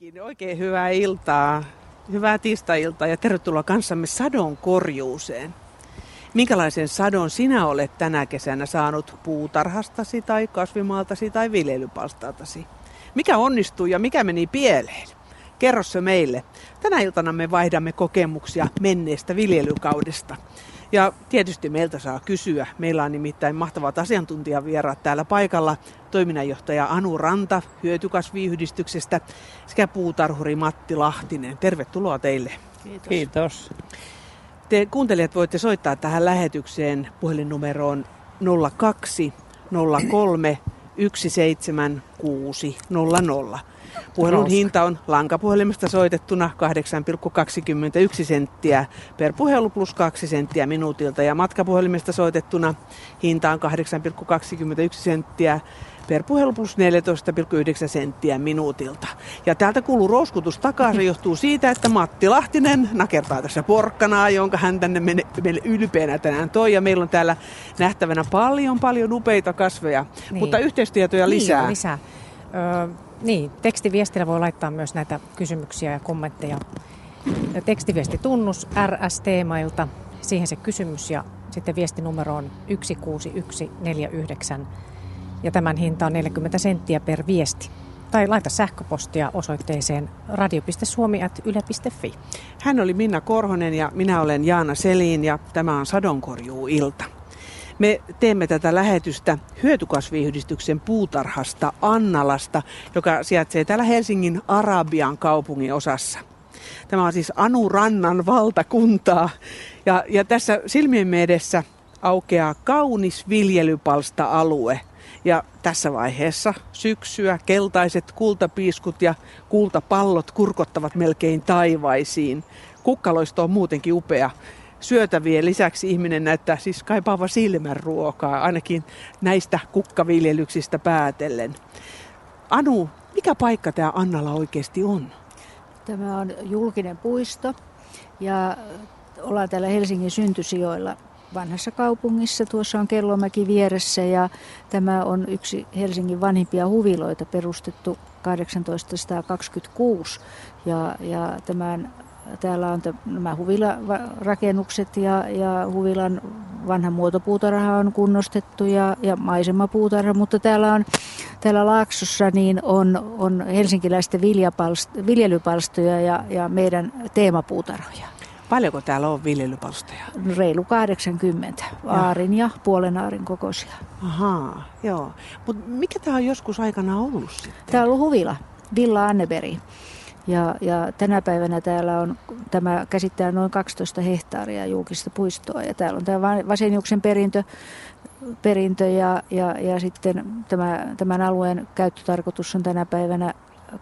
Niinkin, oikein hyvää iltaa. Hyvää tiistai-iltaa ja tervetuloa kanssamme sadon korjuuseen. Minkälaisen sadon sinä olet tänä kesänä saanut puutarhastasi tai kasvimaaltasi tai viljelypalstaltasi? Mikä onnistui ja mikä meni pieleen? Kerro se meille. Tänä iltana me vaihdamme kokemuksia menneestä viljelykaudesta. Ja tietysti meiltä saa kysyä. Meillä on nimittäin mahtavat asiantuntijavieraat täällä paikalla. Toiminnanjohtaja Anu Ranta hyötykasviyhdistyksestä sekä puutarhuri Matti Lahtinen. Tervetuloa teille. Kiitos. Kiitos. Te kuuntelijat voitte soittaa tähän lähetykseen puhelinnumeroon 02 03 17600. Puhelun hinta on lankapuhelimesta soitettuna 8,21 senttiä per puhelu plus 2 senttiä minuutilta ja matkapuhelimesta soitettuna hinta on 8,21 senttiä per puhelu plus 14,9 senttiä minuutilta. Ja täältä kuuluu rouskutus takaisin, johtuu siitä, että Matti Lahtinen nakertaa tässä porkkanaa, jonka hän tänne meille ylpeänä tänään toi. Ja meillä on täällä nähtävänä paljon, paljon upeita kasveja, niin. mutta yhteistietoja lisää. Niin, lisää. Niin, tekstiviestillä voi laittaa myös näitä kysymyksiä ja kommentteja. Tekstiviestitunnus RS-teemailta, siihen se kysymys ja sitten viestinumero on 16149 ja tämän hinta on 40 senttiä per viesti. Tai laita sähköpostia osoitteeseen radio.suomi.yle.fi. Hän oli Minna Korhonen ja minä olen Jaana Selin ja tämä on Sadonkorjuu-ilta. Me teemme tätä lähetystä hyötykasviyhdistyksen puutarhasta Annalasta, joka sijaitsee täällä Helsingin Arabian kaupungin osassa. Tämä on siis Anu Rannan valtakuntaa. Ja, ja tässä silmiemme edessä aukeaa kaunis viljelypalsta-alue. Ja tässä vaiheessa syksyä keltaiset kultapiiskut ja kultapallot kurkottavat melkein taivaisiin. Kukkaloisto on muutenkin upea syötävien lisäksi ihminen näyttää siis kaipaava silmän ruokaa, ainakin näistä kukkaviljelyksistä päätellen. Anu, mikä paikka tämä Annalla oikeasti on? Tämä on julkinen puisto ja ollaan täällä Helsingin syntysijoilla vanhassa kaupungissa. Tuossa on Kellomäki vieressä ja tämä on yksi Helsingin vanhimpia huviloita perustettu 1826 ja, ja tämän Täällä on nämä huvilarakennukset ja, ja huvilan vanha muotopuutarha on kunnostettu ja, ja maisemapuutarha, mutta täällä on täällä Laaksossa niin on, on helsinkiläisten viljelypalstoja ja, ja meidän teemapuutarhoja. Paljonko täällä on viljelypalstoja? Reilu 80, aarin ja puolen aarin kokoisia. Ahaa, joo. Mutta mikä tämä on joskus aikana ollut sitten? Tämä on ollut huvila, Villa Anneberi. Ja, ja tänä päivänä täällä on, tämä käsittää noin 12 hehtaaria julkista puistoa ja täällä on tämä Vaseniuksen perintö, perintö ja, ja, ja sitten tämä, tämän alueen käyttötarkoitus on tänä päivänä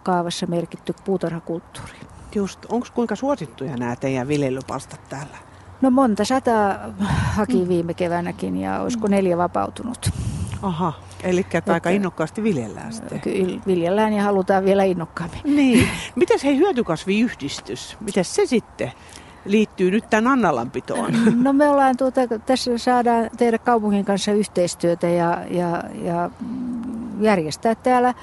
kaavassa merkitty puutarhakulttuuri. Just, onko kuinka suosittuja nämä teidän viljelypalstat täällä? No monta sataa haki viime keväänäkin ja olisiko neljä vapautunut. Aha, eli aika innokkaasti viljellään sitten. Kyllä, viljellään ja halutaan vielä innokkaammin. Niin. Miten se hyötykasviyhdistys, miten se sitten liittyy nyt tämän Annalanpitoon? No me ollaan tuota, tässä saadaan tehdä kaupungin kanssa yhteistyötä ja, ja, ja järjestää täällä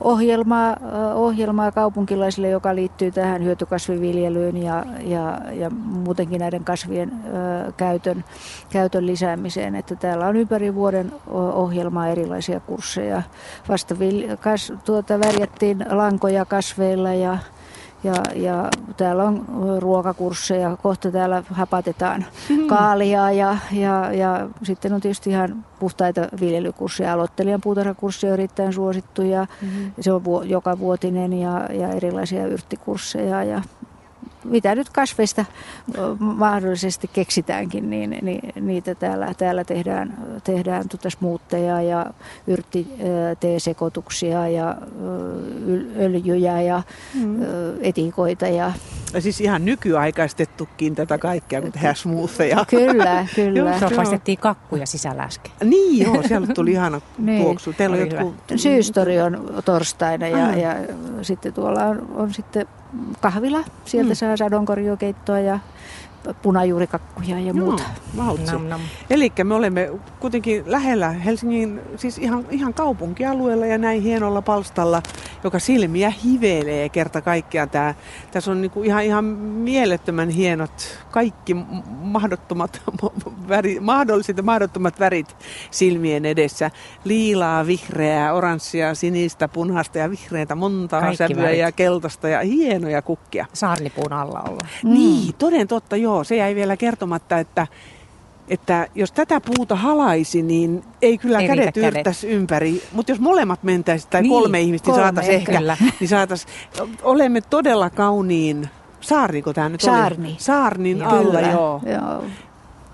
ohjelmaa, ohjelmaa kaupunkilaisille, joka liittyy tähän hyötykasviviljelyyn ja, ja, ja muutenkin näiden kasvien käytön, käytön lisäämiseen. Että täällä on ympäri vuoden ohjelmaa erilaisia kursseja. Vasta kas, tuota, värjättiin lankoja kasveilla ja ja, ja täällä on ruokakursseja, kohta täällä hapatetaan kaalia ja, ja, ja sitten on tietysti ihan puhtaita viljelykursseja. Aloittelijan puutarhakurssi on erittäin suosittu ja mm-hmm. se on vu- joka vuotinen ja, ja erilaisia yrttikursseja ja mitä nyt kasveista mahdollisesti keksitäänkin, niin, niin niitä täällä, täällä tehdään, tehdään tuota smuutteja ja yrttiteesekoituksia ja öljyjä ja mm. etikoita. Ja... ja siis ihan nykyaikaistettukin tätä kaikkea, kun tehdään smoothieja. Kyllä, kyllä. Se paistettiin kakkuja sisällä äsken. Niin joo, siellä tuli ihana niin. tuoksu. Teillä on jotkut... Syystori on torstaina ja, ja sitten tuolla on, on sitten kahvila. Sieltä mm. saa sadonkorjuukeittoa ja punajuurikakkuja ja muuta. Eli me olemme kuitenkin lähellä Helsingin, siis ihan, ihan kaupunkialueella ja näin hienolla palstalla, joka silmiä hivelee kerta kaikkiaan. Tää, tässä on niinku ihan, ihan mielettömän hienot kaikki mahdottomat, väri, mahdolliset ja mahdottomat värit silmien edessä. Liilaa, vihreää, oranssia, sinistä, punaista ja vihreitä, montaa sävyä ja keltaista ja hienoja kukkia. Saarnipuun alla olla. Mm. Niin, toden totta, joo. Se jäi vielä kertomatta, että että jos tätä puuta halaisi, niin ei kyllä ei kädet yrttäisi ympäri. Mutta jos molemmat mentäisi tai niin, kolme ihmistä, niin saataisiin ehkä, kyllä. niin saatais, olemme todella kauniin, saarniko tämä nyt Saarni. oli? Saarnin ja, alla, kyllä. joo. joo.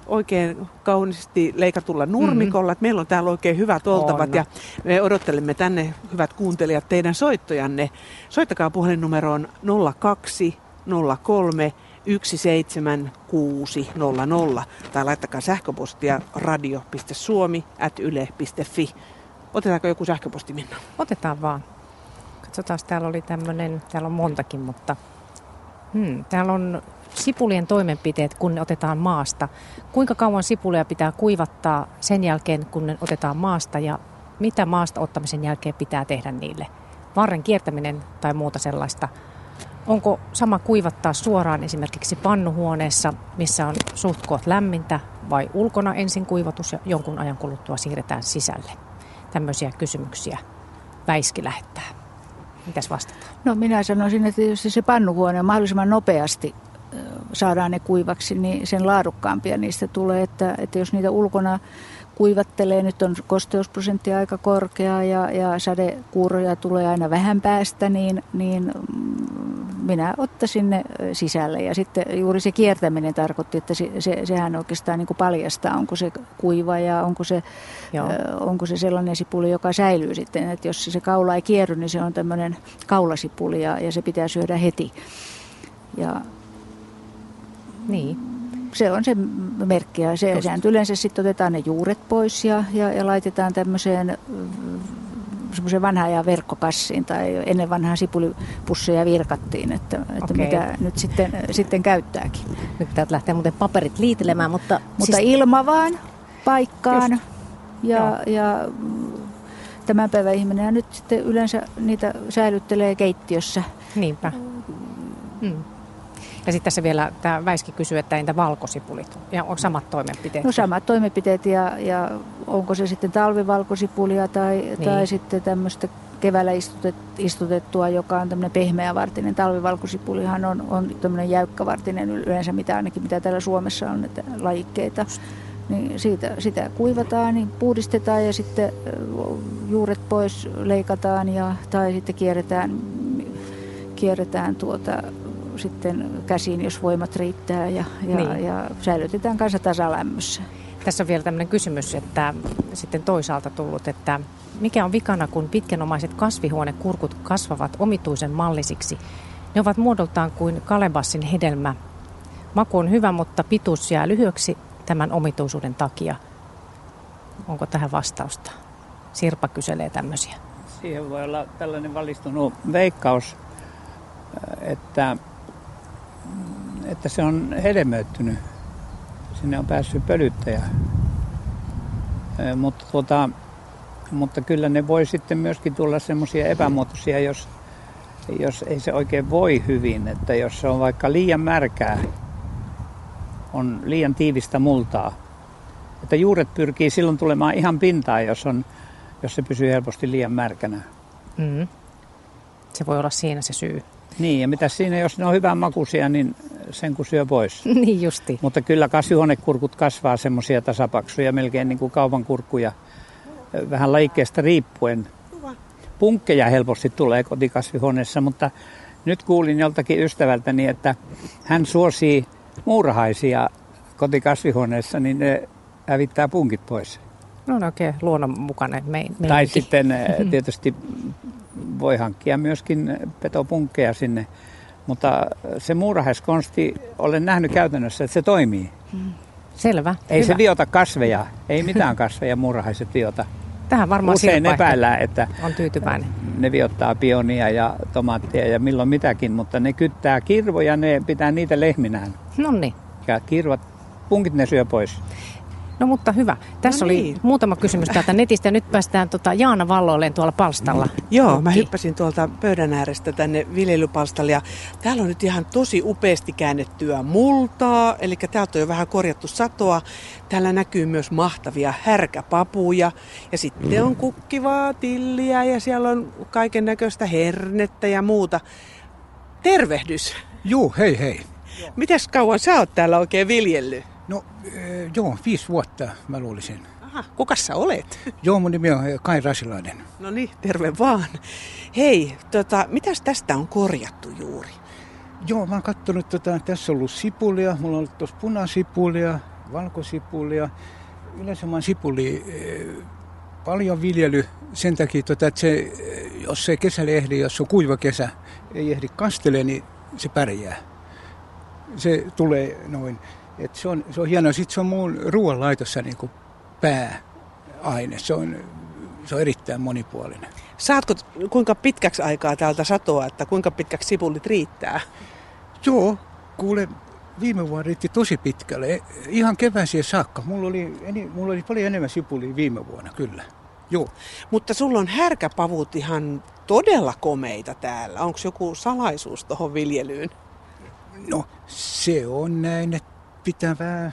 Oikein kauniisti leikatulla nurmikolla. Mm-hmm. Meillä on täällä oikein hyvät oltavat on. ja me odottelemme tänne, hyvät kuuntelijat, teidän soittojanne. Soittakaa puhelinnumeroon 02 03 17600 tai laittakaa sähköpostia radio.suomi.yle.fi. Otetaanko joku sähköposti Minna? Otetaan vaan. Katsotaan, täällä oli tämmöinen, täällä on montakin, mutta hmm, täällä on sipulien toimenpiteet, kun ne otetaan maasta. Kuinka kauan sipulia pitää kuivattaa sen jälkeen, kun ne otetaan maasta ja mitä maasta ottamisen jälkeen pitää tehdä niille? Varren kiertäminen tai muuta sellaista – Onko sama kuivattaa suoraan esimerkiksi pannuhuoneessa, missä on suht koot lämmintä, vai ulkona ensin kuivatus ja jonkun ajan kuluttua siirretään sisälle? Tämmöisiä kysymyksiä Väiski lähettää. Mitäs vastataan? No minä sanoisin, että jos se pannuhuone mahdollisimman nopeasti saadaan ne kuivaksi, niin sen laadukkaampia niistä tulee. Että, että jos niitä ulkona kuivattelee. Nyt on kosteusprosentti aika korkea ja, ja sadekuuroja tulee aina vähän päästä, niin, niin mm, minä ottaisin ne sisälle. Ja sitten juuri se kiertäminen tarkoitti, että se, se, sehän oikeastaan niin kuin paljastaa, onko se kuiva ja onko se, onko se sellainen sipuli, joka säilyy sitten. Että jos se kaula ei kierry, niin se on tämmöinen kaulasipuli ja, ja se pitää syödä heti. Ja, niin se on se merkki ja se, sehän yleensä sitten otetaan ne juuret pois ja, ja, ja laitetaan tämmöiseen semmoisen vanhan ajan verkkokassiin tai ennen vanhaa sipulipusseja virkattiin, että, että mitä nyt sitten, sitten käyttääkin. Nyt täältä lähtee muuten paperit liitelemään, mutta... Mutta siis... ilma vaan paikkaan Just. ja, ja tämän päivän ihminen nyt sitten yleensä niitä säilyttelee keittiössä. Niinpä. Mm. Ja sitten tässä vielä tämä Väiski kysyy, että entä valkosipulit? Ja on samat toimenpiteet? No samat toimenpiteet ja, ja onko se sitten talvivalkosipulia tai, niin. tai sitten tämmöistä keväällä istutet, istutettua, joka on tämmöinen pehmeävartinen. Talvivalkosipulihan on, on tämmöinen jäykkävartinen yleensä, mitä ainakin mitä täällä Suomessa on näitä lajikkeita. Niin siitä, sitä kuivataan, niin puhdistetaan ja sitten juuret pois leikataan ja, tai sitten kierretään, kierretään tuota sitten käsiin, jos voimat riittää ja, ja, niin. ja säilytetään kanssa tasalämmössä. Tässä on vielä tämmöinen kysymys, että sitten toisaalta tullut, että mikä on vikana, kun pitkänomaiset kasvihuonekurkut kasvavat omituisen mallisiksi? Ne ovat muodoltaan kuin kalebassin hedelmä. Maku on hyvä, mutta pituus jää lyhyeksi tämän omituisuuden takia. Onko tähän vastausta? Sirpa kyselee tämmöisiä. Siihen voi olla tällainen valistunut veikkaus, että että se on hedelmöittynyt. Sinne on päässyt pölyttäjä. Mutta, tuota, mutta kyllä ne voi sitten myöskin tulla semmoisia epämuotoisia, jos, jos ei se oikein voi hyvin. Että jos se on vaikka liian märkää, on liian tiivistä multaa. Että juuret pyrkii silloin tulemaan ihan pintaan, jos, on, jos se pysyy helposti liian märkänä. Mm. Se voi olla siinä se syy. Niin, ja mitä siinä, jos ne on hyvän makuisia, niin sen kun syö pois. niin justi. Mutta kyllä kasvihuonekurkut kasvaa semmoisia tasapaksuja, melkein niin kuin kaupan kurkkuja, vähän lajikkeesta riippuen. Punkkeja helposti tulee kotikasvihuoneessa, mutta nyt kuulin joltakin ystävältäni, että hän suosii muurahaisia kotikasvihuoneessa, niin ne hävittää punkit pois. No on oikein luonnonmukainen me- meininki. Tai sitten tietysti voi hankkia myöskin petopunkkeja sinne. Mutta se muurahaiskonsti, olen nähnyt käytännössä, että se toimii. Selvä. Ei Hyvä. se viota kasveja, ei mitään kasveja muurahaiset viota. Tähän varmaan Usein epäillään, että on tyytyväinen. ne viottaa pionia ja tomaattia ja milloin mitäkin, mutta ne kyttää kirvoja, ne pitää niitä lehminään. No niin. eikä kirvat, punkit ne syö pois. No mutta hyvä. Tässä No oli niin. muutama kysymys täältä netistä. Nyt päästään tota Jaana Valloilleen tuolla palstalla. Joo, mä Okei. hyppäsin tuolta pöydän äärestä tänne viljelypalstalle ja täällä on nyt ihan tosi upeasti käännettyä multaa, eli täältä on jo vähän korjattu satoa. Täällä näkyy myös mahtavia härkäpapuja ja sitten on kukkivaa tilliä ja siellä on kaiken näköistä hernettä ja muuta. Tervehdys! Joo, hei hei. Mites kauan sä oot täällä oikein viljellyt? No eh, joo, viisi vuotta mä luulisin. Aha, kukas sä olet? Joo, mun nimi on eh, Kai Rasilainen. No niin, terve vaan. Hei, tota, mitäs tästä on korjattu juuri? Joo, mä oon kattonut, tota, tässä on ollut sipulia, mulla on ollut tuossa punasipulia, valkosipulia. Yleensä mä oon sipuli eh, paljon viljely sen takia, tota, että se, jos ei kesällä ehdi, jos on kuiva kesä, ei ehdi kastele, niin se pärjää. Se tulee noin. Et se, on, se on hienoa. Sitten se on mun ruoanlaitossa niin kuin pääaine. Se on, se on erittäin monipuolinen. Saatko kuinka pitkäksi aikaa täältä satoa, että kuinka pitkäksi sipulit riittää? Joo, kuule, viime vuonna riitti tosi pitkälle. Ihan kevääseen saakka. Mulla oli, eni, mulla oli paljon enemmän sipulia viime vuonna, kyllä. Joo. Mutta sulla on härkäpavut ihan todella komeita täällä. Onko joku salaisuus tuohon viljelyyn? No, se on näin, että pitää vähän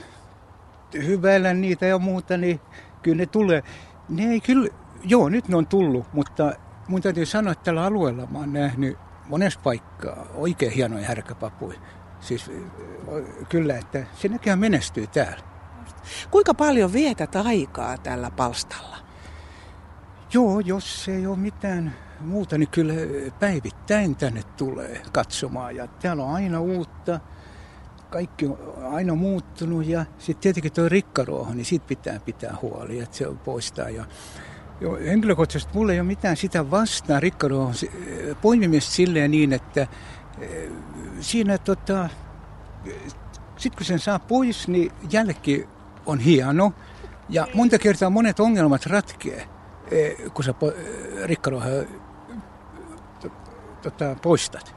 hyväillä niitä ja muuta, niin kyllä ne tulee. Ne ei kyllä, joo, nyt ne on tullut, mutta mun täytyy sanoa, että tällä alueella mä oon nähnyt monessa paikkaa oikein hienoja härkäpapuja. Siis kyllä, että se näköjään menestyy täällä. Kuinka paljon vietät aikaa tällä palstalla? Joo, jos ei ole mitään muuta, niin kyllä päivittäin tänne tulee katsomaan. Ja täällä on aina uutta, kaikki on aina muuttunut ja sitten tietenkin tuo rikkaruoho, niin siitä pitää pitää huoli, että se poistaa. Ja, jo, henkilökohtaisesti mulla ei ole mitään sitä vastaan rikkaruohon poimimista silleen niin, että eh, siinä tota, sitten kun sen saa pois, niin jälki on hieno. Ja monta kertaa monet ongelmat ratkee, kun sä po- rikkaruohoa to- tota, poistat.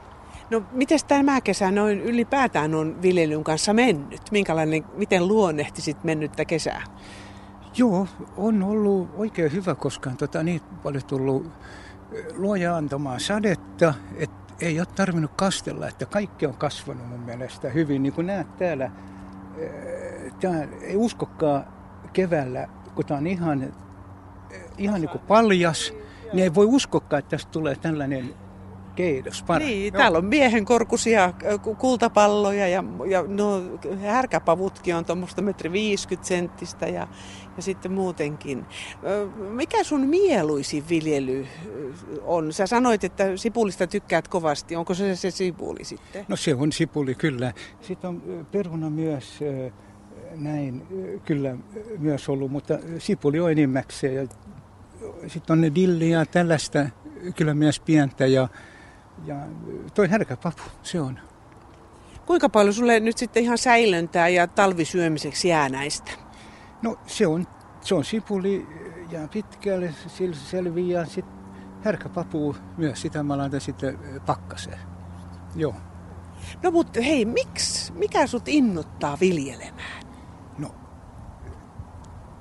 No, miten tämä kesä noin ylipäätään on viljelyn kanssa mennyt? Minkälainen, miten luonnehtisit mennyttä kesää? Joo, on ollut oikein hyvä, koska on tota, niin paljon tullut eh, luoja antamaan sadetta, että ei ole tarvinnut kastella, että kaikki on kasvanut mun mielestä hyvin. Niin kuin näet täällä, eh, tää ei uskokaan keväällä, kun tämä on ihan, eh, ihan niin kuin paljas, niin ei voi uskokaan, että tästä tulee tällainen keidos. Para. Niin, täällä on miehen korkuisia ku- kultapalloja ja, ja no, härkäpavutkin on tuommoista metri 50 senttistä ja, ja sitten muutenkin. Mikä sun mieluisin viljely on? Sä sanoit, että sipulista tykkäät kovasti. Onko se se sipuli sitten? No se on sipuli kyllä. Sitten on peruna myös näin kyllä myös ollut, mutta sipuli on enimmäkseen. Ja sitten on ne dilli ja tällaista kyllä myös pientä ja, ja toi härkäpapu, se on. Kuinka paljon sulle nyt sitten ihan säilöntää ja talvisyömiseksi jää näistä? No se on, se on sipuli ja pitkälle sillä selviää. Sitten härkäpapu myös, sitä mä laitan sitten ö, pakkaseen. Joo. No mutta hei, miksi? Mikä sut innottaa viljelemään?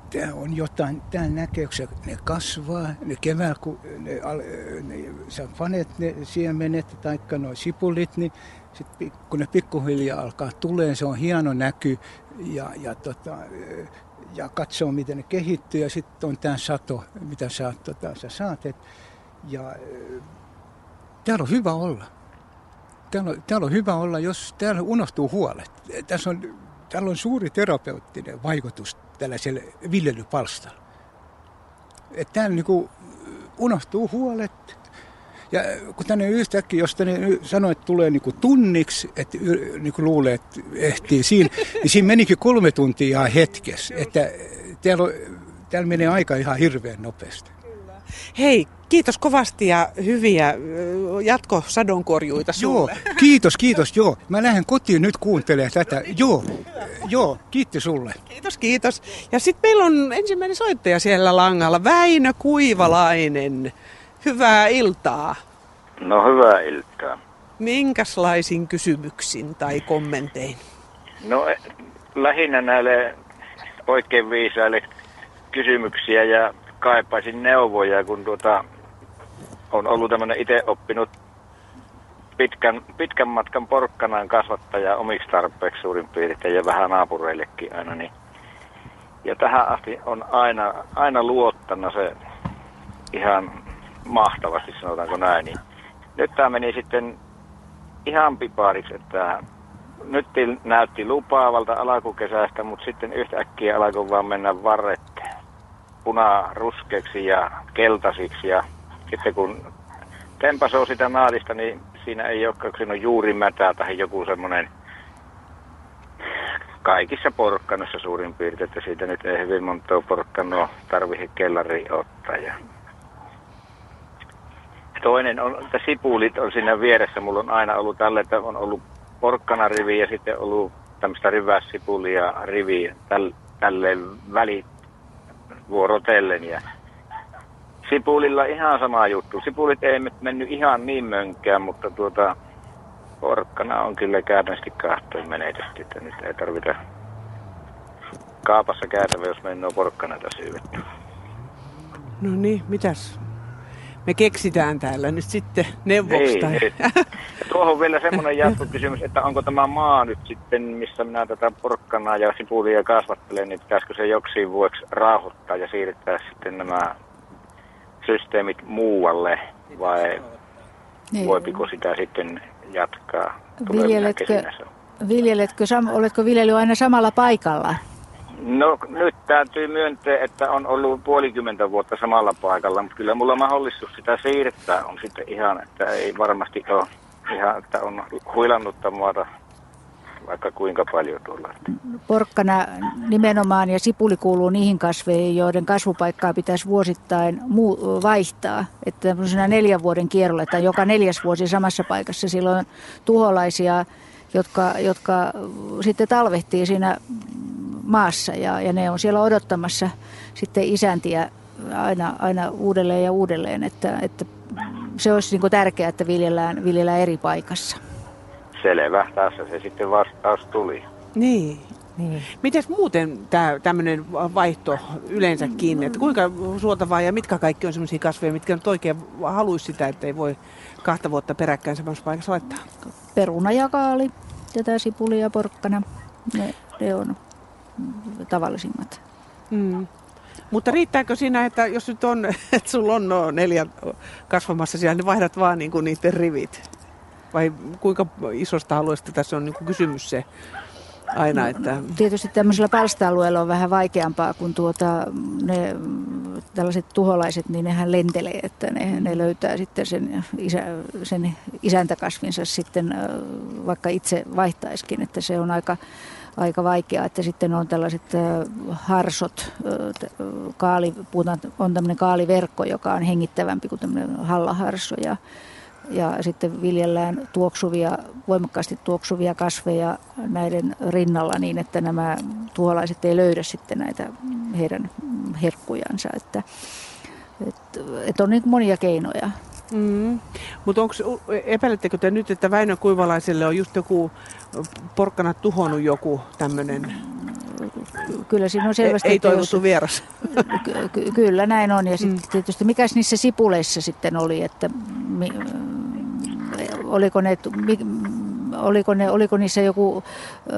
Tämä on jotain, tämä näkee, kun ne kasvaa, ne keväällä, kun ne, ne, sä panet ne siemenet tai nuo sipulit, niin sit, kun ne pikkuhiljaa alkaa tulee, se on hieno näky ja, ja, tota, ja katsoo, miten ne kehittyy ja sitten on tämä sato, mitä sä, tota, sä saat. Et, ja täällä on hyvä olla. Täällä on, täällä on hyvä olla, jos täällä unohtuu huolet. Tässä on, täällä on suuri terapeuttinen vaikutus tällaiselle viljelypalstalla. Että täällä niinku unohtuu huolet. Ja kun tänne yhtäkkiä, jos tänne sanoo, että tulee niinku tunniksi, että niinku luulee, että ehtii siinä, niin siinä menikin kolme tuntia hetkessä. Että täällä, on, täällä menee aika ihan hirveän nopeasti. Hei, kiitos kovasti ja hyviä jatko sadonkorjuita Joo, sulle. kiitos, kiitos, joo. Mä lähden kotiin nyt kuuntelemaan tätä. Joo, joo, kiitti sulle. Kiitos, kiitos. Ja sitten meillä on ensimmäinen soittaja siellä langalla, Väinö Kuivalainen. Hyvää iltaa. No hyvää iltaa. Minkälaisin kysymyksin tai kommentein? No e- lähinnä näille oikein viisaille kysymyksiä ja kaipaisin neuvoja, kun tuota, on ollut tämmöinen itse oppinut pitkän, pitkän matkan porkkanaan kasvattaja omiksi tarpeeksi suurin piirtein ja vähän naapureillekin aina. Niin. Ja tähän asti on aina, aina luottanut se ihan mahtavasti, sanotaanko näin. Niin nyt tämä meni sitten ihan pipariksi, että nyt näytti lupaavalta alkukesästä, mutta sitten yhtäkkiä alkoi vaan mennä varret punaruskeeksi ja keltaisiksi. Ja sitten kun tempasoo sitä naadista, niin siinä ei ole, siinä on juuri mätää tai joku semmoinen kaikissa porkkanoissa suurin piirtein, että siitä nyt ei hyvin monta porkkanoa tarvitse kellariin ottaa. Ja toinen on, että sipulit on siinä vieressä. Mulla on aina ollut tälle, että on ollut porkkanarivi ja sitten ollut tämmöistä rivässipulia rivi tälle, tälle väli vuorotellen. Ja sipulilla ihan sama juttu. Sipulit ei mennyt ihan niin mönkään, mutta tuota, porkkana on kyllä käytännössä kahtoin menetetty, että nyt ei tarvita kaapassa käytävä, jos mennään porkkana tässä syydetty. No niin, mitäs me keksitään täällä nyt sitten neuvoksi. Niin, niin. tuohon vielä semmoinen jatkokysymys, että onko tämä maa nyt sitten, missä minä tätä porkkanaa ja sipulia kasvattelen, niin pitäisikö se joksiin vuoksi rauhoittaa ja siirtää sitten nämä systeemit muualle vai niin. voipiko sitä sitten jatkaa? Viljeletkö, viljeletkö, oletko viljely aina samalla paikalla? No nyt täytyy myöntää, että on ollut puolikymmentä vuotta samalla paikalla, mutta kyllä mulla mahdollisuus sitä siirtää on sitten ihan, että ei varmasti ole ihan, että on huilannutta muuta vaikka kuinka paljon tulla. Porkkana nimenomaan ja sipuli kuuluu niihin kasveihin, joiden kasvupaikkaa pitäisi vuosittain muu- vaihtaa. Että tämmöisenä neljän vuoden kierrolla, että joka neljäs vuosi samassa paikassa. Silloin tuholaisia, jotka, jotka sitten talvehtii siinä maassa ja, ja ne on siellä odottamassa sitten isäntiä aina, aina uudelleen ja uudelleen, että, että se olisi niin tärkeää, että viljellään, viljellään eri paikassa. Selvä, tässä se sitten vastaus tuli. Niin. Niin. Miten muuten tämä tämmöinen vaihto yleensäkin, että kuinka suotavaa ja mitkä kaikki on sellaisia kasveja, mitkä nyt oikein haluaisi sitä, että ei voi kahta vuotta peräkkäin samassa paikassa laittaa? Peruna ja kaali, tätä sipuli ja porkkana, ne, ne on tavallisimmat. Mm. Mutta riittääkö siinä, että jos nyt on, että sulla on no neljä kasvamassa siellä, niin vaihdat vaan niin kuin niiden rivit? Vai kuinka isosta alueesta tässä on niin kuin kysymys se aina? Että... Tietysti tämmöisellä palsta-alueella on vähän vaikeampaa, kun tuota, ne tällaiset tuholaiset, niin nehän lentelee, että ne, ne löytää sitten sen, isä, sen isäntäkasvinsa sitten, vaikka itse vaihtaiskin, että se on aika aika vaikeaa, että sitten on tällaiset harsot, kaali, puhutaan, on tämmöinen kaaliverkko, joka on hengittävämpi kuin tämmöinen hallaharso ja, ja sitten viljellään tuoksuvia, voimakkaasti tuoksuvia kasveja näiden rinnalla niin, että nämä tuholaiset ei löydä sitten näitä heidän herkkujansa, että, että, että on niin monia keinoja. Mm. Mutta epäilettekö te nyt, että Väinö Kuivalaiselle on just joku porkkana tuhonnut joku tämmöinen Kyllä siinä on selvästi... Ei, ei toivottu jos, vieras. Ky- ky- kyllä näin on. Ja sitten mm. tietysti mikäs niissä sipuleissa sitten oli, että mi, oliko ne... Oliko, ne, oliko niissä joku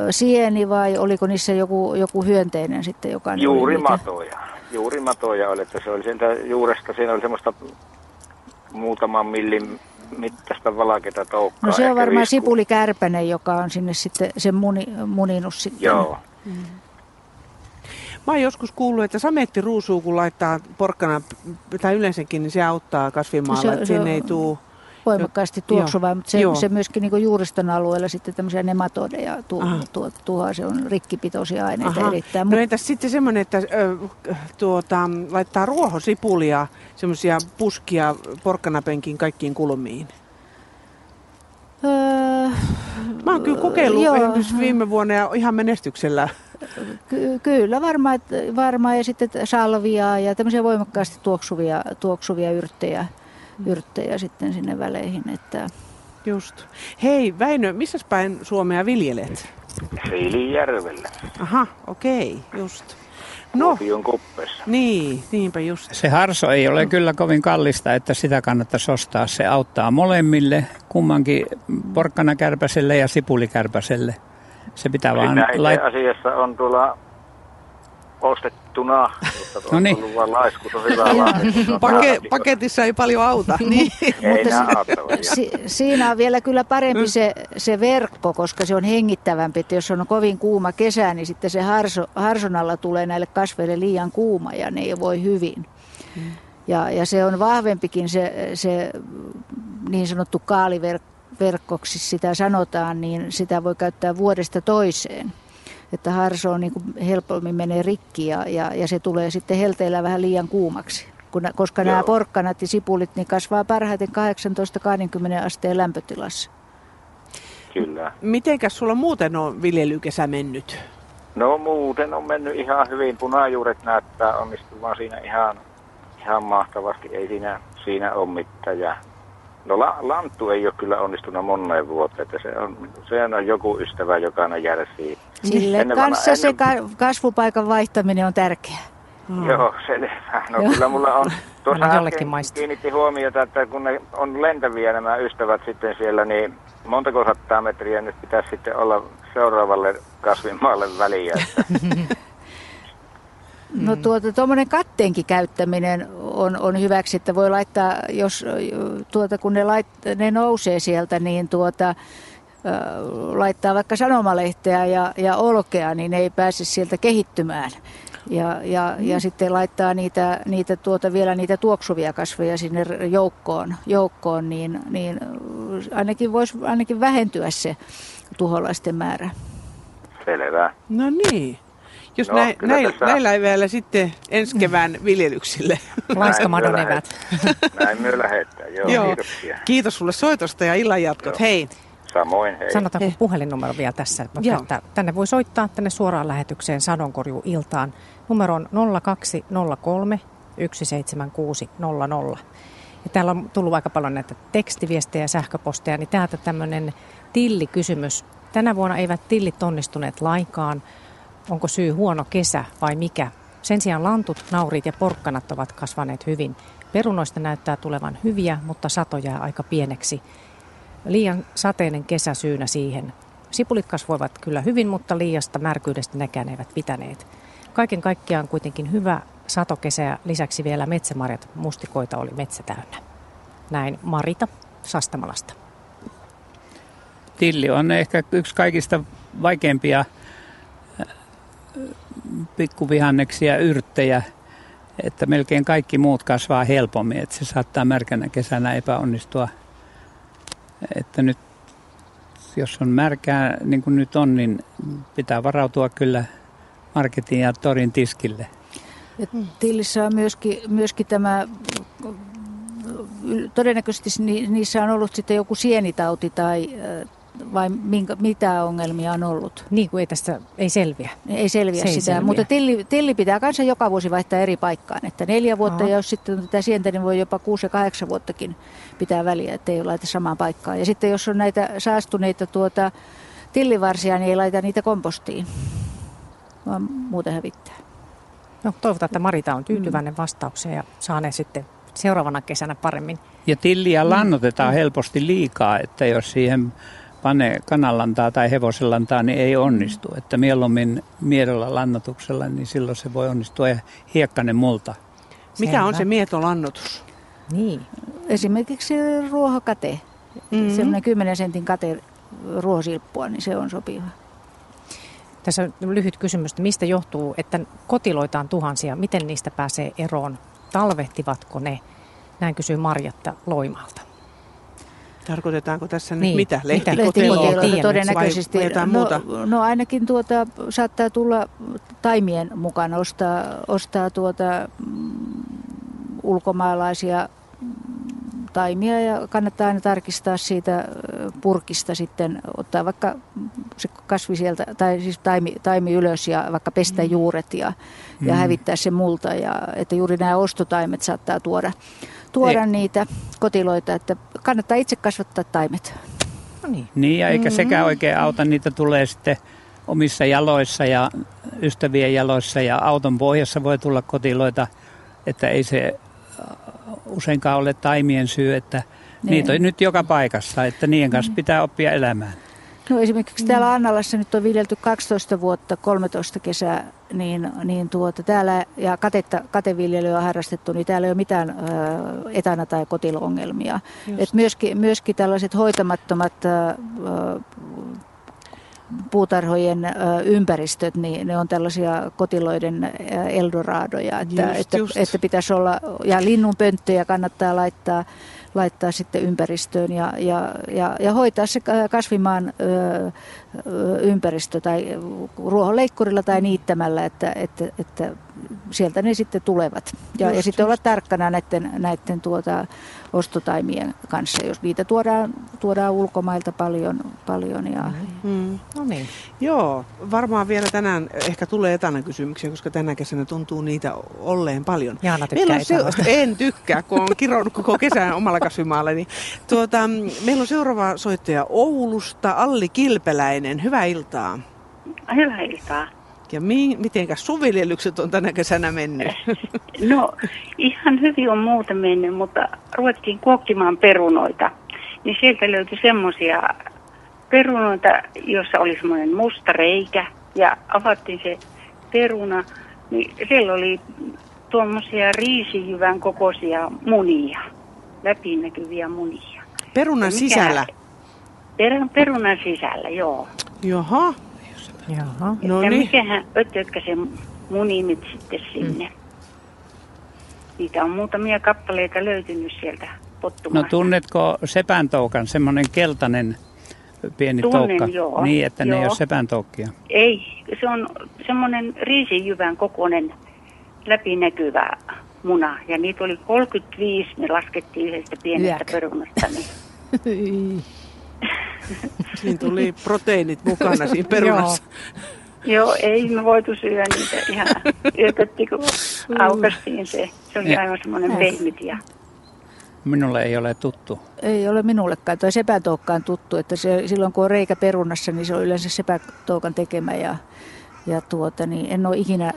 sieni vai oliko niissä joku, joku hyönteinen sitten, joka... Juuri matoja. Juuri matoja oli, että se oli sieltä juuresta, siinä oli semmoista muutaman millin mittaista valaketa toukkaa. No se on varmaan visku. sipulikärpänen, joka on sinne sitten sen muni, muninut sitten. Joo. Mm. Mä oon joskus kuullut, että sametti ruusuu, kun laittaa porkkana, tai yleensäkin, niin se auttaa kasvimaalla, no se, että sinne ei tule voimakkaasti tuoksuvaa, mutta se, se myöskin niin juuriston alueella sitten tämmöisiä nematodeja tu, tu, tuhoaa, se on rikkipitoisia aineita Aha. erittäin. No entäs sitten semmoinen, että ö, tuota, laittaa ruohosipulia, semmoisia puskia porkkanapenkin kaikkiin kulmiin? Öö, Mä oon kyllä kokeillut joo. viime vuonna ja ihan menestyksellä. Ky- kyllä, varmaan varma, ja sitten salviaa ja tämmöisiä voimakkaasti tuoksuvia, tuoksuvia yrttejä yrttejä sitten sinne väleihin. Että... Just. Hei Väinö, missä päin Suomea viljelet? Siilijärvellä, Aha, okei, just. No, Kuopion kuppessa. niin, niinpä just. Se harso ei ole kyllä kovin kallista, että sitä kannattaisi ostaa. Se auttaa molemmille, kummankin porkkanakärpäselle ja sipulikärpäselle. Se pitää vaan Sitä itse laittaa. asiassa on tuolla ostettuna, mutta No on niin. ollut vaan laiskus on hyvä Pake, paketissa ei paljon auta. niin. Ei Mutta si- siinä on vielä kyllä parempi se, se verkko, koska se on hengittävämpi. Että jos on kovin kuuma kesä, niin sitten se harso, harson alla tulee näille kasveille liian kuuma ja ne ei voi hyvin. Ja, ja se on vahvempikin se, se niin sanottu kaaliverkkoksi sitä sanotaan, niin sitä voi käyttää vuodesta toiseen. Että harso on niin kuin helpommin menee rikki ja, ja, ja se tulee sitten helteillä vähän liian kuumaksi. Kun, koska nämä Joo. porkkanat ja sipulit niin kasvaa parhaiten 18-20 asteen lämpötilassa. Kyllä. Mitenkäs sulla muuten on viljelykesä mennyt? No muuten on mennyt ihan hyvin. Punajuuret näyttää onnistuvan siinä ihan, ihan mahtavasti. Ei siinä, siinä ole mitään. Ja no la, lanttu ei ole kyllä onnistunut moneen vuoteen. Että se, on, se on joku ystävä, joka aina järsii. Sille Ennen kanssa se kasvupaikan vaihtaminen on tärkeää. Mm. Joo, selvä. No Joo. kyllä mulla on. Tuossa jollekin äsken maistuu. kiinnitti huomiota, että kun ne on lentäviä nämä ystävät sitten siellä, niin montako sattaa metriä nyt pitäisi sitten olla seuraavalle kasvimaalle väliä. Että No tuota, tuommoinen katteenkin käyttäminen on, on hyväksi, että voi laittaa, jos tuota, kun ne, lait, ne nousee sieltä, niin tuota, laittaa vaikka sanomalehteä ja, ja olkea, niin ne ei pääse sieltä kehittymään. Ja, ja, ja sitten laittaa niitä, niitä tuota, vielä niitä tuoksuvia kasveja sinne joukkoon, joukkoon niin, niin ainakin voisi ainakin vähentyä se tuholaisten määrä. selvä. No niin. Jos No, näin, näin, tässä- näillä eväillä sitten ensi kevään viljelyksille. Laiskamadon evät. Näin me lähetään. Joo, Joo. kiitoksia. Kiitos sulle soitosta ja illan jatkot. Joo. Hei. Samoin, hei. Sanotaanko Hei. puhelinnumero vielä tässä? Joo. Että tänne voi soittaa tänne suoraan lähetykseen Sadonkorju-iltaan. Numero on 0203 17600. Ja täällä on tullut aika paljon näitä tekstiviestejä ja sähköposteja, niin täältä tämmöinen tillikysymys. Tänä vuonna eivät tillit onnistuneet lainkaan. Onko syy huono kesä vai mikä? Sen sijaan lantut, naurit ja porkkanat ovat kasvaneet hyvin. Perunoista näyttää tulevan hyviä, mutta sato jää aika pieneksi. Liian sateinen kesä syynä siihen. Sipulit kasvoivat kyllä hyvin, mutta liiasta märkyydestä nekään eivät pitäneet. Kaiken kaikkiaan kuitenkin hyvä satokesä ja lisäksi vielä metsämarjat mustikoita oli metsä täynnä. Näin Marita Sastamalasta. Tilli on ehkä yksi kaikista vaikeimpia äh, pikkuvihanneksia, yrttejä, että melkein kaikki muut kasvaa helpommin, että se saattaa märkänä kesänä epäonnistua. Että nyt, jos on märkää niin kuin nyt on, niin pitää varautua kyllä marketin ja torin tiskille. Ja Tillissä on myöskin, myöskin tämä, todennäköisesti ni- niissä on ollut sitten joku sienitauti tai vai minkä, mitä ongelmia on ollut. Niin kuin ei tästä ei selviä. Ei selviä Se ei sitä, selviä. mutta tilli, tilli pitää kanssa joka vuosi vaihtaa eri paikkaan. Että neljä vuotta Aha. ja jos sitten on tätä sientä, niin voi jopa kuusi ja kahdeksan vuottakin pitää väliä, ettei laita samaan paikkaan. Ja sitten jos on näitä saastuneita tuota, tillivarsia, niin ei laita niitä kompostiin, vaan muuten hävittää. No, toivotaan, että Marita on tyytyväinen vastaukseen ja saa ne sitten seuraavana kesänä paremmin. Ja tilliä lannotetaan helposti liikaa, että jos siihen panee kananlantaa tai hevosenlantaa, niin ei onnistu. Että mieluummin miedolla lannotuksella, niin silloin se voi onnistua. Ja hiekkanen multa. Mikä on Selvä. se mietolannotus? Niin. Esimerkiksi ruohokate, Mhm. mm-hmm. semmoinen 10 sentin kate ruohosilppua, niin se on sopiva. Tässä on lyhyt kysymys, että mistä johtuu, että kotiloita on tuhansia. Miten niistä pääsee eroon? Talvehtivatko ne? Näin kysyy Marjatta Loimalta. Tarkoitetaanko tässä nyt Niin, mitä? mitä? Lehtikoteloa todennäköisesti. vai jotain no, muuta? no ainakin tuota, saattaa tulla taimien mukaan ostaa, ostaa tuota, mm, ulkomaalaisia mm, taimia ja kannattaa aina tarkistaa siitä purkista sitten, ottaa vaikka se kasvi sieltä, tai siis taimi, taimi ylös ja vaikka pestä juuret ja, ja hävittää se multa. Ja, että juuri nämä ostotaimet saattaa tuoda, tuoda Ei. niitä kotiloita, että kannattaa itse kasvattaa taimet. No niin. Niin, ja eikä sekään oikein auta, niitä tulee sitten omissa jaloissa ja ystävien jaloissa ja auton pohjassa voi tulla kotiloita, että ei se useinkaan ole taimien syy, että niin. niitä on nyt joka paikassa, että niiden kanssa pitää oppia elämään. No esimerkiksi täällä Annalassa nyt on viljelty 12 vuotta, 13 kesää, niin, niin tuota, täällä ja katetta, kateviljelyä on harrastettu, niin täällä ei ole mitään ö, etana- tai kotilongelmia. Et myöskin, myöskin tällaiset hoitamattomat ö, puutarhojen ympäristöt, niin ne on tällaisia kotiloiden eldoradoja, että, just, että, just. että pitäisi olla, ja linnunpönttöjä kannattaa laittaa laittaa sitten ympäristöön ja, ja, ja, ja hoitaa se kasvimaan ö, ympäristö tai ruohonleikkurilla tai niittämällä, että, että, että sieltä ne sitten tulevat. Ja, just, ja sitten olla tarkkana näiden, näiden tuota, ostotaimien kanssa, jos niitä tuodaan, tuodaan ulkomailta paljon. paljon ja... mm. No niin. Joo, varmaan vielä tänään ehkä tulee etänä kysymyksiä, koska tänä kesänä tuntuu niitä olleen paljon. Jaana tykkää se, En tykkää, kun on kironnut koko kesän omalla kasvimaalla. Niin, tuota, meillä on seuraava soittaja Oulusta, Alli Kilpeläinen. Hyvää iltaa. Hyvää iltaa. Ja mi- mitenkäs suviljelykset on tänä kesänä mennyt? No ihan hyvin on muuten mennyt, mutta ruvettiin kuokkimaan perunoita. Niin sieltä löytyi semmoisia perunoita, jossa oli semmoinen musta reikä ja avattiin se peruna. Niin siellä oli tuommoisia riisijyvän kokoisia munia, läpinäkyviä munia. Perunan mikä, sisällä? Per, perunan sisällä, joo. Jaha. Jaha. No niin. mikähän ötökkä se muni nyt sitten sinne. Mm. Niitä on muutamia kappaleita löytynyt sieltä pottumasta. No tunnetko sepäntoukan, semmoinen keltainen pieni Tunnen, toukka? joo. Niin, että joo. ne ei ole sepäntoukkia. Ei, se on semmoinen riisijyvän kokoinen läpinäkyvä muna. Ja niitä oli 35, me laskettiin yhdestä pienestä Yäk. perunasta. Niin. Siinä tuli proteiinit mukana siinä perunassa. Joo, ei me voitu syödä niitä ihan yökötti, kun aukastiin se. Se oli aivan semmoinen pehmit ja Minulle ei ole tuttu. Ei ole minullekaan. Tuo sepätoukkaan tuttu, että se, silloin kun on reikä perunassa, niin se on yleensä sepätoukan tekemä. Ja, ja tuota, niin en ole ikinä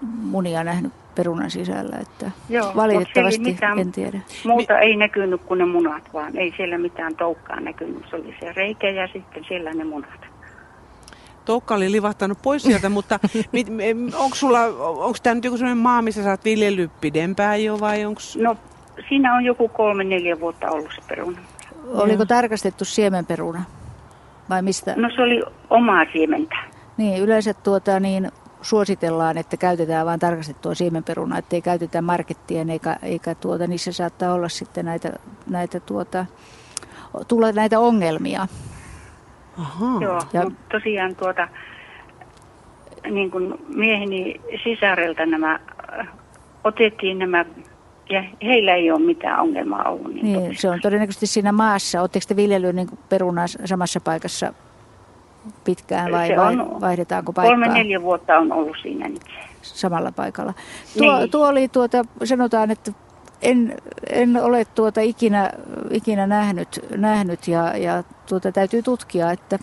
munia nähnyt perunan sisällä, että Joo, valitettavasti mitään, en tiedä. Muuta ei näkynyt kuin ne munat, vaan ei siellä mitään toukkaa näkynyt. Se oli se reikä ja sitten siellä ne munat. Toukka oli livahtanut pois sieltä, mutta onko sulla, onko tämä nyt joku sellainen maa, missä sä oot viljellyt pidempään jo vai onko? No siinä on joku kolme, neljä vuotta ollut se peruna. Oliko tarkastettu siemenperuna? Vai mistä? No se oli omaa siementä. Niin, yleensä tuota, niin suositellaan, että käytetään vain tarkastettua siemenperunaa, ettei käytetä markettien eikä, eikä tuota, niissä saattaa olla sitten näitä, näitä, tuota, tulla näitä ongelmia. Aha. Joo, ja, mutta tosiaan tuota, niin kuin mieheni sisarelta nämä, otettiin nämä ja heillä ei ole mitään ongelmaa ollut. Niin, niin se on todennäköisesti siinä maassa. Oletteko te viljellyt niin perunaa samassa paikassa pitkään vai, vai vaihdetaanko paikkaa? Kolme neljä vuotta on ollut siinä nyt. Samalla paikalla. Tuo, niin. tuo oli tuota, sanotaan, että en, en ole tuota ikinä, ikinä nähnyt, nähnyt ja, ja tuota täytyy tutkia, että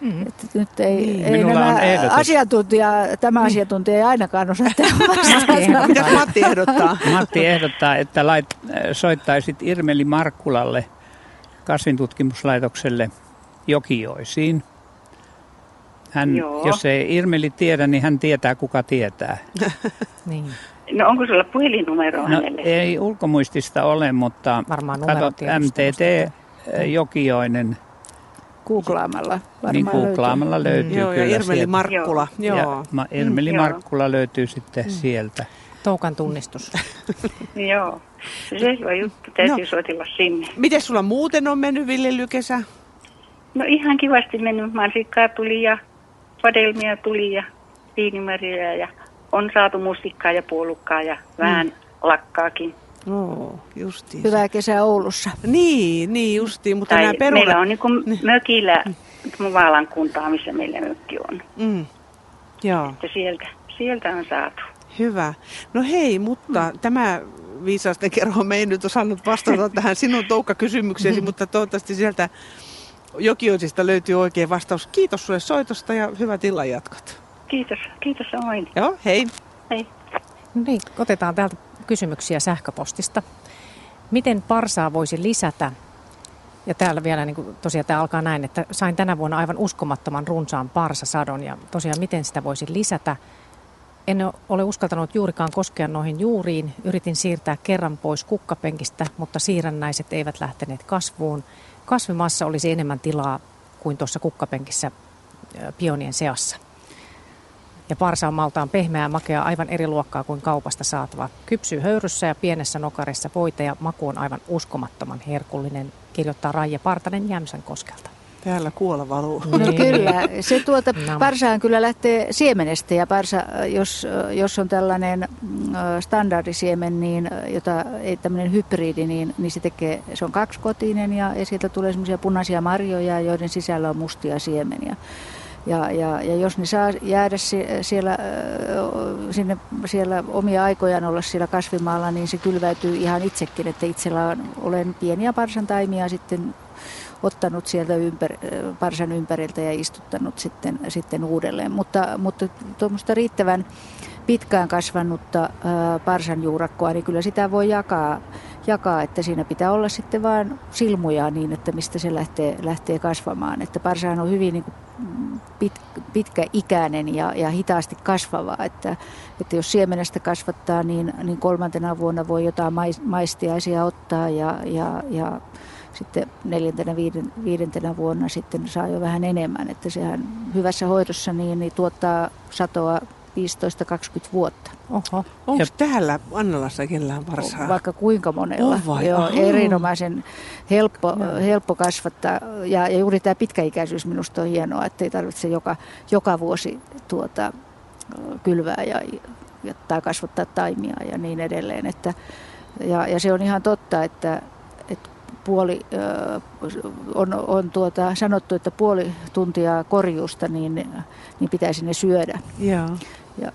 Mm. Että nyt ei, niin. ei nämä asiantuntija, tämä asiantuntija ei ainakaan osaa tehdä Mitä Matti ehdottaa? Matti ehdottaa, että lait, soittaisit Irmeli Markkulalle kasvintutkimuslaitokselle Jokioisiin. Hän, jos ei Irmeli tiedä, niin hän tietää, kuka tietää. niin. No onko sulla puhelinnumero no, hänelle? Ei ulkomuistista ole, mutta Varmaan katsot MTT Jokioinen. Googlaamalla varmaan Niin googlaamalla löytyy, löytyy Joo, kyllä ja Irmeli sieltä. Markkula. Joo. Ja ma, Irmeli mm, Markkula löytyy sitten mm. sieltä. Toukan tunnistus. joo, se hyvä juttu, täytyy no. soitella sinne. Miten sulla muuten on mennyt viljelykesä? No ihan kivasti mennyt. Mansikkaa tuli ja vadelmia tuli ja viinimäriä ja on saatu musikkaa ja puolukkaa ja vähän mm. lakkaakin. No, justiin. Hyvää kesää Oulussa. Niin, niin justiin, mutta tai nämä perunat... Meillä on niin kuin mökillä Vaalan kuntaa, missä meillä mökki on. Mm. Joo. Että sieltä, sieltä on saatu. Hyvä. No hei, mutta mm. tämä viisaasten kerho me ei nyt osannut vastata tähän sinun toukka-kysymykseesi, mm. mutta toivottavasti sieltä Jokioisista löytyy oikein vastaus. Kiitos sulle soitosta ja hyvät illanjatkot. Kiitos, kiitos samoin. Joo, hei. Hei. No niin, otetaan täältä kysymyksiä sähköpostista. Miten parsaa voisi lisätä? Ja täällä vielä niin kuin, tosiaan tämä alkaa näin, että sain tänä vuonna aivan uskomattoman runsaan parsasadon ja tosiaan miten sitä voisi lisätä? En ole uskaltanut juurikaan koskea noihin juuriin. Yritin siirtää kerran pois kukkapenkistä, mutta siirrännäiset eivät lähteneet kasvuun. Kasvimassa olisi enemmän tilaa kuin tuossa kukkapenkissä pionien seassa. Ja parsa on maltaan pehmeää makea aivan eri luokkaa kuin kaupasta saatava. Kypsyy höyryssä ja pienessä nokarissa voita ja maku on aivan uskomattoman herkullinen, kirjoittaa Raija Partanen Jämsän koskelta. Täällä kuola valuu. No kyllä, se tuota parsaan kyllä lähtee siemenestä ja parsa, jos, jos on tällainen mm, standardisiemen, niin, jota ei tämmöinen hybridi, niin, niin se tekee, se on kaksikotinen ja, ja sieltä tulee semmoisia punaisia marjoja, joiden sisällä on mustia siemeniä. Ja, ja, ja jos ne saa jäädä siellä, sinne, siellä omia aikojaan olla siellä kasvimaalla, niin se kylväytyy ihan itsekin, että itsellä on, olen pieniä parsantaimia sitten ottanut sieltä ympär, parsan ympäriltä ja istuttanut sitten, sitten uudelleen. Mutta, mutta tuommoista riittävän pitkään kasvanutta parsan juurakkoa, niin kyllä sitä voi jakaa, jakaa, että siinä pitää olla sitten vain silmuja niin, että mistä se lähtee, lähtee kasvamaan. Että parsahan on hyvin niin kuin pit, pitkäikäinen ja, ja hitaasti kasvava, että, että jos siemenestä kasvattaa, niin, niin kolmantena vuonna voi jotain maistiaisia ottaa ja, ja, ja sitten neljäntenä, viiden, viidentenä vuonna sitten saa jo vähän enemmän. Että sehän hyvässä hoidossa niin, niin tuottaa satoa 15-20 vuotta. Oho. Onko täällä Annalassa kellään varsaa? Vaikka kuinka monella. Oh vai? Joo, erinomaisen helppo, helppo kasvattaa. Ja, ja juuri tämä pitkäikäisyys minusta on hienoa, että ei tarvitse joka, joka vuosi tuota, kylvää ja, ja tai kasvattaa taimia ja niin edelleen. Että, ja, ja se on ihan totta, että puoli, on, on tuota, sanottu, että puoli tuntia korjuusta, niin, niin pitäisi ne syödä. Joo. Ja,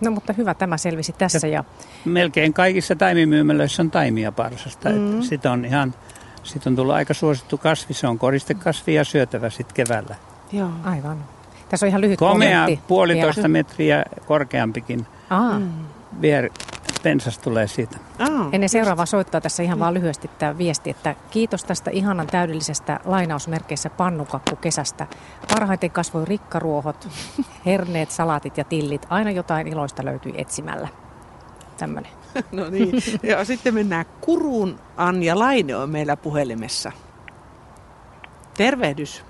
No mutta hyvä, tämä selvisi tässä. Ja... Melkein kaikissa taimimyymälöissä on taimia parsasta. Mm-hmm. Sitten on ihan, sit on tullut aika suosittu kasvi, se on koristekasvi ja syötävä sitten keväällä. Joo, aivan. Tässä on ihan lyhyt Komea kommentti. puolitoista vielä. metriä korkeampikin. Aa. Vier, pensas tulee siitä. Oh. Ennen seuraavaa soittaa tässä ihan vaan lyhyesti tämä viesti, että kiitos tästä ihanan täydellisestä lainausmerkeissä pannukakku kesästä. Parhaiten kasvoi rikkaruohot, herneet, salaatit ja tillit. Aina jotain iloista löytyi etsimällä. Tämmöinen. No niin. Ja sitten mennään Kuruun. Anja Laine on meillä puhelimessa. Tervehdys.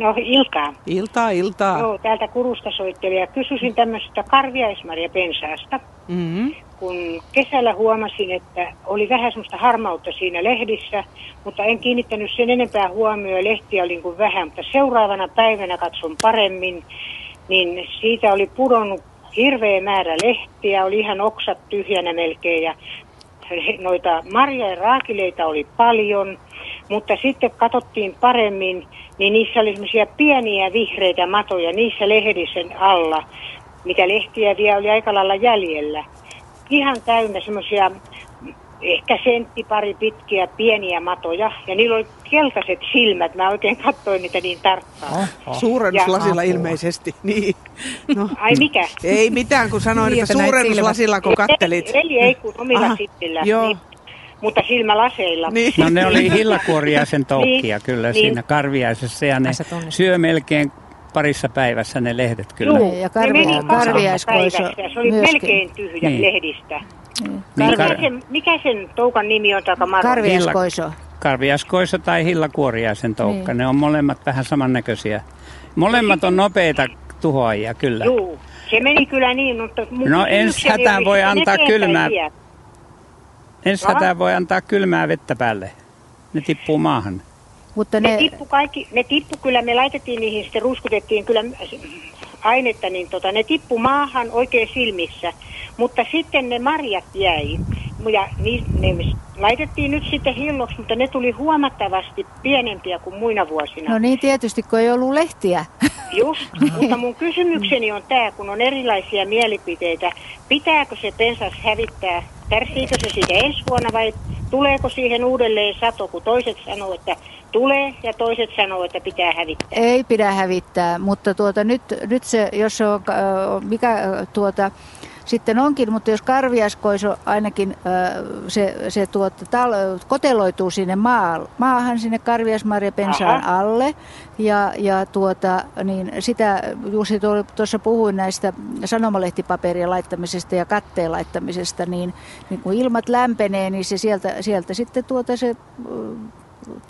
No iltaa. Iltaa, iltaa. Joo, täältä Kurusta soittelija. Kysyisin tämmöisestä karviaismarja pensaasta. Mm-hmm kun kesällä huomasin, että oli vähän semmoista harmautta siinä lehdissä, mutta en kiinnittänyt sen enempää huomioon, lehtiä oli niin kuin vähän, mutta seuraavana päivänä katson paremmin, niin siitä oli pudonnut hirveä määrä lehtiä, oli ihan oksat tyhjänä melkein ja noita marja- ja raakileita oli paljon, mutta sitten katsottiin paremmin, niin niissä oli semmoisia pieniä vihreitä matoja niissä lehdissä alla, mitä lehtiä vielä oli aika lailla jäljellä ihan täynnä semmoisia ehkä sentti pari pitkiä pieniä matoja ja niillä oli keltaiset silmät. Mä oikein katsoin niitä niin tarkkaan. Suurennuslasilla ja, ilmeisesti. Niin. No. Ai mikä? Ei mitään, kun sanoin, niin, että, että suurennuslasilla kun kattelit. Eli ei kun omilla Aha, sittillä. Joo. Niin, mutta silmälaseilla. Niin. No ne oli hillakuoriaisen toukkia niin, kyllä niin. siinä karviaisessa ja ne syö melkein parissa päivässä ne lehdet kyllä. Joo, ja karvi, karviaiskoiso Se oli myöskin. melkein tyhjä niin. lehdistä. Niin. Niin, kar- mikä, sen, mikä sen toukan nimi on takamaro? Karviaiskoiso. Karviaiskoiso tai hillakuoriaisen toukka. Niin. Ne on molemmat vähän samannäköisiä. Molemmat on nopeita tuhoajia kyllä. Joo, se meni kyllä niin, mutta... No ensi hätään voi antaa kylmää... Ensi hätään voi antaa kylmää vettä päälle. Ne tippuu maahan. Mutta ne... Ne, tippu kaikki, ne tippu kyllä, me laitettiin niihin, sitten ruskutettiin kyllä ainetta, niin tota, ne tippu maahan oikein silmissä. Mutta sitten ne marjat jäi. Ja ni, ne laitettiin nyt sitten hilloksi, mutta ne tuli huomattavasti pienempiä kuin muina vuosina. No niin tietysti, kun ei ollut lehtiä. Just, mutta mun kysymykseni on tämä, kun on erilaisia mielipiteitä. Pitääkö se pensas hävittää? Kärsiikö se siitä ensi vuonna vai tuleeko siihen uudelleen sato, kun toiset sanoo, että tulee ja toiset sanoo, että pitää hävittää. Ei pidä hävittää, mutta tuota, nyt, nyt se, jos se on, mikä tuota, sitten onkin, mutta jos karviaskoiso ainakin se, se tuota, tal, koteloituu sinne maa, maahan, sinne karviasmarjapensaan Aha. alle, ja, ja tuota, niin sitä Jussi tuo- tuossa puhui näistä sanomalehtipaperien laittamisesta ja katteen laittamisesta, niin, niin kun ilmat lämpenee, niin se sieltä, sieltä sitten tuota se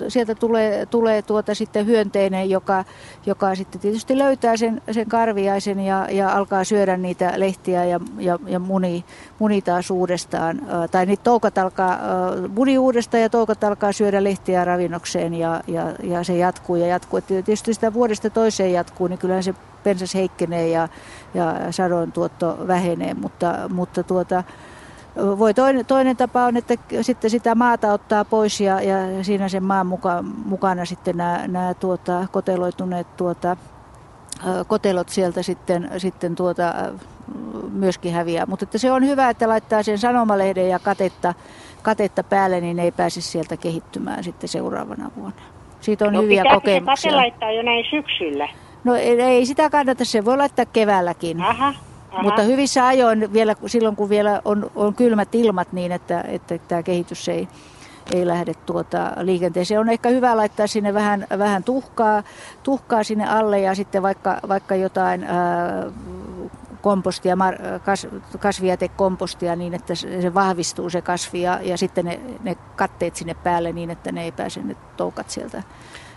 sieltä tulee, tulee tuota sitten hyönteinen, joka, joka sitten tietysti löytää sen, sen karviaisen ja, ja alkaa syödä niitä lehtiä ja, ja, ja muni, muni taas uudestaan. Tai niitä toukat alkaa, muni uudestaan ja toukat alkaa syödä lehtiä ravinnokseen ja, ja, ja se jatkuu ja jatkuu. Et tietysti sitä vuodesta toiseen jatkuu, niin kyllähän se pensas heikkenee ja, ja sadon tuotto vähenee, mutta, mutta tuota, voi toinen, toinen tapa on, että sitten sitä maata ottaa pois ja, ja siinä sen maan muka, mukana sitten nämä, nämä tuota, koteloituneet tuota, kotelot sieltä sitten, sitten tuota, myöskin häviää. Mutta että se on hyvä, että laittaa sen sanomalehden ja katetta, katetta päälle, niin ei pääse sieltä kehittymään sitten seuraavana vuonna. Siitä on no hyviä kokemuksia. kate laittaa jo näin syksyllä? No ei, ei sitä kannata, se voi laittaa keväälläkin. Aha, aha. Mutta hyvissä ajoin vielä, silloin, kun vielä on, on kylmät ilmat niin, että, että tämä kehitys ei, ei lähde tuota liikenteeseen. On ehkä hyvä laittaa sinne vähän, vähän tuhkaa, tuhkaa sinne alle ja sitten vaikka, vaikka jotain ää, kompostia, kas, kasvijätekompostia niin, että se vahvistuu se kasvi ja, ja sitten ne, ne katteet sinne päälle niin, että ne ei pääse ne toukat sieltä,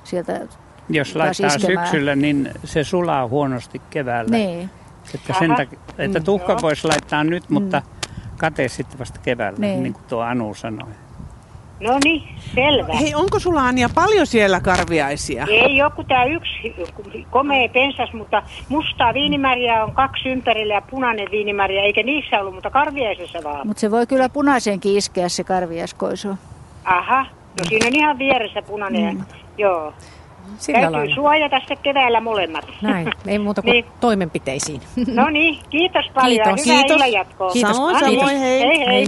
sieltä Jos laittaa iskemään. syksyllä, niin se sulaa huonosti keväällä. Niin, Että, sen takia, että Mm. tuhka Joo. voisi laittaa nyt, mutta kate sitten vasta keväällä, Niin. niin kuin tuo Anu sanoi. No niin, selvä. Hei, onko sulla Anja paljon siellä karviaisia? Ei joku tämä yksi komea pensas, mutta mustaa viinimäriä on kaksi ympärillä ja punainen viinimäriä, eikä niissä ollut, mutta karviaisessa vaan. mutta se voi kyllä punaisenkin iskeä se karviaskoiso. Aha, no siinä on ihan vieressä punainen. Mm. Joo. Sillä Täytyy lailla. suojata se keväällä molemmat. Näin, ei muuta kuin Niin. toimenpiteisiin. No niin, kiitos paljon. Kiitos. Hyvää Kiitos. illanjatkoa. Kiitos. Samoin, Kiitos. samoin, hei. Hei hei.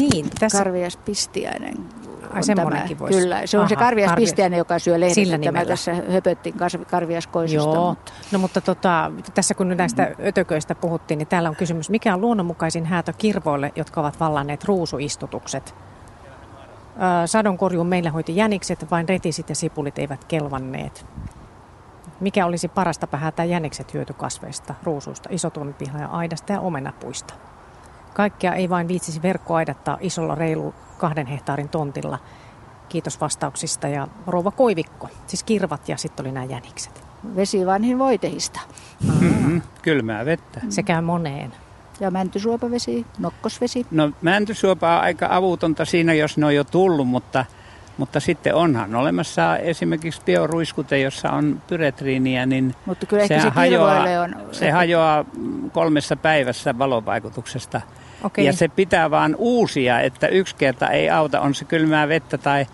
Niin, tässä Karviaspistiäinen. Ai, on semmoinenkin tämä. voisi. Kyllä, se on se Aha, karviaspistiäinen, joka syö lehdessä. Sillä Tämä nimellä. tässä höpöttiin karviaskoisosta. Joo, Mutta no mutta tota, tässä kun nyt näistä ötököistä puhuttiin, niin täällä on kysymys, mikä on luonnonmukaisin häätö kirvoille, jotka ovat vallanneet ruusuistutukset? Ö, Sadonkorjuun meillä hoiti jänikset, vain retisit ja sipulit eivät kelvanneet. Mikä olisi paras tapa häätää jänikset hyötykasveista, ruusuista, ja aidasta ja omenapuista? Kaikkea ei vain viitsisi verkkoaidattaa isolla reilu kahden hehtaarin tontilla. Kiitos vastauksista ja rouva Koivikko, siis kirvat ja sitten oli nämä jänikset. vesi vanhin voitehista. Mm-hmm. Kylmää vettä. Se käy moneen. Ja mäntysuopavesi, nokkosvesi. No mäntysuopa on aika avutonta siinä, jos ne on jo tullut, mutta, mutta sitten onhan olemassa esimerkiksi bioruiskute, jossa on pyretriiniä, niin Mutta kyllä ehkä se hajoaa, on... se hajoaa kolmessa päivässä valovaikutuksesta. Okei. Ja se pitää vaan uusia, että yksi kerta ei auta, on se kylmää vettä tai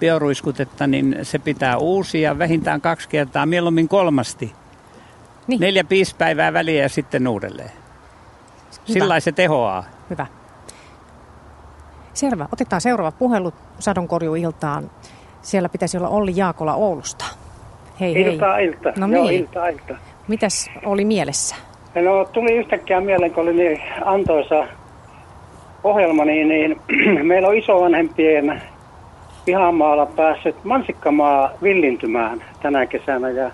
bioruiskutetta, niin se pitää uusia vähintään kaksi kertaa, mieluummin kolmasti. Niin. Neljä, viisi päivää väliä ja sitten uudelleen. Sillä se tehoaa. Hyvä. Selvä. Otetaan seuraava puhelu sadonkorjuiltaan. Siellä pitäisi olla Olli Jaakola Oulusta. Hei hei. Ilta, ilta. No Joo, niin. ilta, ilta. Mitäs oli mielessä? No tuli yhtäkkiä mieleen, kun oli niin antoisa ohjelma, niin, niin meillä on isovanhempien pihamaalla päässyt mansikkamaa villintymään tänä kesänä ja,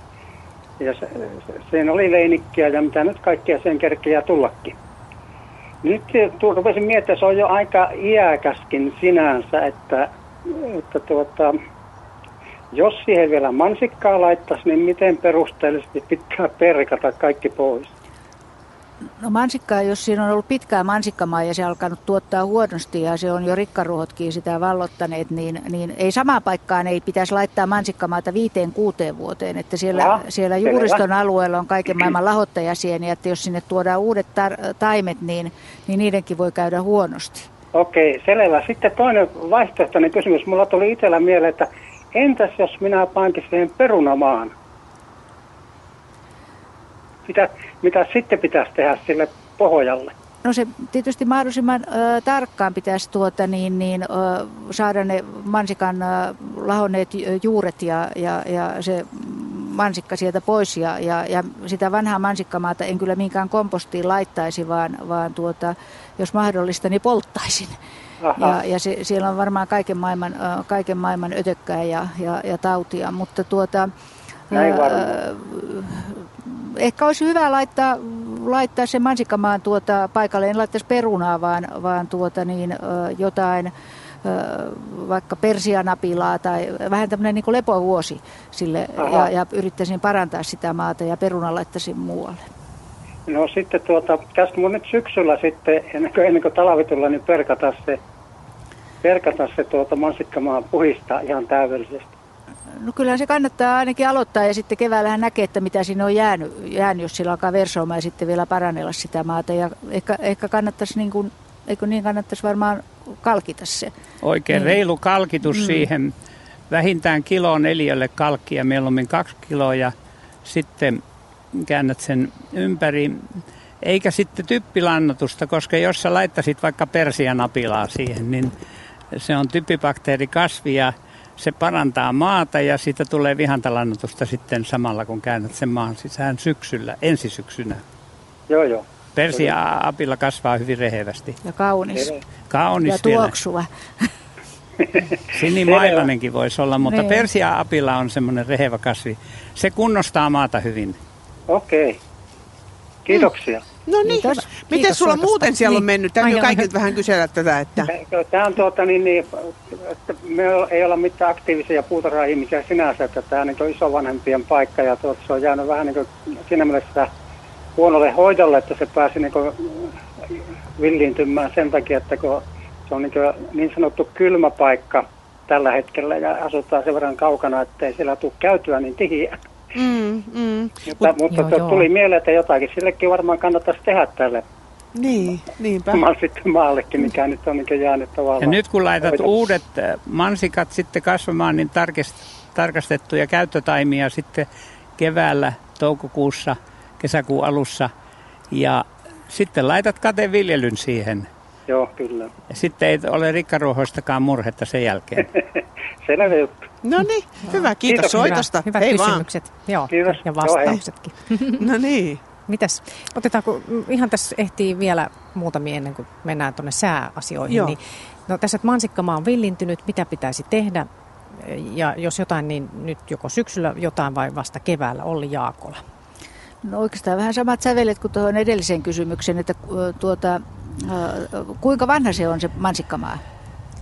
ja se, se, siinä oli leinikkiä ja mitä nyt kaikkea sen kerkeä tullakin. Nyt rupesin miettimään, että se on jo aika iäkäskin sinänsä, että, että tuota, jos siihen vielä mansikkaa laittaisi, niin miten perusteellisesti pitää perkata kaikki pois? No mansikkaa, jos siinä on ollut pitkää mansikkamaa ja se on alkanut tuottaa huonosti ja se on jo rikkaruhotkin sitä vallottaneet, niin, niin ei samaan paikkaan ei pitäisi laittaa mansikkamaata viiteen kuuteen vuoteen. Että siellä, Aha, siellä selvä. juuriston alueella on kaiken maailman lahottajasieniä, että jos sinne tuodaan uudet tar- taimet, niin, niin niidenkin voi käydä huonosti. Okei, selvä. Sitten toinen vaihtoehtoinen kysymys. Mulla tuli itsellä mieleen, että entäs jos minä pankin siihen perunamaan? Mitä, mitä sitten pitäisi tehdä sille pohjalle? no se tietysti mahdollisimman ö, tarkkaan pitäisi tuota, niin, niin, ö, saada ne mansikan ö, lahonneet juuret ja, ja, ja se mansikka sieltä pois ja, ja, ja sitä vanhaa mansikkamaata en kyllä minkään kompostiin laittaisi, vaan, vaan tuota, jos mahdollista, niin polttaisin. Ja, ja se, siellä on varmaan kaiken maailman, kaiken maailman ötökkää ja, ja, ja tautia, mutta tuota, Näin ehkä olisi hyvä laittaa, laittaa se mansikkamaan tuota paikalle, en laittaisi perunaa, vaan, vaan tuota niin, jotain vaikka persianapilaa tai vähän tämmöinen niin lepovuosi sille ja, ja yrittäisin parantaa sitä maata ja perunan laittaisin muualle. No sitten tuota, pitäisikö mun nyt syksyllä sitten, ennen kuin, ennen kuin talvi niin perkata se, perkata se tuota mansikkamaan puhista ihan täydellisesti. No kyllä se kannattaa ainakin aloittaa ja sitten keväällähän näkee, että mitä siinä on jäänyt, jäänyt jos sillä alkaa versoamaan ja sitten vielä parannella sitä maata. Ja ehkä, ehkä kannattaisi niin kuin, eikö niin kannattaisi varmaan kalkita se. Oikein niin. reilu kalkitus mm. siihen. Vähintään kilo neljälle kalkkia, mieluummin kaksi kiloa ja sitten käännät sen ympäri. Eikä sitten typpilannatusta, koska jos sä laittasit vaikka persianapilaa siihen, niin se on typpibakteerikasvi ja se parantaa maata ja siitä tulee vihantalannutusta sitten samalla, kun käännät sen maan sisään syksyllä, ensisyksynä. Joo, joo. Persia-apilla kasvaa hyvin rehevästi. Ja kaunis. Kaunis Ja tuoksuva. Sinimailanenkin voisi olla, mutta niin. persia-apilla on semmoinen rehevä kasvi. Se kunnostaa maata hyvin. Okei. Okay. Kiitoksia. Mm. No niin, Kiitos. Miten Kiitos sulla soitosta. muuten siellä niin. on mennyt? Täytyy kaikilta vähän kysellä tätä. Että... Tämä on tuota niin, niin että me ei olla mitään aktiivisia puutarha-ihmisiä sinänsä, että tämä niin on isovanhempien paikka ja tuota, se on jäänyt vähän niin kuin siinä mielessä huonolle hoidolle, että se pääsi niin kuin villiintymään sen takia, että kun se on niin, niin sanottu kylmä paikka tällä hetkellä ja asutaan sen verran kaukana, että ei siellä tule käytyä niin tihiä. Mm, mm. Mutta, Mut, mutta joo, joo. tuli mieleen, että jotakin sillekin varmaan kannattaisi tehdä tälle niin, niinpä. sitten maallekin, mikä nyt on niin jäänyt tavallaan. Ja nyt kun laitat hoidossa. uudet äh, mansikat sitten kasvamaan, niin tarkist, tarkastettuja käyttötaimia sitten keväällä, toukokuussa, kesäkuun alussa ja sitten laitat kateviljelyn siihen. Joo, kyllä. Ja sitten ei ole rikkaruohoistakaan murhetta sen jälkeen. Selvä juttu. No niin, hyvä. Kiitos, Kiitos soitosta. Hyvät Hei kysymykset. Vaan. Joo, Kiitos. ja vastauksetkin. no niin. Mitäs, otetaanko, ihan tässä ehtii vielä muutamia ennen kuin mennään tuonne sääasioihin. Joo. Niin, no tässä, että mansikkamaa on villintynyt, mitä pitäisi tehdä? Ja jos jotain, niin nyt joko syksyllä jotain vai vasta keväällä, Olli Jaakola. No oikeastaan vähän samat sävelet kuin tuohon edelliseen kysymykseen, että tuota, kuinka vanha se on se mansikkamaa?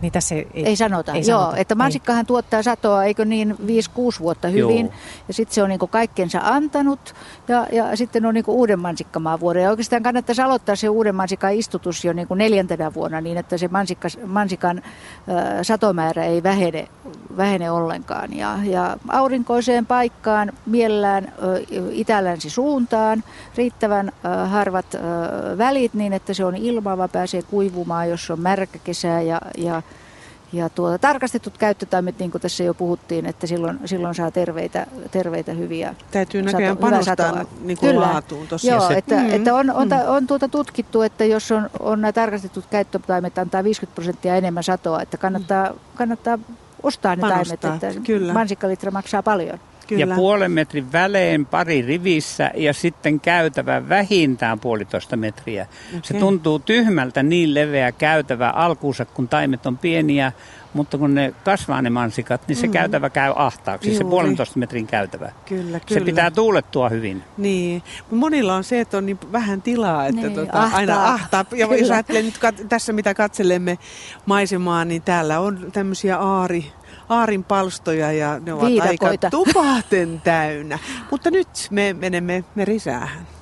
Niin tässä ei, ei sanota. Ei Joo, sanota. että mansikkahan ei. tuottaa satoa, eikö niin, 5-6 vuotta hyvin. Joo. Ja sitten se on niinku kaikkensa antanut ja, ja sitten on niinku uuden mansikkamaan vuoden. Ja oikeastaan kannattaisi aloittaa se uuden mansikan istutus jo niinku neljäntenä vuonna niin, että se mansikka, mansikan ä, satomäärä ei vähene, vähene ollenkaan. Ja, ja aurinkoiseen paikkaan mielellään ä, itälänsi suuntaan, riittävän ä, harvat ä, välit niin, että se on ilmaava, pääsee kuivumaan, jos on märkä kesä ja, ja ja tuota, tarkastetut käyttötaimet, niin kuin tässä jo puhuttiin, että silloin, silloin saa terveitä, terveitä hyviä Täytyy näköjään sato, panostaa niin kuin Kyllä. laatuun tosiaan. Joo, se. että, mm-hmm. että on, on, mm. on tuota tutkittu, että jos on, on nämä tarkastetut käyttötaimet, antaa 50 prosenttia enemmän satoa, että kannattaa, kannattaa ostaa ne panostaa. taimet, että Kyllä. mansikkalitra maksaa paljon. Kyllä. Ja puolen metrin välein pari rivissä ja sitten käytävä vähintään puolitoista metriä. Okay. Se tuntuu tyhmältä niin leveä käytävä alkuunsa, kun taimet on pieniä, mutta kun ne kasvaa ne mansikat, niin se mm. käytävä käy ahtaaksi, Juuri. se puolentoista metrin käytävä. Kyllä, kyllä. Se pitää tuulettua hyvin. Niin, monilla on se, että on niin vähän tilaa, että niin, tota, ahtaa. aina ahtaa. Ja kyllä. jos ajattelee nyt kat- tässä, mitä katselemme maisemaa, niin täällä on tämmöisiä aari aarin palstoja ja ne ovat Viidakoita. aika tupaten täynnä. Mutta nyt me menemme merisäähän.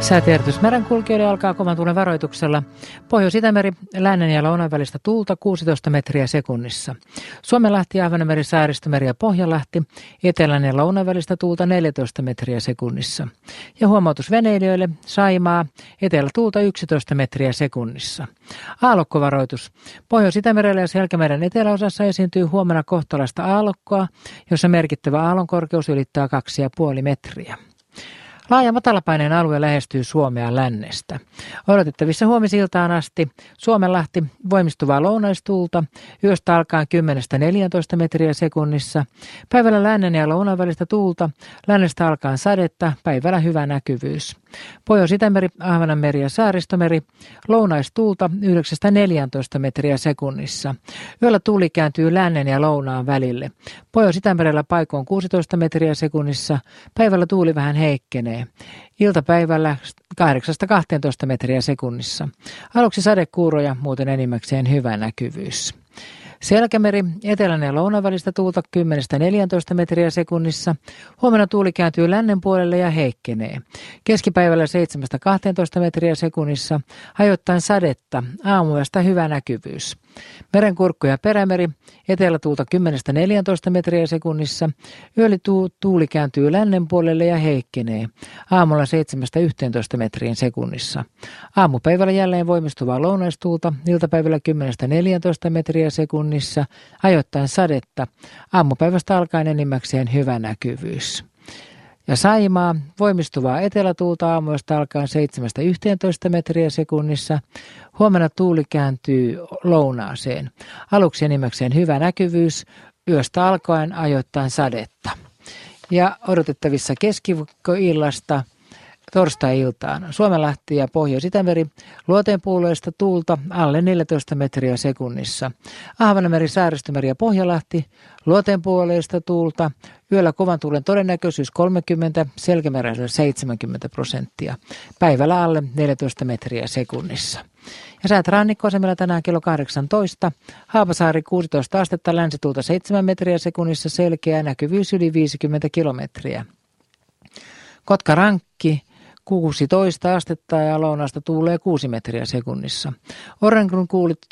Säätiedotus merenkulkijoille alkaa kovan tuulen varoituksella. Pohjois-Itämeri, lännen ja lounan välistä tuulta 16 metriä sekunnissa. Suomenlahti, Ahvenanmeri, Saaristomeri ja Pohjanlahti, etelän ja lounan välistä tuulta 14 metriä sekunnissa. Ja huomautus veneilijöille, Saimaa, etelä tuulta 11 metriä sekunnissa. Aallokkovaroitus. Pohjois-Itämerellä ja Selkämeren eteläosassa esiintyy huomenna kohtalaista aallokkoa, jossa merkittävä aallonkorkeus ylittää 2,5 metriä. Laaja matalapaineen alue lähestyy Suomea lännestä. Odotettavissa huomisiltaan asti Suomenlahti voimistuvaa lounaistuulta, yöstä alkaen 10-14 metriä sekunnissa, päivällä lännen ja lounan välistä tuulta, lännestä alkaen sadetta, päivällä hyvä näkyvyys. Pohjois-Itämeri, Ahvenanmeri ja Saaristomeri, lounaistuulta 9-14 metriä sekunnissa. Yöllä tuuli kääntyy lännen ja lounaan välille. Pohjois-Itämerellä paikoon 16 metriä sekunnissa, päivällä tuuli vähän heikkenee. Iltapäivällä 8-12 metriä sekunnissa. Aluksi sadekuuroja, muuten enimmäkseen hyvä näkyvyys. Selkämeri, etelän ja lounan välistä tuulta 10-14 metriä sekunnissa. Huomenna tuuli kääntyy lännen puolelle ja heikkenee. Keskipäivällä 7-12 metriä sekunnissa, ajoittain sadetta, aamuyöstä hyvä näkyvyys. Merenkurkku ja perämeri, etelätuulta 10-14 metriä sekunnissa. Yöli tuuli kääntyy lännen puolelle ja heikkenee. Aamulla 7-11 metriin sekunnissa. Aamupäivällä jälleen voimistuvaa lounaistuulta, iltapäivällä 10-14 metriä sekunnissa, ajoittain sadetta. Aamupäivästä alkaen enimmäkseen hyvä näkyvyys. Ja Saimaa, voimistuvaa etelätuulta aamuista alkaen 7-11 metriä sekunnissa. Huomenna tuuli kääntyy lounaaseen. Aluksi enimmäkseen hyvä näkyvyys, yöstä alkaen ajoittain sadetta. Ja odotettavissa keskiviikkoillasta torstai-iltaan. Suomenlahti ja Pohjois-Itämeri luoteenpuuleista tuulta alle 14 metriä sekunnissa. Ahvenanmeri, Saaristomeri ja Pohjalahti luoteenpuoleista tuulta Yöllä kovan tuulen todennäköisyys 30, selkämeräisellä 70 prosenttia. Päivällä alle 14 metriä sekunnissa. Ja säät rannikkoasemilla tänään kello 18. Haapasaari 16 astetta, länsituulta 7 metriä sekunnissa, selkeä näkyvyys yli 50 kilometriä. Kotka Rankki 16 astetta ja lounasta tuulee 6 metriä sekunnissa. Orengrun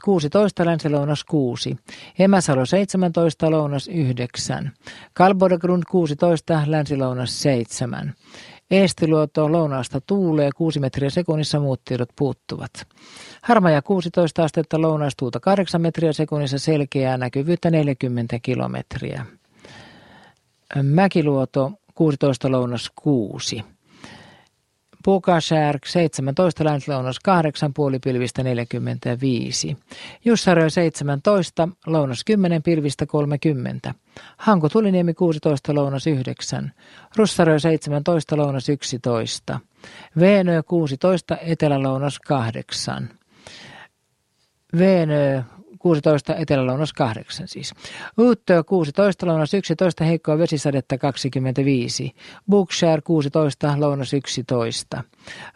16, länsilounas 6. Emäsalo 17, lounas 9. Kalbodegrund 16, länsilounas 7. Eestiluoto lounaasta tuulee 6 metriä sekunnissa, muut tiedot puuttuvat. Harmaja 16 astetta, lounaistuulta 8 metriä sekunnissa, selkeää näkyvyyttä 40 kilometriä. Mäkiluoto 16 lounas 6. Pukasjärk 17, länsilounas 8, puolipilvistä 45. Jussarö 17, lounas 10, pilvistä 30. Hanko Tuliniemi 16, lounas 9. Russarö 17, lounas 11. Veenö 16, etelälounas 8. Veenö 16, etelälounas 8 siis. Uuttöö 16, lounas 11, heikkoa vesisadetta 25. Bookshare 16, lounas 11.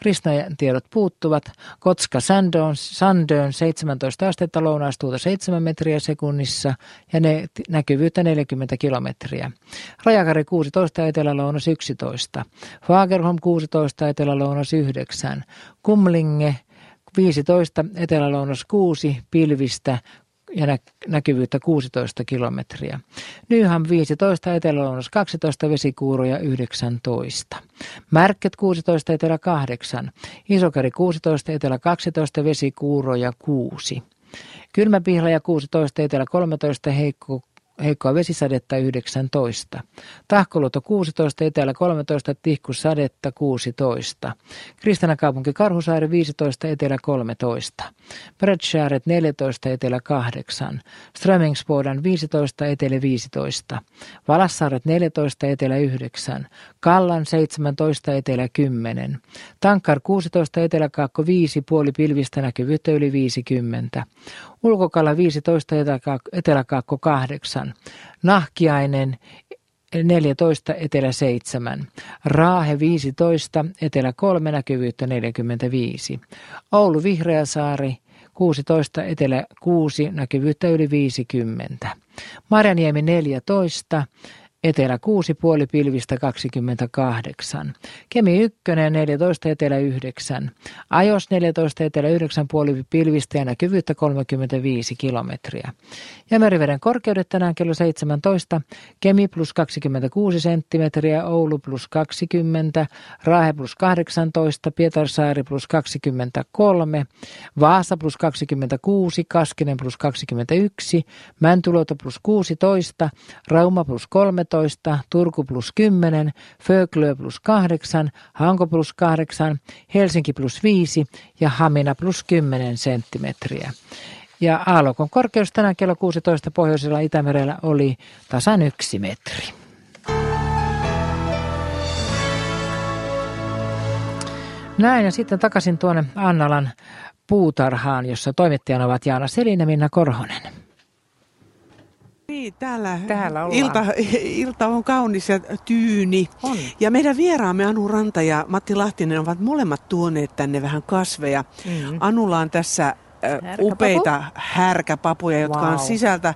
Ristajan tiedot puuttuvat. Kotska Sandön, Sandön 17 astetta, lounaistuuta 7 metriä sekunnissa ja ne näkyvyyttä 40 kilometriä. Rajakari 16, etelälounas 11. Fagerholm 16, etelälounas 9. Kumlinge 15, etelälounas 6, pilvistä ja nä- näkyvyyttä 16 kilometriä. Nyham 15, etelälounas 12, vesikuuroja 19. Märket 16, etelä 8. Isokari 16, etelä 12, vesikuuroja 6. Kylmäpihlaja 16, etelä 13, heikko heikkoa vesisadetta 19. Tahkoluoto 16, etelä 13, tihkussadetta 16. Kristanakaupunki Karhusaari 15, etelä 13. Bredshäret 14, etelä 8. Strömingsbodan 15, etelä 15. Valassaaret 14, etelä 9. Kallan 17, etelä 10. Tankkar 16, etelä 5, puoli pilvistä näkyvyyttä yli 50. Ulkokala 15, Eteläkaakko 8. Nahkiainen 14, Etelä 7. Raahe 15, Etelä 3, näkyvyyttä 45. Oulu Vihreäsaari 16, Etelä 6, näkyvyyttä yli 50. Marjaniemi 14, Etelä 6, puoli pilvistä 28. Kemi 1, 14, Etelä 9. Ajos 14, Etelä 9, puoli pilvistä ja näkyvyyttä 35 kilometriä. Ja meriveden korkeudet tänään kello 17. Kemi plus 26 senttimetriä, Oulu plus 20, Raahe plus 18, Pietarsaari plus 23, Vaasa plus 26, Kaskinen plus 21, Mäntyluoto plus 16, Rauma plus 13, Turku plus 10, Föglö plus 8, Hanko plus 8, Helsinki plus 5 ja Hamina plus 10 senttimetriä. Ja aallokon korkeus tänään kello 16 pohjoisella Itämerellä oli tasan yksi metri. Näin ja sitten takaisin tuonne Annalan puutarhaan, jossa toimittajana ovat Jaana Selin ja Minna Korhonen. Niin, täällä, Täällä ollaan. ilta, ilta on kaunis ja tyyni. On. Ja meidän vieraamme Anu Ranta ja Matti Lahtinen ovat molemmat tuoneet tänne vähän kasveja. Mm. Anulla on tässä Härkäpapu. upeita härkäpapuja, jotka on Vau. sisältä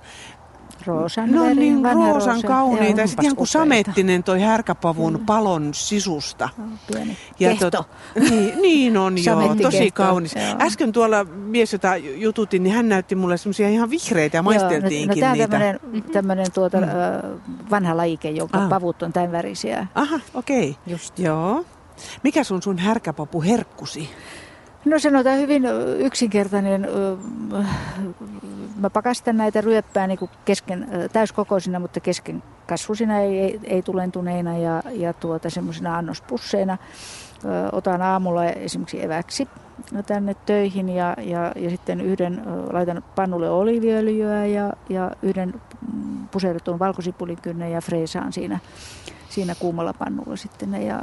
Roosan No niin, vanha roosan roosa. kauniita. Ja sitten ihan kuin samettinen toi härkäpavun palon sisusta. pieni Ja kehto. tot- niin, niin on joo, tosi kaunis. joo. Äsken tuolla mies, jota jututin, niin hän näytti mulle semmoisia ihan vihreitä ja Joo, no, maisteltiinkin no, tämä on niitä. tämmöinen, tämmöinen tuota, ö, vanha lajike, jonka Ah. pavut on tämän värisiä. Aha, okei. Okay. Just. Joo. Mikä sun sun härkäpapu herkkusi? No sanotaan hyvin yksinkertainen. Mä pakastan näitä ryöppää niin kesken, täyskokoisina, mutta kesken kasvusina ei, ei, ei tulentuneina ja, ja tuota, semmoisina annospusseina. Otan aamulla esimerkiksi eväksi tänne töihin ja, ja, ja sitten yhden laitan pannulle oliiviöljyä ja, ja yhden puserretun valkosipulinkynnen ja freesaan siinä, siinä kuumalla pannulla sitten ja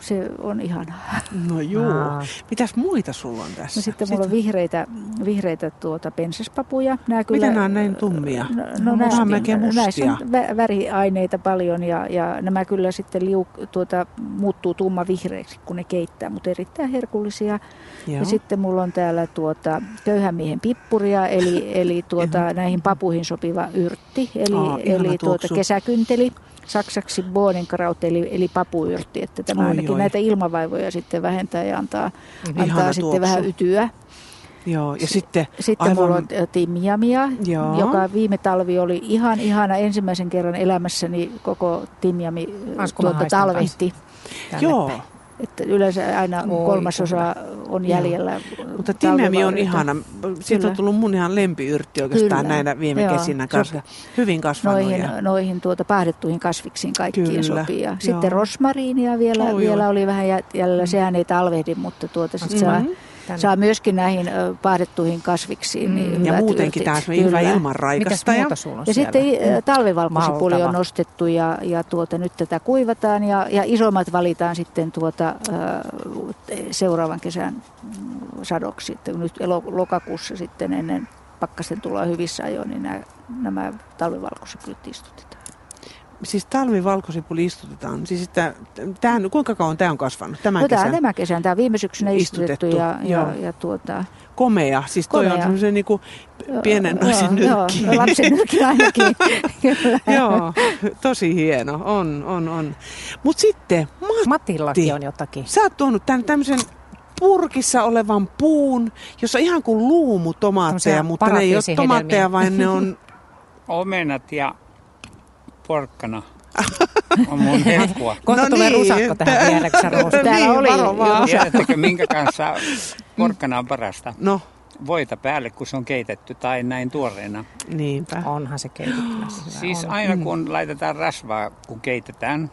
se on ihanaa. No juu. Aa. Mitäs muita sulla on tässä? No sitten mulla on vihreitä, vihreitä tuota pensaspapuja. Nää kyllä, Miten nämä on näin tummia? No, No, nää- melkein näissä mustia. on vä- väriaineita paljon ja, ja nämä kyllä sitten liuk, tuota, muuttuu tumma vihreäksi, kun ne keittää, mutta erittäin herkullisia. Joo. Ja sitten mulla on täällä tuota, köyhän miehen pippuria, eli, eli tuota, näihin papuihin sopiva yrtti, eli, Aa, eli tuota, kesäkynteli. Saksaksi Bodenkraut eli, eli papuyrtti, että tämä Oi, ainakin oi. näitä ilmavaivoja sitten vähentää ja antaa, Ihana antaa sitten tuoksu. vähän ytyä. Joo, ja sitten, Sitten aivan, mulla on äh, timjamia, Joo. joka viime talvi oli ihan ihana ensimmäisen kerran elämässäni koko timjami äh, tuota, talvehti. Joo, päin. Että yleensä aina Oi, kolmasosa on jäljellä. mutta timjami on ihana. Siitä Kyllä. on tullut mun ihan lempiyrtti oikeastaan Kyllä. näinä viime Joo, kesinä sopii. Hyvin kasvanut. Noihin, ja- noihin tuota pahdettuihin kasviksiin kaikkiin Kyllä, sopii. Ja joo. sitten rosmariinia vielä, Oi, vielä oli vähän jä- jäljellä. Sehän ei talvehdi, mutta tuota sit saa, Mhm. Tänne. saa myöskin näihin ö, pahdettuihin kasviksiin. Niin Ja hyvät muutenkin yrtit. tämä on hyvä Kyllä. ilmanraikasta. Mitäs Ja, Ja siellä? sitten talvivalkosipuli on nostettu ja, ja tuota, nyt tätä kuivataan ja, ja isommat valitaan sitten tuota, seuraavan kesän mm, sadoksi. Että nyt lokakuussa sitten ennen pakkasten tuloa hyvissä ajoin, niin nämä, nämä talvivalkosipulit istutetaan. Siis talvivalkosipuli istutetaan. Siis että, tämähän, kuinka kauan tämä on kasvanut? Tämän No, on kesän? tämä kesän, tämä on viime syksynä istutettu, Istutettu, ja, ja, joo. ja tuota, Komea. Siis toi on Komea. semmoisen niinku pienen naisen joo, nyrkki. Joo, lapsen nyrkki ainakin. Joo, tosi hieno. On, on, on. Mutta sitten, Matti, Matillakin on jotakin. sä oot tuonut tämän tämmöisen purkissa olevan puun, jossa on ihan kuin luumutomaatteja, Semmoisia mutta ne ei ole tomaatteja, vaan ne on... Omenat ja porkkana on mun herkkua. Kohta No tulee niin, rusakko tähän tää- vielä, kun sä. Täällä niin, oli varo vaan. jo- Tiedättekö minkä kanssa porkkana on parasta? No, Voita päälle, kun se on keitetty tai näin tuoreena. niinpä. Onhan se keitettynä. Siis on. aina kun laitetaan rasvaa, kun keitetään,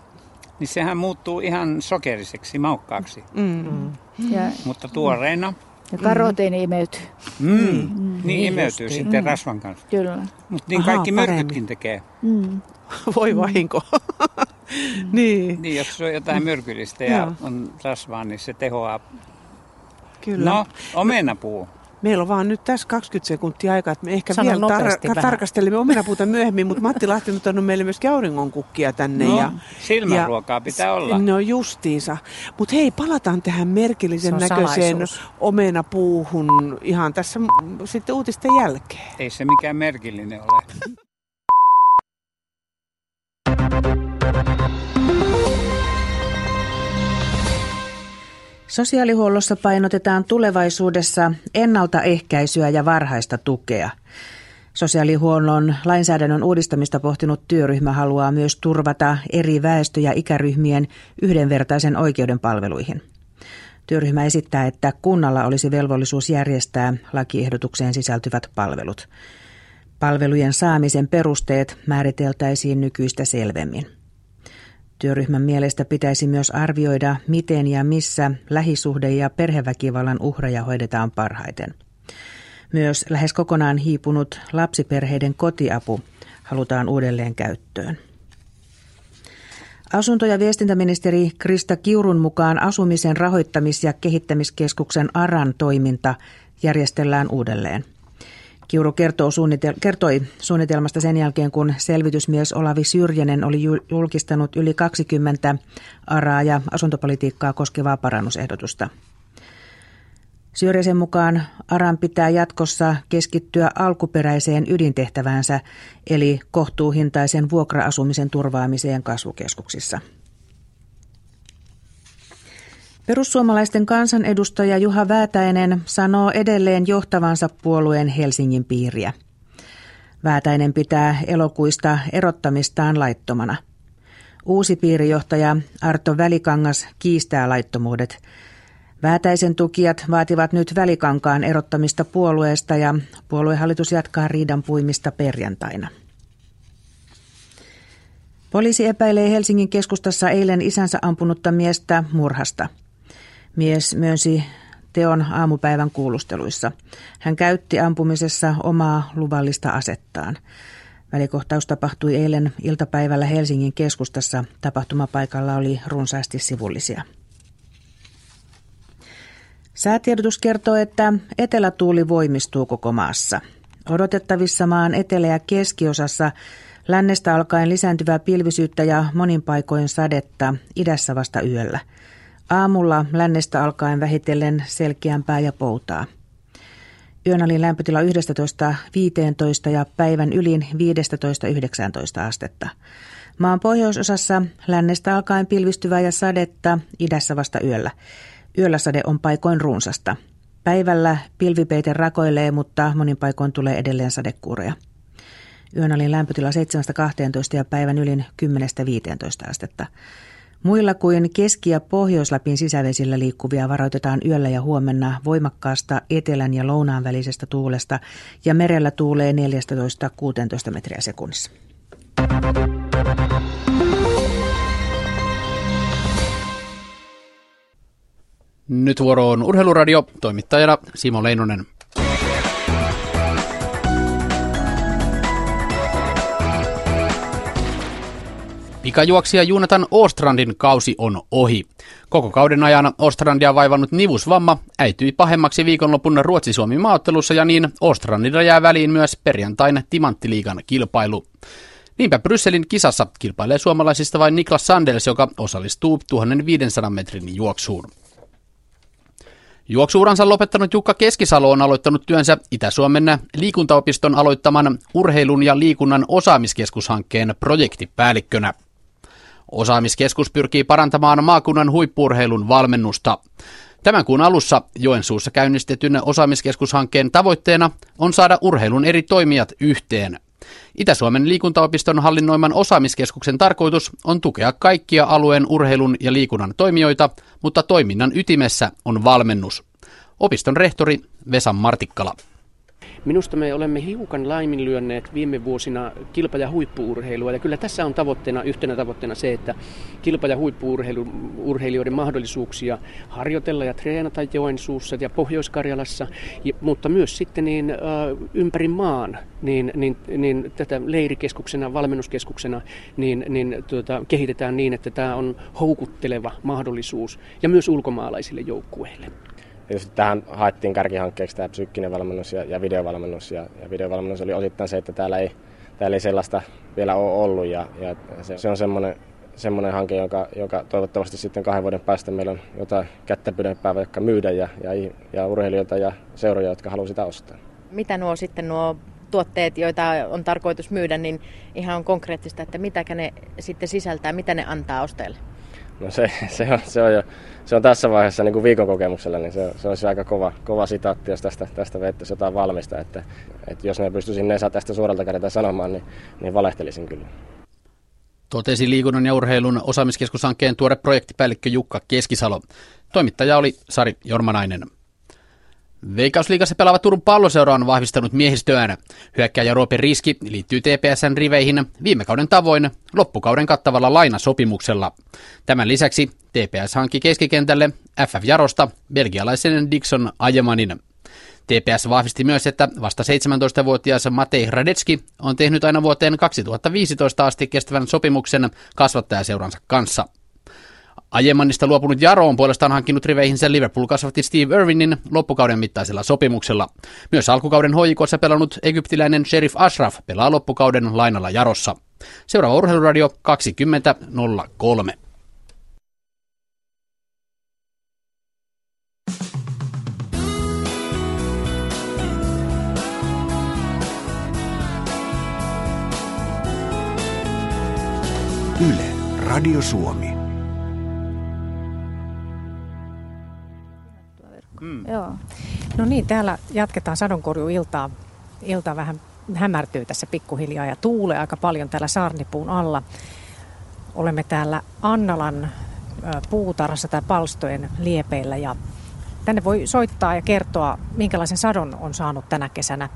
niin sehän muuttuu ihan sokeriseksi, maukkaaksi. Mm. Ja, Mutta tuoreena, ja karoteini imeytyy, mm, niin, Niin imeytyy justiin. sitten rasvan kanssa. kyllä. Mutta niin Ahaa, kaikki myrkytkin tekee. Mm. Voi vahinko. niin, Niin, jos se on jotain myrkyllistä ja Joo. on rasvaa, niin se tehoaa. kyllä. No, omenapuu. Meillä on vaan nyt tässä 20 sekuntia aikaa, että me ehkä Sano vielä vähän. tarkastelemme omenapuuta myöhemmin, mutta Matti Lahti on tuonut meille myöskin auringonkukkia tänne. No, ja, silmänruokaa pitää olla. No justiinsa. Mutta hei, palataan tähän merkillisen näköiseen salaisuus. omenapuuhun ihan tässä mm, sitten uutisten jälkeen. Ei se mikään merkillinen ole. Sosiaalihuollossa painotetaan tulevaisuudessa ennaltaehkäisyä ja varhaista tukea. Sosiaalihuollon lainsäädännön uudistamista pohtinut työryhmä haluaa myös turvata eri väestö- ja ikäryhmien yhdenvertaisen oikeuden palveluihin. Työryhmä esittää, että kunnalla olisi velvollisuus järjestää lakiehdotukseen sisältyvät palvelut. Palvelujen saamisen perusteet määriteltäisiin nykyistä selvemmin. Työryhmän mielestä pitäisi myös arvioida, miten ja missä lähisuhde- ja perheväkivallan uhreja hoidetaan parhaiten. Myös lähes kokonaan hiipunut lapsiperheiden kotiapu halutaan uudelleen käyttöön. Asunto- ja viestintäministeri Krista Kiurun mukaan asumisen rahoittamis- ja kehittämiskeskuksen ARAN toiminta järjestellään uudelleen. Kiuru kertoo suunnitel- kertoi suunnitelmasta sen jälkeen, kun selvitysmies Olavi Syrjänen oli julkistanut yli 20 araa ja asuntopolitiikkaa koskevaa parannusehdotusta. Syrjäsen mukaan ARAN pitää jatkossa keskittyä alkuperäiseen ydintehtäväänsä, eli kohtuuhintaisen vuokra-asumisen turvaamiseen kasvukeskuksissa. Perussuomalaisten kansanedustaja Juha Väätäinen sanoo edelleen johtavansa puolueen Helsingin piiriä. Väätäinen pitää elokuista erottamistaan laittomana. Uusi piirijohtaja Arto Välikangas kiistää laittomuudet. Väätäisen tukijat vaativat nyt Välikankaan erottamista puolueesta ja puoluehallitus jatkaa riidan puimista perjantaina. Poliisi epäilee Helsingin keskustassa eilen isänsä ampunutta miestä murhasta – Mies myönsi teon aamupäivän kuulusteluissa. Hän käytti ampumisessa omaa luvallista asettaan. Välikohtaus tapahtui eilen iltapäivällä Helsingin keskustassa. Tapahtumapaikalla oli runsaasti sivullisia. Säätiedotus kertoo, että etelätuuli voimistuu koko maassa. Odotettavissa maan etelä- ja keskiosassa lännestä alkaen lisääntyvää pilvisyyttä ja monin paikoin sadetta, idässä vasta yöllä – Aamulla lännestä alkaen vähitellen selkeämpää ja poutaa. Yön oli lämpötila 11-15 ja päivän ylin 15-19 astetta. Maan pohjoisosassa lännestä alkaen pilvistyvää ja sadetta, idässä vasta yöllä. Yöllä sade on paikoin runsasta. Päivällä pilvipeite rakoilee, mutta monin paikoin tulee edelleen sadekuureja. Yön oli lämpötila 7-12 ja päivän ylin 10-15 astetta. Muilla kuin Keski- ja Pohjois-Lapin sisävesillä liikkuvia varoitetaan yöllä ja huomenna voimakkaasta etelän ja lounaan välisestä tuulesta ja merellä tuulee 14-16 metriä sekunnissa. Nyt vuoro on Urheiluradio, toimittajana Simo Leinonen. Pikajuoksija Junatan Ostrandin kausi on ohi. Koko kauden ajan Ostrandia vaivannut nivusvamma äityi pahemmaksi viikonlopun Ruotsi-Suomi maaottelussa ja niin Ostrandilla jää väliin myös perjantain Timanttiliigan kilpailu. Niinpä Brysselin kisassa kilpailee suomalaisista vain Niklas Sandels, joka osallistuu 1500 metrin juoksuun. Juoksuuransa lopettanut Jukka Keskisalo on aloittanut työnsä Itä-Suomen liikuntaopiston aloittaman urheilun ja liikunnan osaamiskeskushankkeen projektipäällikkönä. Osaamiskeskus pyrkii parantamaan maakunnan huippurheilun valmennusta. Tämän kuun alussa Joensuussa käynnistetyn osaamiskeskushankkeen tavoitteena on saada urheilun eri toimijat yhteen. Itä-Suomen liikuntaopiston hallinnoiman osaamiskeskuksen tarkoitus on tukea kaikkia alueen urheilun ja liikunnan toimijoita, mutta toiminnan ytimessä on valmennus. Opiston rehtori Vesa Martikkala. Minusta me olemme hiukan laiminlyönneet viime vuosina kilpa- ja huippuurheilua. Ja kyllä tässä on tavoitteena, yhtenä tavoitteena se, että kilpa- ja huippuurheilijoiden mahdollisuuksia harjoitella ja treenata Joensuussa ja Pohjois-Karjalassa, ja, mutta myös sitten niin, ympäri maan niin, niin, niin tätä leirikeskuksena, valmennuskeskuksena niin, niin, tuota, kehitetään niin, että tämä on houkutteleva mahdollisuus ja myös ulkomaalaisille joukkueille just tähän haettiin kärkihankkeeksi tämä psyykkinen valmennus ja, ja videovalmennus. Ja, ja videovalmennus oli osittain se, että täällä ei, täällä ei sellaista vielä ole ollut. Ja, ja se, se on semmoinen, semmoinen hanke, joka, joka toivottavasti sitten kahden vuoden päästä meillä on jotain kättä pidempää vaikka myydä ja, ja, ja urheilijoita ja seuroja, jotka haluaa sitä ostaa. Mitä nuo sitten nuo tuotteet, joita on tarkoitus myydä, niin ihan on konkreettista, että mitä ne sitten sisältää, mitä ne antaa ostajille? No se, se, on, se, on jo, se on tässä vaiheessa niin kuin viikon kokemuksella, niin se, se olisi aika kova, kova sitaatti, jos tästä, tästä vettäisi jotain valmista. Että, että jos ne pystyisin ne tästä suoralta kädeltä sanomaan, niin, niin valehtelisin kyllä. Totesi liikunnan ja urheilun osaamiskeskushankkeen tuore projektipäällikkö Jukka Keskisalo. Toimittaja oli Sari Jormanainen. Veikkausliigassa pelaava Turun palloseura on vahvistanut miehistöään. Hyökkääjä Roope Riski liittyy TPSn riveihin viime kauden tavoin loppukauden kattavalla lainasopimuksella. Tämän lisäksi TPS hankki keskikentälle FF Jarosta belgialaisen Dixon Ajemanin. TPS vahvisti myös, että vasta 17-vuotias Matei Radetski on tehnyt aina vuoteen 2015 asti kestävän sopimuksen kasvattajaseuransa kanssa. Aiemmannista luopunut Jaro on puolestaan hankkinut riveihinsä Liverpool kasvatti Steve Irwinin loppukauden mittaisella sopimuksella. Myös alkukauden hoikossa pelannut egyptiläinen Sheriff Ashraf pelaa loppukauden lainalla Jarossa. Seuraava urheiluradio 20.03. Yle, Radio Suomi. Joo. No niin, täällä jatketaan sadonkorjuiltaa. Ilta vähän hämärtyy tässä pikkuhiljaa ja tuulee aika paljon täällä Saarnipuun alla. Olemme täällä Annalan puutarhassa tai palstojen liepeillä ja tänne voi soittaa ja kertoa, minkälaisen sadon on saanut tänä kesänä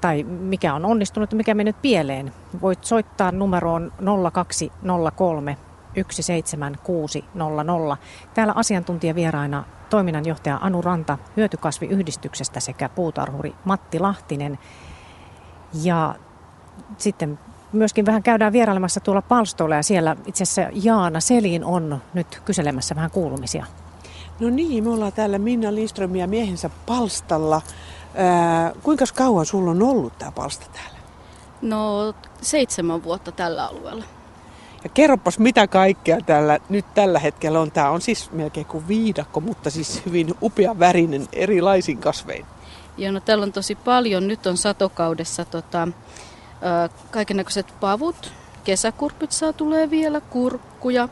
tai mikä on onnistunut ja mikä mennyt pieleen. Voit soittaa numeroon 0203 17600. Täällä asiantuntijavieraina toiminnanjohtaja Anu Ranta hyötykasviyhdistyksestä sekä puutarhuri Matti Lahtinen. Ja sitten myöskin vähän käydään vierailemassa tuolla palstoilla ja siellä itse asiassa Jaana Selin on nyt kyselemässä vähän kuulumisia. No niin, me ollaan täällä Minna Lindström ja miehensä palstalla. Ää, kuinka kauan sulla on ollut tämä palsta täällä? No seitsemän vuotta tällä alueella. Ja kerropas mitä kaikkea täällä nyt tällä hetkellä on. Tämä on siis melkein kuin viidakko, mutta siis hyvin upea värinen erilaisin kasvein. Joo, no täällä on tosi paljon. Nyt on satokaudessa tota, kaikennäköiset pavut. Kesäkurpit saa tulee vielä, kurkkuja,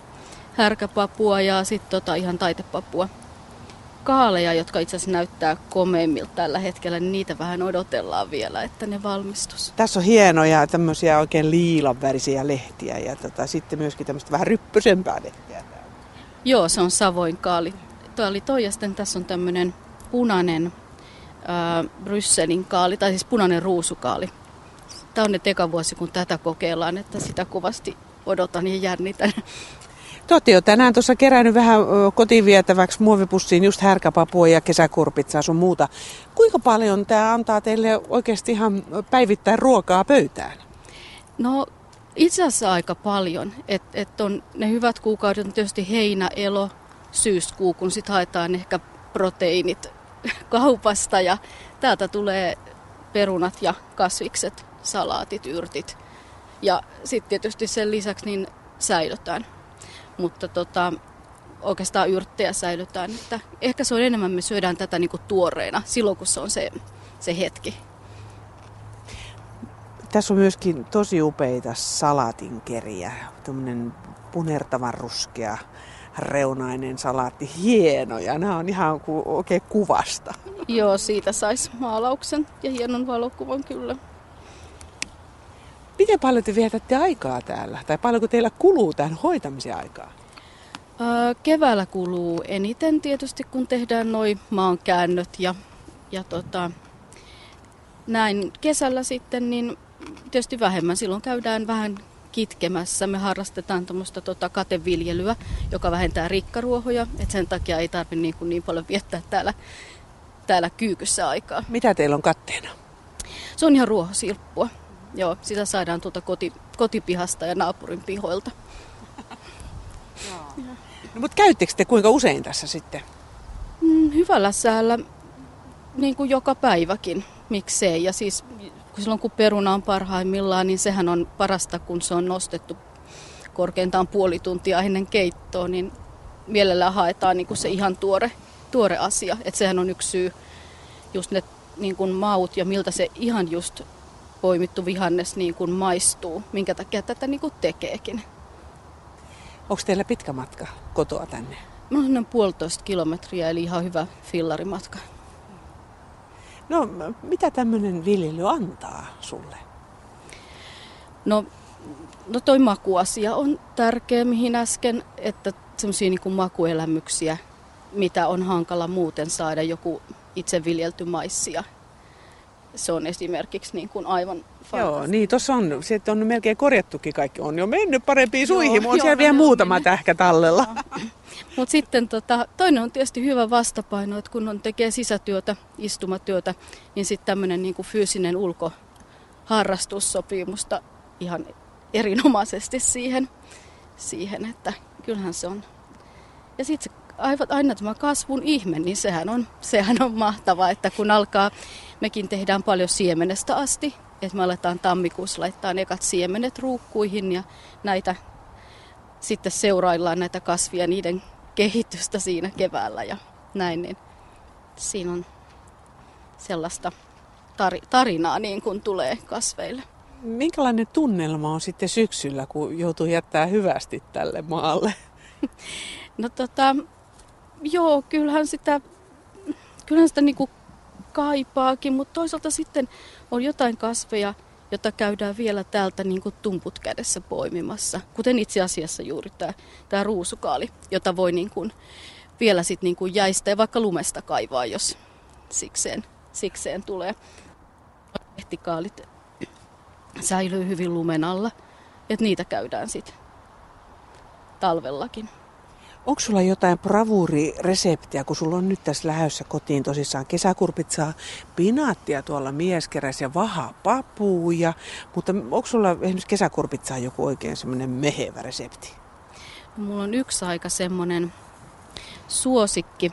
härkäpapua ja sitten tota ihan taitepapua kaaleja, jotka itse asiassa näyttää komeimmilta tällä hetkellä, niin niitä vähän odotellaan vielä, että ne valmistus. Tässä on hienoja tämmöisiä oikein liilanvärisiä lehtiä ja tota, sitten myöskin tämmöistä vähän ryppysempää lehtiä. Joo, se on Savoin kaali. Tuo oli toi ja sitten tässä on tämmöinen punainen äh, Brysselin kaali, tai siis punainen ruusukaali. Tämä on nyt eka vuosi, kun tätä kokeillaan, että sitä kovasti odotan ja jännitän. Te olette jo tänään tuossa kerännyt vähän kotiin vietäväksi muovipussiin just härkäpapua ja kesäkurpitsaa sun muuta. Kuinka paljon tämä antaa teille oikeasti ihan päivittäin ruokaa pöytään? No itse asiassa aika paljon. Et, et on ne hyvät kuukaudet on tietysti heinä, elo, syyskuu, kun sitten haetaan ehkä proteiinit kaupasta ja täältä tulee perunat ja kasvikset, salaatit, yrtit. Ja sitten tietysti sen lisäksi niin säilötään mutta tota, oikeastaan yrttejä säilytään. Että ehkä se on enemmän, me syödään tätä niin kuin tuoreena silloin, kun se on se, se hetki. Tässä on myöskin tosi upeita salatinkeriä. Tuommoinen punertavan ruskea reunainen salaatti. Hienoja. Nämä on ihan ku, oikein kuvasta. Joo, siitä saisi maalauksen ja hienon valokuvan kyllä. Miten paljon te vietätte aikaa täällä? Tai paljonko teillä kuluu tähän hoitamisen aikaa? Keväällä kuluu eniten tietysti, kun tehdään noin maankäännöt ja, ja tota, näin kesällä sitten, niin tietysti vähemmän. Silloin käydään vähän kitkemässä. Me harrastetaan tuommoista tota kateviljelyä, joka vähentää rikkaruohoja, että sen takia ei tarvitse niin, niin paljon viettää täällä, täällä kyykyssä aikaa. Mitä teillä on katteena? Se on ihan ruohosilppua. Joo, sitä saadaan tuota koti, kotipihasta ja naapurin pihoilta. no, mutta käyttekö te kuinka usein tässä sitten? Mm, hyvällä säällä niin kuin joka päiväkin, miksei. Ja siis silloin kun peruna on parhaimmillaan, niin sehän on parasta, kun se on nostettu korkeintaan puoli tuntia ennen keittoa, niin mielellään haetaan niin kuin se ihan tuore, tuore asia. Että sehän on yksi syy, just ne niin kuin maut ja miltä se ihan just poimittu vihannes niin kuin maistuu, minkä takia tätä niin kuin tekeekin. Onko teillä pitkä matka kotoa tänne? Mulla on noin puolitoista kilometriä, eli ihan hyvä fillarimatka. No, mitä tämmöinen viljely antaa sulle? No, no toi makuasia on tärkeä, mihin äsken, että semmoisia niin makuelämyksiä, mitä on hankala muuten saada joku itse viljelty maissia. Se on esimerkiksi niin kuin aivan Joo, niin tuossa on, se on melkein korjattukin kaikki, on jo mennyt parempiin suihin, on siellä vielä muutama tähkä tallella. Mutta sitten tota, toinen on tietysti hyvä vastapaino, että kun on tekee sisätyötä, istumatyötä, niin sitten tämmöinen niin fyysinen ulkoharrastus sopii musta ihan erinomaisesti siihen, siihen, että kyllähän se on. Ja sitten aina tämä kasvun ihme, niin sehän on, sehän on mahtavaa, että kun alkaa, mekin tehdään paljon siemenestä asti, että me aletaan tammikuussa laittaa ekat siemenet ruukkuihin ja näitä sitten seuraillaan näitä kasvia, niiden kehitystä siinä keväällä ja näin, niin siinä on sellaista tarinaa niin kuin tulee kasveille. Minkälainen tunnelma on sitten syksyllä, kun joutuu jättää hyvästi tälle maalle? No tota, joo, kyllähän sitä, kyllähän sitä niin kuin kaipaakin, mutta toisaalta sitten on jotain kasveja, jota käydään vielä täältä niin kuin tumput kädessä poimimassa. Kuten itse asiassa juuri tämä, ruusukaali, jota voi niin kuin vielä sit niin kuin jäistä ja vaikka lumesta kaivaa, jos sikseen, sikseen tulee. Lehtikaalit säilyy hyvin lumen alla, että niitä käydään sitten talvellakin. Onko sulla jotain bravuurireseptiä, kun sulla on nyt tässä lähössä kotiin tosissaan kesäkurpitsaa, pinaattia tuolla mieskeräs ja vaha papuja, mutta onko sulla esimerkiksi kesäkurpitsaa joku oikein semmoinen mehevä resepti? No, mulla on yksi aika semmoinen suosikki,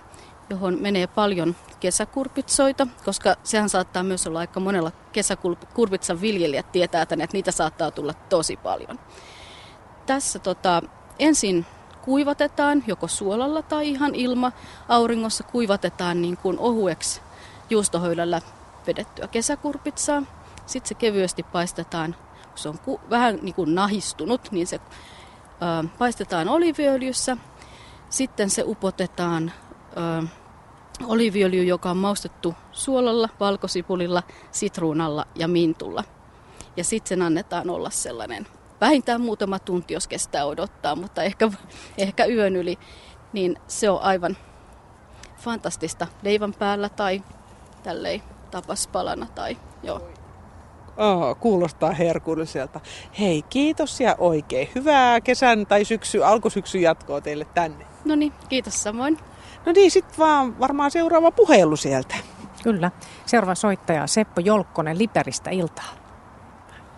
johon menee paljon kesäkurpitsoita, koska sehän saattaa myös olla aika monella kesäkurpitsan viljelijät tietää tänne, että niitä saattaa tulla tosi paljon. Tässä tota, ensin kuivatetaan joko suolalla tai ihan ilma auringossa kuivatetaan niin kuin ohueksi juustohöylällä vedettyä kesäkurpitsaa. Sitten se kevyesti paistetaan, kun se on ku, vähän niin kuin nahistunut, niin se ää, paistetaan oliviöljyssä. Sitten se upotetaan ää, oliviöljy, joka on maustettu suolalla, valkosipulilla, sitruunalla ja mintulla. Ja sitten sen annetaan olla sellainen vähintään muutama tunti, jos kestää odottaa, mutta ehkä, ehkä yön yli, niin se on aivan fantastista leivän päällä tai tällei tapaspalana tai joo. Oh, kuulostaa herkulliselta. Hei, kiitos ja oikein hyvää kesän tai syksy, alkusyksyn jatkoa teille tänne. No niin, kiitos samoin. No niin, sitten vaan varmaan seuraava puhelu sieltä. Kyllä. Seuraava soittaja Seppo Jolkkonen Liperistä iltaa.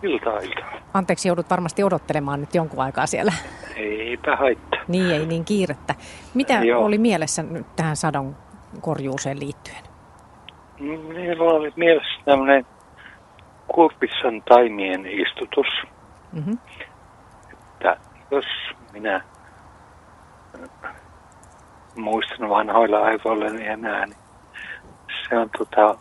Iltaa, iltaa. Anteeksi, joudut varmasti odottelemaan nyt jonkun aikaa siellä. Eipä haittaa. Niin, ei niin kiirettä. Mitä Joo. oli mielessä nyt tähän sadon korjuuseen liittyen? Meillä oli mielessä tämmöinen kurpissan taimien istutus. Mm-hmm. Että jos minä muistan vanhoilla aivoilla enää, niin se on tota,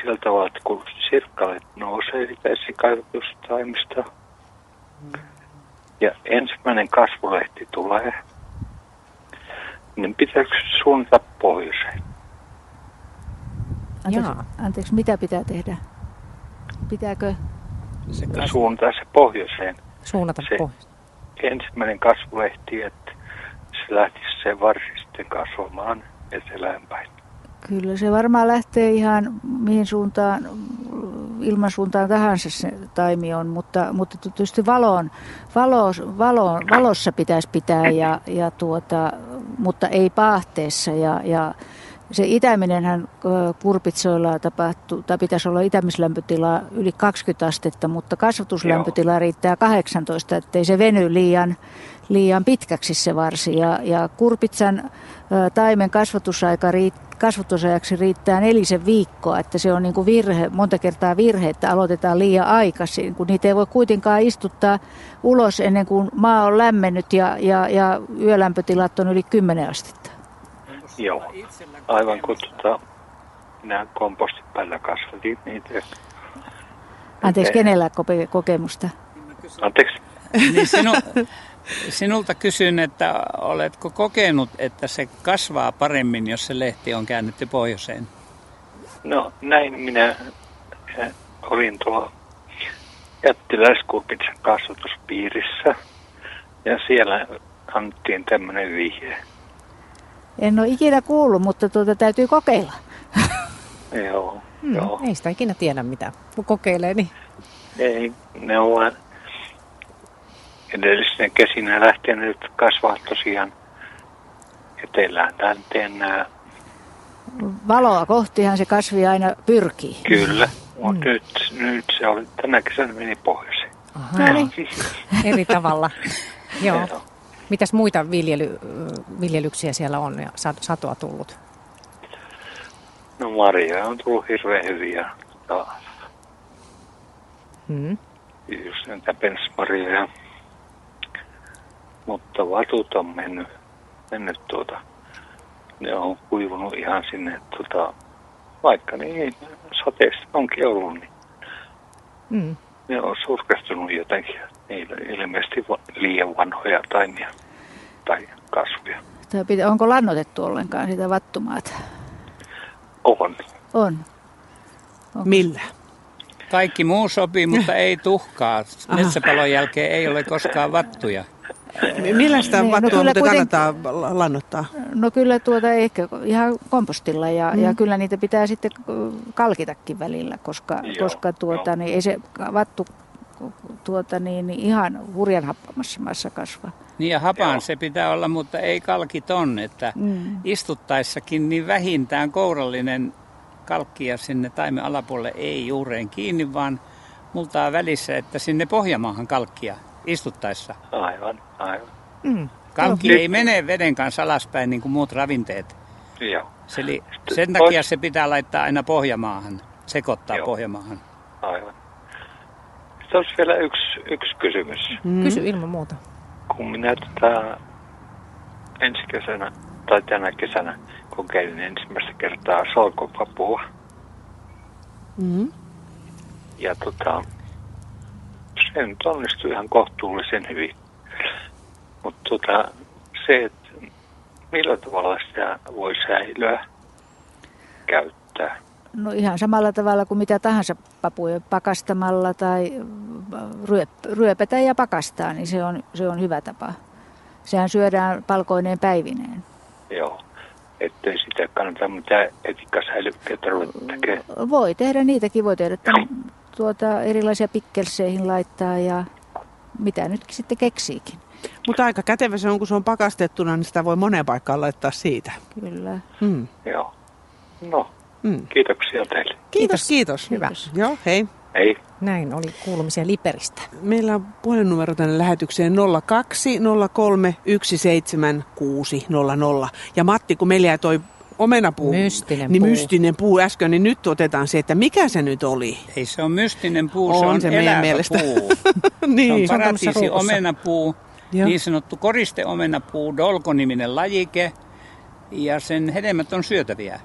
sillä tavalla, että kun sirkkalet nousee sitä esikaivatustaimista ja ensimmäinen kasvulehti tulee, niin pitääkö suunnata pohjoiseen? Anteeksi, anteeksi, mitä pitää tehdä? Pitääkö? Se suunnata se pohjoiseen. Suunnata se pohjoiseen. ensimmäinen kasvulehti, että se lähtisi se varsi sitten kasvamaan etelään päin. Kyllä se varmaan lähtee ihan mihin suuntaan, ilmansuuntaan tahansa se taimi on, mutta, mutta tietysti valoon, valo, valo, valossa pitäisi pitää, ja, ja tuota, mutta ei paahteessa. Ja, ja se itäminenhän kurpitsoilla tapahtuu, tai pitäisi olla itämislämpötila yli 20 astetta, mutta kasvatuslämpötila Joo. riittää 18, ettei se veny liian, liian pitkäksi se varsi. Ja, ja kurpitsan taimen kasvatusaika riittää kasvatusajaksi riittää nelisen viikkoa, että se on niin kuin virhe, monta kertaa virhe, että aloitetaan liian aikaisin, kun niitä ei voi kuitenkaan istuttaa ulos ennen kuin maa on lämmennyt ja, ja, ja yölämpötilat on yli 10 astetta. Joo, aivan kuin tuota, minä kompostipäällä kasvatin niitä. Anteeksi, kenellä kope- kokemusta? Anteeksi. Niin sinu, sinulta kysyn, että oletko kokenut, että se kasvaa paremmin, jos se lehti on käännetty pohjoiseen? No näin minä eh, olin tuolla jättiläiskurpitsan kasvatuspiirissä ja siellä annettiin tämmöinen vihje. En ole ikinä kuullut, mutta tuota täytyy kokeilla. Joo, Hmm, joo. ei sitä ikinä tiedä mitä. Kun kokeilee, niin Ei, ne on edellisenä kesinä lähtien nyt kasvaa tosiaan etelään länteen nämä. Valoa kohtihan se kasvi aina pyrkii. Kyllä, mutta nyt, nyt se oli, tänä kesänä meni pohjoiseen. No niin, eri tavalla. Joo. Mitäs muita viljely, viljelyksiä siellä on ja sa- satoa tullut? No marjoja on tullut hirveän hyviä. Ja Hmm. just näitä pensmarjoja. Mutta vatut on mennyt, mennyt tuota, ne on kuivunut ihan sinne tuota, vaikka niin sateessa onkin ollut, niin Mm. ne on surkastunut jotenkin. Niillä ilmeisesti liian vanhoja taimia tai kasvuja. Tai pitä, onko lannotettu ollenkaan sitä vattumaata? On. On. Millä? Kaikki muu sopii, mutta ei tuhkaa. Metsäpalon jälkeen ei ole koskaan vattuja. M- Millä sitä Niin, no vattua kyllä muuten kuiten- kannattaa la- lannottaa? No kyllä tuota ehkä ihan kompostilla ja, Mm. ja kyllä niitä pitää sitten kalkitakin välillä, koska, Joo, koska tuota, niin ei se vattu tuota, niin, niin ihan hurjan happamassa maassa kasva. Niin ja hapan se pitää olla, mutta ei kalkiton, että Mm. istuttaessakin niin vähintään kourallinen kalkkia sinne taimen alapuolelle ei juureen kiinni, vaan multaa välissä, että sinne pohjamaahan kalkkia istuttaessa. Aivan, aivan. Mm. Kalkki Joo. ei mene veden kanssa alaspäin niin kuin muut ravinteet. Joo, Se, li, sen takia se pitää laittaa aina pohjamaahan, sekoittaa Joo. pohjamaahan. aivan. Sitten olisi vielä yksi, yksi kysymys. Mm. Kysy ilman muuta. kun minä tätä ensi kesänä tai tänä kesänä kokeilin ensimmäistä kertaa salkopapua Mm. ja tota, se nyt onnistui ihan kohtuullisen hyvin. Mutta tota, se, että millä tavalla sitä voi säilyä, käyttää. No ihan samalla tavalla kuin mitä tahansa papuja pakastamalla tai ryöp, ryöpetä ja pakastaa, niin se on, se on hyvä tapa. Sehän syödään palkoineen päivineen. Joo, ettei sitä kannata mitään etikkasäilykkeitä ruveta tekemään. Voi tehdä niitäkin, voi tehdä tämän, tuota, erilaisia pikkelseihin laittaa ja mitä nyt sitten keksiikin. Mutta aika kätevä se on, kun se on pakastettuna, niin sitä voi moneen paikkaan laittaa siitä. Kyllä. Mm. Joo. No, Mm. kiitoksia teille. Kiitos, kiitos. Hyvä. Joo, hei. Hei. Näin oli kuulumisia Liperistä. Meillä on puhelinnumero tänne lähetykseen 02 03 17600. Ja Matti, kun meillä jäi toi omenapuu, Mystinen niin puu. mystinen puu äsken, niin nyt otetaan se, että mikä se nyt oli. Ei se on mystinen puu, On se on se meidän mielestä. puu. niin. Se on paratiisi omenapuu, Joo. niin sanottu koriste omenapuu, dolkoniminen lajike, ja sen hedelmät on syötäviä.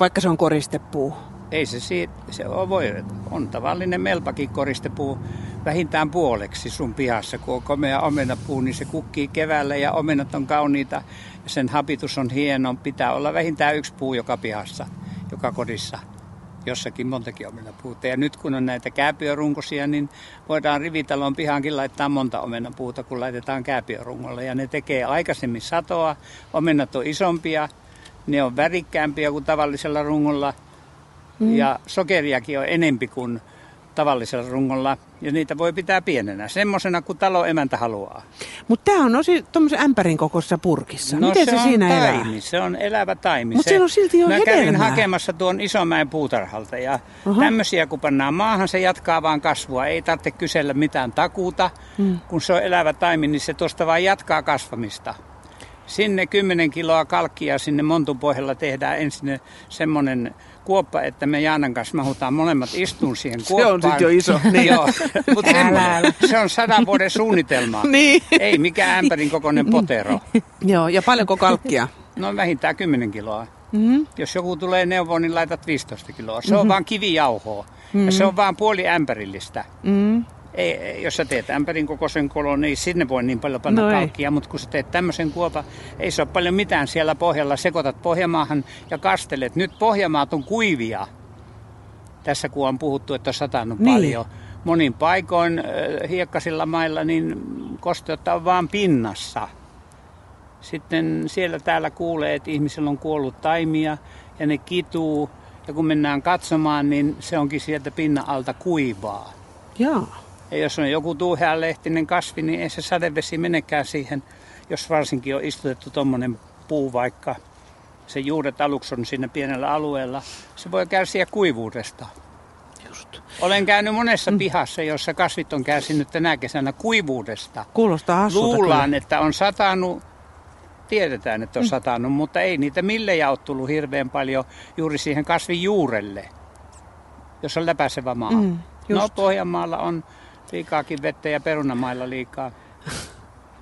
Vaikka se on koristepuu. Ei se siitä, se on, voi, on tavallinen melpakin koristepuu vähintään puoleksi sun pihassa. Kun on komea omenapuu, niin se kukkii keväällä ja omenat on kauniita ja sen hapitus on hieno. Pitää olla vähintään yksi puu joka pihassa, joka kodissa. Jossakin montakin omenapuuta. Ja nyt kun on näitä kääpiörunkosia, niin voidaan rivitalon pihaankin laittaa monta omenapuuta, kun laitetaan kääpiörungolle. Ja ne tekee aikaisemmin satoa. Omenat on isompia, ne on värikkäämpiä kuin tavallisella rungolla. Mm. Ja sokeriakin on enempi kuin tavallisella rungolla. Ja niitä voi pitää pienenä, semmoisena kuin talo emäntä haluaa. Mutta tämä on osi tuommoisen ämpärin kokoisessa purkissa. No Miten se, on siinä taimi, elää? se on elävä taimi. Mut se, siellä on silti jo Mä kävin hedelmää. hakemassa tuon Isomäen puutarhalta ja Aha. tämmöisiä kun pannaan maahan, se jatkaa vaan kasvua. Ei tarvitse kysellä mitään takuuta. Mm. Kun se on elävä taimi, niin se tuosta vaan jatkaa kasvamista. Sinne 10 kiloa kalkkia sinne montun pohjalla tehdään ensin semmoinen kuoppa, että me Jaanan kanssa mahutaan molemmat istuun siihen Se on kuoppaan. sit jo iso, niin. Joo, mutta se on sadan vuoden suunnitelma. Niin. Ei mikään ämpärin kokoinen potero. Joo, ja paljonko kalkkia? No vähintään 10 kiloa. Mm-hmm. Jos joku tulee neuvoon, niin laitat 15 kiloa. Se on Mhm. vaan kivijauhoa. Mm. Ja se on vaan puoli ämpärillistä. Mm. Ei, jos sä teet ämpärin kokoisen kolon, niin sinne voi niin paljon panna No kalkkia, mutta kun sä teet tämmöisen kuopa, ei se ole paljon mitään siellä pohjalla. Sekoitat pohjamaahan ja kastelet. Nyt pohjamaat on kuivia. Tässä kun on puhuttu, että on satanut Niin. paljon. Monin paikoin hiekkasilla mailla niin kosteutta on vaan pinnassa. Sitten siellä täällä kuulee, että ihmisillä on kuollut taimia ja ne kituu. Ja kun mennään katsomaan, niin se onkin sieltä pinnan alta kuivaa. Jaa. Ja jos on joku tuuheanlehtinen kasvi, niin ei se sadevesi menekään siihen, jos varsinkin on istutettu tuommoinen puu vaikka se juuret aluksi on siinä pienellä alueella, se voi kärsiä kuivuudesta. Just. Olen käynyt monessa mm. pihassa, jossa kasvit on kärsinyt tänä kesänä kuivuudesta. Kuulostaa hassulta Luullaan, kyllä. että on satanut, tiedetään, että on Mm. satanut, mutta ei niitä millejä ole tullut hirveän paljon juuri siihen kasvin juurelle, jos on läpäisevä maa. Mm, no. Pohjanmaalla on liikaakin vettä ja perunamailla liikaa.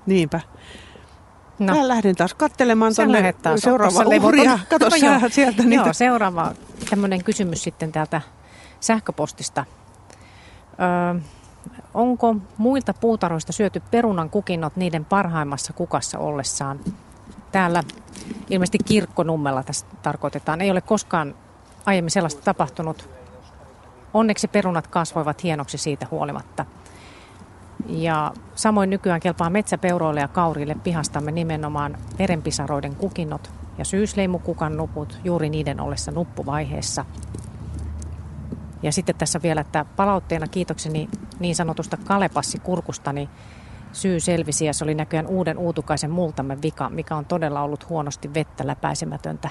Niinpä. No. Mä lähden taas kattelemaan Sä tuonne seuraavaa uhria. Kato No sä joo. sieltä niitä. Joo, seuraava tämmöinen kysymys sitten täältä sähköpostista. Öö, onko muilta puutarhoista syöty perunan kukinnot niiden parhaimmassa kukassa ollessaan? Täällä ilmeisesti kirkkonummella tässä tarkoitetaan. Ei ole koskaan aiemmin sellaista tapahtunut. Onneksi perunat kasvoivat hienoksi siitä huolimatta. Ja samoin nykyään kelpaa metsäpeuroille ja kaurille pihastamme nimenomaan verenpisaroiden kukinnot ja syysleimukukan nuput juuri niiden ollessa nuppuvaiheessa. Ja sitten tässä vielä, että palautteena kiitokseni niin sanotusta kalepassikurkusta, niin syy selvisi ja se oli näköjään uuden uutukaisen multamme vika, mikä on todella ollut huonosti vettä läpäisemätöntä.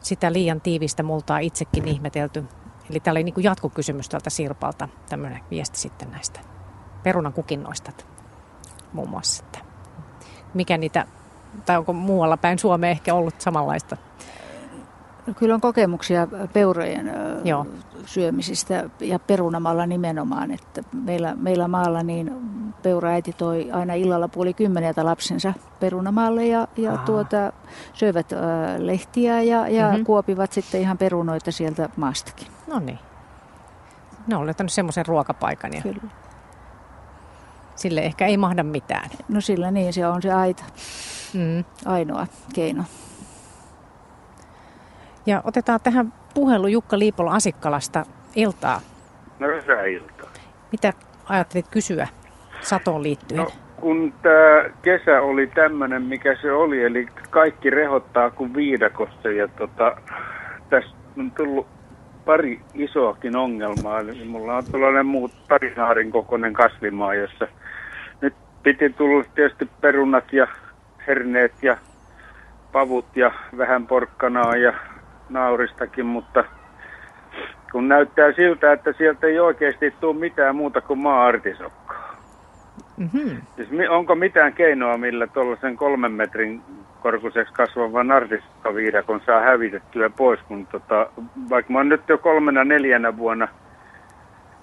Sitä liian tiivistä multaa itsekin ihmetelty. Eli täällä oli niin kuin jatkokysymys tältä Sirpalta, tämmöinen viesti sitten näistä perunan kukinnoista muun muassa. Että mikä niitä, tai onko muualla päin Suomea ehkä ollut samanlaista? No, Kyllä on kokemuksia peurojen Joo. syömisistä ja perunamalla nimenomaan. Että meillä, meillä maalla niin peuraäiti toi aina illalla puoli kymmeneltä lapsensa perunamaalle ja, ja Aha. tuota, söivät lehtiä ja, ja Mhm. mm-hmm. kuopivat sitten ihan perunoita sieltä maastakin. No niin. Ne on löytänyt semmoisen ruokapaikan ja Kyllä. sille ehkä ei mahda mitään. No sillä niin, se on se aita. Mm. Ainoa keino. Ja otetaan tähän puhelu Jukka Liipola Asikkalasta iltaa. No hyvää iltaa. Mitä ajattelit kysyä satoon liittyen? No, kun tämä kesä oli tämmöinen, mikä se oli, eli kaikki rehottaa kuin viidakossa ja tota, tässä on tullut pari isoakin ongelmaa. Eli mulla on tällainen muut parisaarin kokoinen kasvimaa, jossa nyt piti tulla tietysti perunat ja herneet ja pavut ja vähän porkkanaa ja nauristakin, mutta kun näyttää siltä, että sieltä ei oikeasti tule mitään muuta kuin maa-artisokkaa. Mm-hmm. Siis onko mitään keinoa, millä tuollaisen kolmen metrin korkuiseksi kasvavan artisokkaviidakon saa hävitettyä pois, kun tota, vaikka mä oon nyt jo kolmena neljänä vuonna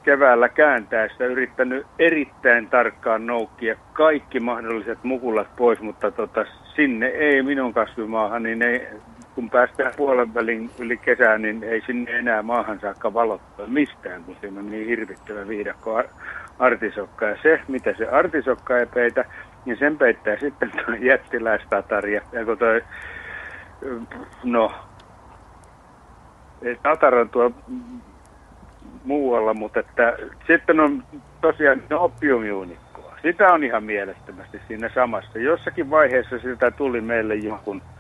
keväällä kääntäessä yrittänyt erittäin tarkkaan noukkia kaikki mahdolliset mukulat pois, mutta tota, sinne ei minun kasvimaahan, niin ei, kun päästään puolen välin yli kesää, niin ei sinne enää maahan saakka valottaa mistään, kun siinä on niin hirvittävä viidakko artisokka. Ja se, mitä se artisokka ei peitä, niin sen peittää sitten tuo jättiläistatari. Ja kun toi, no, tatar on tuo muualla, mutta että sitten on tosiaan oppiumiunikkoa. Sitä on ihan mielettömästi siinä samassa. Jossakin vaiheessa sitä tuli meille jonkun, jo-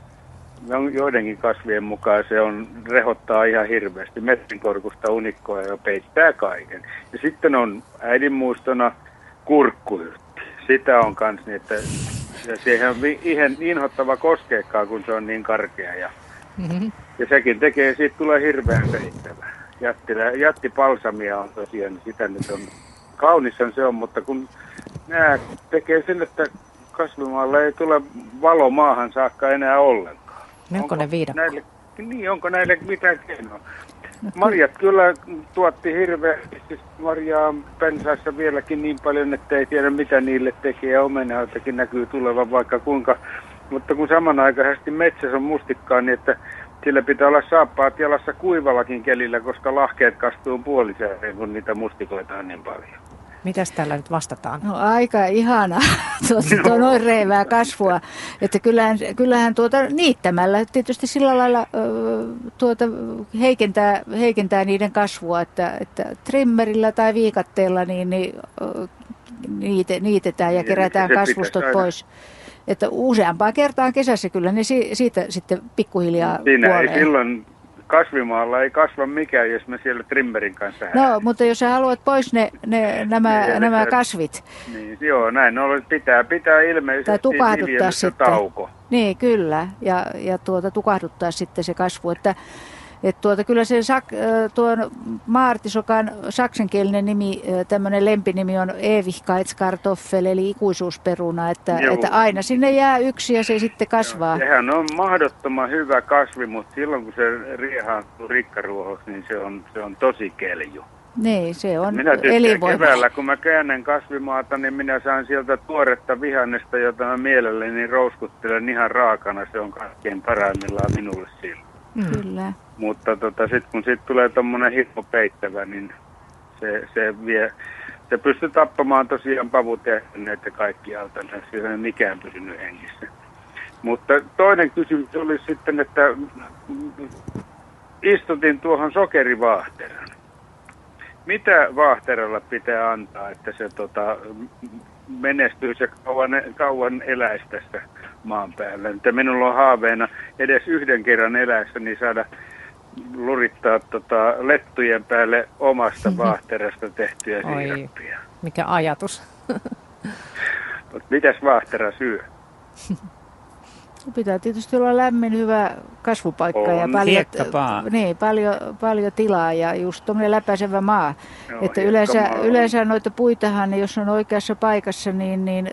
joidenkin kasvien mukaan se on, rehottaa ihan hirveästi. Metrin korkusta unikkoa ja peittää kaiken. Ja sitten on äidinmuistona kurkkuyrtti. Sitä on kans niin, että ja siihen on ihan inhottava koskeekaan, kun se on niin karkea. Ja, Mm-hmm. ja sekin tekee, siitä tulee hirveän peittävä. Jättilä, jättipalsamia on tosiaan, niin sitä nyt on, kaunissan se on, mutta kun nämä tekee sen, että kasvimaalle ei tule valo maahan saakka enää ollenkaan. Melkoinen viidakko. Näille, niin, onko näille mitään keinoa? Marjat kyllä tuotti hirveästi, siis marjaa pensaissa vieläkin niin paljon, että ei tiedä mitä niille tekee ja omenaitakin näkyy tulevan vaikka kuinka. Mutta kun samanaikaisesti metsässä on mustikkaa niin, että sillä pitää olla saappaat jalassa kuivallakin kelillä, koska lahkeet kastuu puoliseen, kun niitä mustikoita on niin paljon. Mitäs täällä nyt vastataan? No aika ihana, tuota, tuo noin reivää kasvua. Että kyllähän, kyllähän tuota niittämällä tietysti sillä lailla tuota, heikentää, heikentää niiden kasvua, että, että trimmerillä tai viikatteella niin, niin niite, niitetään ja Niin, kerätään kasvustot aina- pois. Että useampaan kertaan kesässä kyllä ne si, siitä sitten pikkuhiljaa Siinä kuolee. ei silloin kasvimaalla ei kasva mikään, jos me siellä trimmerin kanssa No, mutta jos sä haluat pois ne, ne, nämä, Niin, nämä kasvit, Niin, joo, näin on. Pitää, pitää ilmeisesti tai tukahduttaa sitten. tauko. Niin, kyllä. Ja, ja tuota, tukahduttaa sitten se kasvu. Että, et tuota, kyllä se sak, tuon maartisokan saksankielinen nimi, tämmöinen lempinimi on Ewigkeitskartoffel, eli ikuisuusperuna, että, Joo. että aina sinne jää yksi ja se sitten kasvaa. Sehän on mahdottoman hyvä kasvi, mutta silloin kun se riehaantuu rikkaruohoksi, niin se on, se on tosi kelju. Niin, se on Minä keväällä, kun mä käännän kasvimaata, niin minä saan sieltä tuoretta vihannesta, jota mä mielelläni rouskuttelen ihan raakana. Se on kaikkein parhaimmillaan minulle silloin. Kyllä. Mutta tota, sitten kun siitä tulee tuommoinen hirmu peittävä, niin se, se vie, se pystyy tappamaan tosiaan pavut ja kaikki alta, niin siellä ei mikään pysynyt hengissä. Mutta toinen kysymys oli sitten, että istutin tuohon sokerivaahteran. Mitä vaahteralla pitää antaa, että se tota, menestyisi ja kauan, kauan eläisi tässä maan päällä? Että minulla on haaveena edes yhden kerran eläessä niin saada lurittaa tota, lettujen päälle omasta vaahterasta tehtyä Oi, siirappia. mikä ajatus. Mutta mitäs vaahtera syö? Pitää tietysti olla lämmin, hyvä kasvupaikka ja On. paljon, Hiekkapaa. niin, paljon, paljon tilaa ja just tuommoinen läpäisevä maa. Joo, että yleensä, on. yleensä noita puitahan, jos on oikeassa paikassa, niin, niin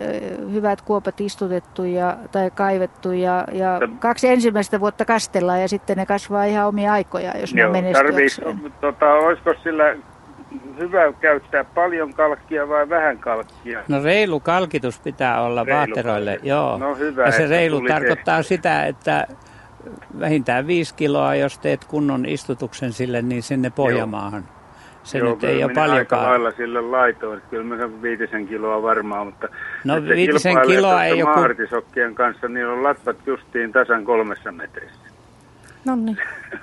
hyvät kuopat istutettu ja, tai kaivettu ja, ja kaksi ensimmäistä vuotta kastellaan ja sitten ne kasvaa ihan omia aikoja, jos ne Joo, tarviiko, menestyäkseen. tota, olisiko sillä hyvä käyttää paljon kalkkia vai vähän kalkkia? No reilu kalkitus pitää olla Reilu vaateroille, joo. No hyvä, ja se reilu tarkoittaa tehtyä. sitä, että vähintään viisi kiloa, jos teet kunnon istutuksen sille, niin sinne pohjamaahan. Se Joo, nyt ei ole Aika paljonkaan. lailla sille laitoin. Kyllä mä sen viitisen kiloa varmaan, mutta... No, viitisen kiloa ei joku- maartisokkien kanssa, niin on latvat justiin tasan kolmessa metrissä. No niin.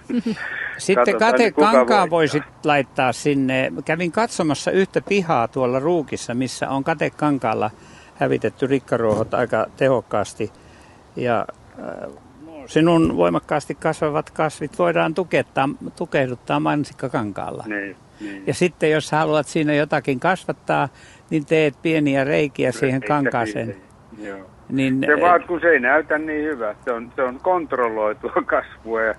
Sitten Katsotaan, niin voittaa. voisit laittaa sinne. Kävin katsomassa yhtä pihaa tuolla Ruukissa, missä on katekankaalla hävitetty rikkaruohot aika tehokkaasti. Ja äh, sinun voimakkaasti kasvavat kasvit voidaan tukettaa, tukehduttaa mansikkakankaalla. Niin, niin. Ja sitten jos haluat siinä jotakin kasvattaa, niin teet pieniä reikiä siihen kankaaseen. Joo. Niin, Se vaan, kun se ei näytä niin hyvä. Se on, se on kontrolloitua kasvua ja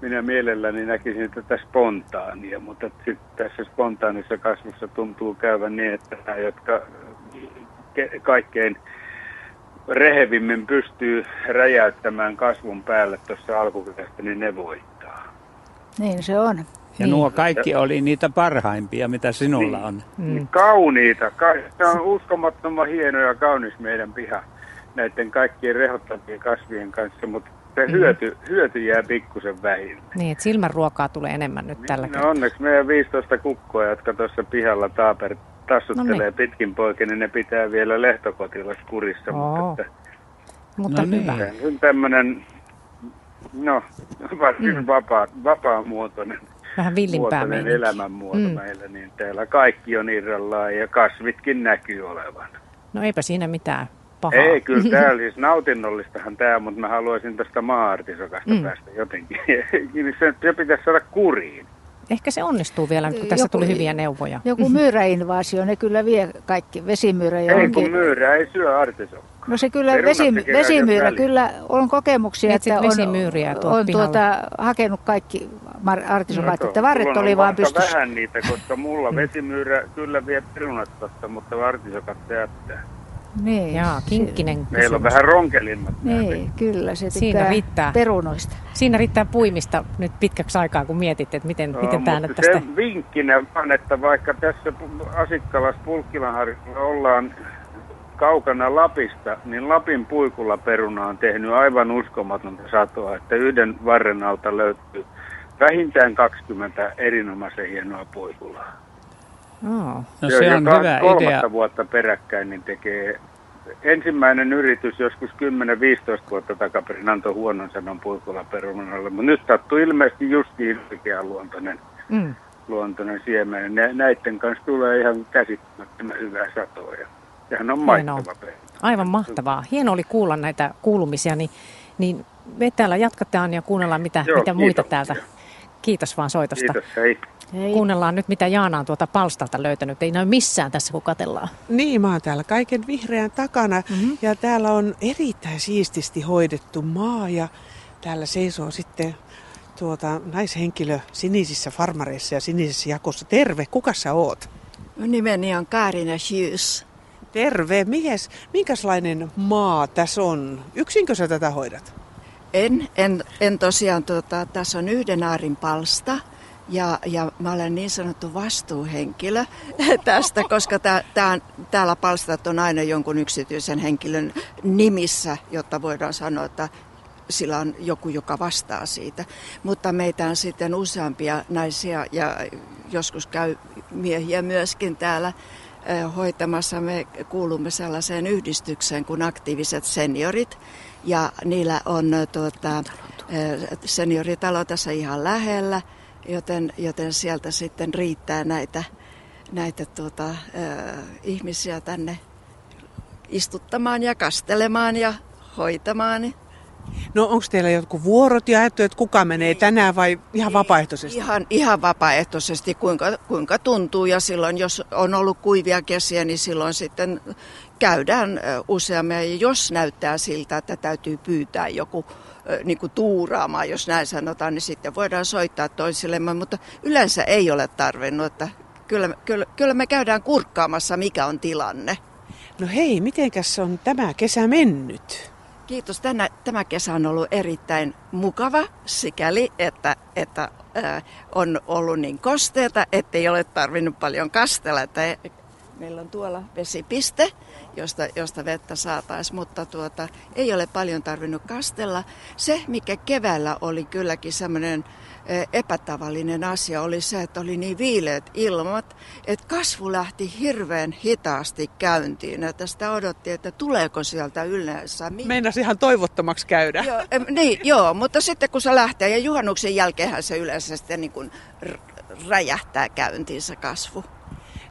minä mielelläni näkisin tätä spontaania, mutta sit tässä spontaanissa kasvussa tuntuu käyvän niin, että nämä, jotka ke- kaikkein rehevimmin pystyy räjäyttämään kasvun päälle tuossa alkukesästä, niin ne voittaa. Niin se on. Ja nuo kaikki oli niitä parhaimpia, mitä sinulla on. Mm. Kauniita. Ka- se on uskomattoman hieno ja kaunis meidän piha näiden kaikkien rehottavien kasvien kanssa, mutta se Mm. hyöty, hyöty jää pikkusen vähin. Niin, että silmänruokaa tulee enemmän nyt tällä No kertaa. onneksi meidän 15 kukkoa, jotka tuossa pihalla taaper tassuttelee No niin. pitkin poikin, niin ne pitää vielä lehtokotilas kurissa. Oo. Mutta että, Mutta No niin. hyvä. on tämmöinen, no varsin Mm. vapaa, vapaamuotoinen Vähän villimpää elämänmuoto Mm. meillä, niin täällä kaikki on irrallaan ja kasvitkin näkyy olevan. No eipä siinä mitään pahaa. Ei, kyllä täällä siis nautinnollistahan tämä, mutta mä haluaisin tästä maa-artisokasta Mm. päästä jotenkin. se, se pitäisi saada kuriin. Ehkä se onnistuu vielä, kun tässä Joku- tuli hyviä neuvoja. Joku myyräinvaasio, ne kyllä vie kaikki, vesimyyrä Ei kun myyrä, ei syö artisokkaa. No se kyllä, vesimyyrä, kyllä on kokemuksia, Etsit että on, on pihalle. tuota, hakenut kaikki mar- artisokat, No, että varret on oli vaan pystyssä. vähän niitä, koska mulla vesimyyrä kyllä vie perunat tosta, mutta artisokat se jättää. Niin. Jaa, kinkkinen Meillä on vähän ronkelimmat. Niin, kyllä, se Siinä tykkää riittää. perunoista. Siinä riittää puimista nyt pitkäksi aikaa, kun mietitte, että miten, No, miten tämä nyt tästä... se vinkkinä vaan, että vaikka tässä Asikkalas Pulkkilanharjulla ollaan kaukana Lapista, niin Lapin puikulla peruna on tehnyt aivan uskomatonta satoa, että yhden varren alta löytyy vähintään 20 erinomaisen hienoa puikulaa. Oh. No se on hyvä idea. vuotta peräkkäin niin tekee ensimmäinen yritys joskus 10-15 vuotta takaperin antoi huonon sanon puikulla perunalle, mutta nyt sattui ilmeisesti justiin oikea luontoinen, mm. luontoinen siemen. Näiden kanssa tulee ihan käsittämättömän hyvää satoa. Sehän on maittava Aivan mahtavaa. Hieno oli kuulla näitä kuulumisia, niin, niin me täällä jatketaan ja kuunnellaan mitä, Joo, mitä muita täältä. Kiitos vaan soitosta. Kiitos, hei. Hei. Kuunnellaan nyt, mitä Jaana on tuota palstalta löytänyt. Ei näy missään tässä, kun katellaan. Niin, mä oon täällä kaiken vihreän takana. Mm-hmm. Ja täällä on erittäin siististi hoidettu maa. Ja täällä seisoo sitten tuota, naishenkilö sinisissä farmareissa ja sinisessä jakossa. Terve, kuka sä oot? Nimeni on Kaarina Hughes. Terve. Mihes, minkälainen maa tässä on? Yksinkö sä tätä hoidat? En, en, en tosiaan. Tuota, tässä on yhden aarin palsta ja, ja mä olen niin sanottu vastuuhenkilö tästä, koska tää, tää, täällä palstat on aina jonkun yksityisen henkilön nimissä, jotta voidaan sanoa, että sillä on joku, joka vastaa siitä. Mutta meitä on sitten useampia naisia ja joskus käy miehiä myöskin täällä hoitamassa. Me kuulumme sellaiseen yhdistykseen kuin aktiiviset seniorit ja niillä on tuota, senioritalo tässä ihan lähellä, joten, joten sieltä sitten riittää näitä, näitä tuota, äh, ihmisiä tänne istuttamaan ja kastelemaan ja hoitamaan. No onko teillä jotkut vuorot jaettu, että kuka menee tänään vai ihan vapaaehtoisesti? Ihan, ihan vapaaehtoisesti, kuinka, kuinka tuntuu. Ja silloin, jos on ollut kuivia kesiä, niin silloin sitten käydään useammin. Ja jos näyttää siltä, että täytyy pyytää joku niin kuin tuuraamaan, jos näin sanotaan, niin sitten voidaan soittaa toisillemme. Mutta yleensä ei ole tarvinnut, että kyllä, kyllä, kyllä me käydään kurkkaamassa, mikä on tilanne. No hei, mitenkäs on tämä kesä mennyt? Kiitos. Tänä, tämä kesä on ollut erittäin mukava sikäli, että, että ää, on ollut niin kosteita, ettei ole tarvinnut paljon kastella. Että meillä on tuolla vesipiste, josta, josta vettä saataisiin, mutta tuota, ei ole paljon tarvinnut kastella. Se, mikä keväällä oli kylläkin semmoinen epätavallinen asia oli se, että oli niin viileät ilmat, että kasvu lähti hirveän hitaasti käyntiin. Että sitä odotti, että tuleeko sieltä yleensä. Meinas ihan toivottomaksi käydä. Joo, niin, joo, mutta sitten kun se lähtee ja juhannuksen jälkeenhän se yleensä sitten niin kuin räjähtää käyntiin se kasvu.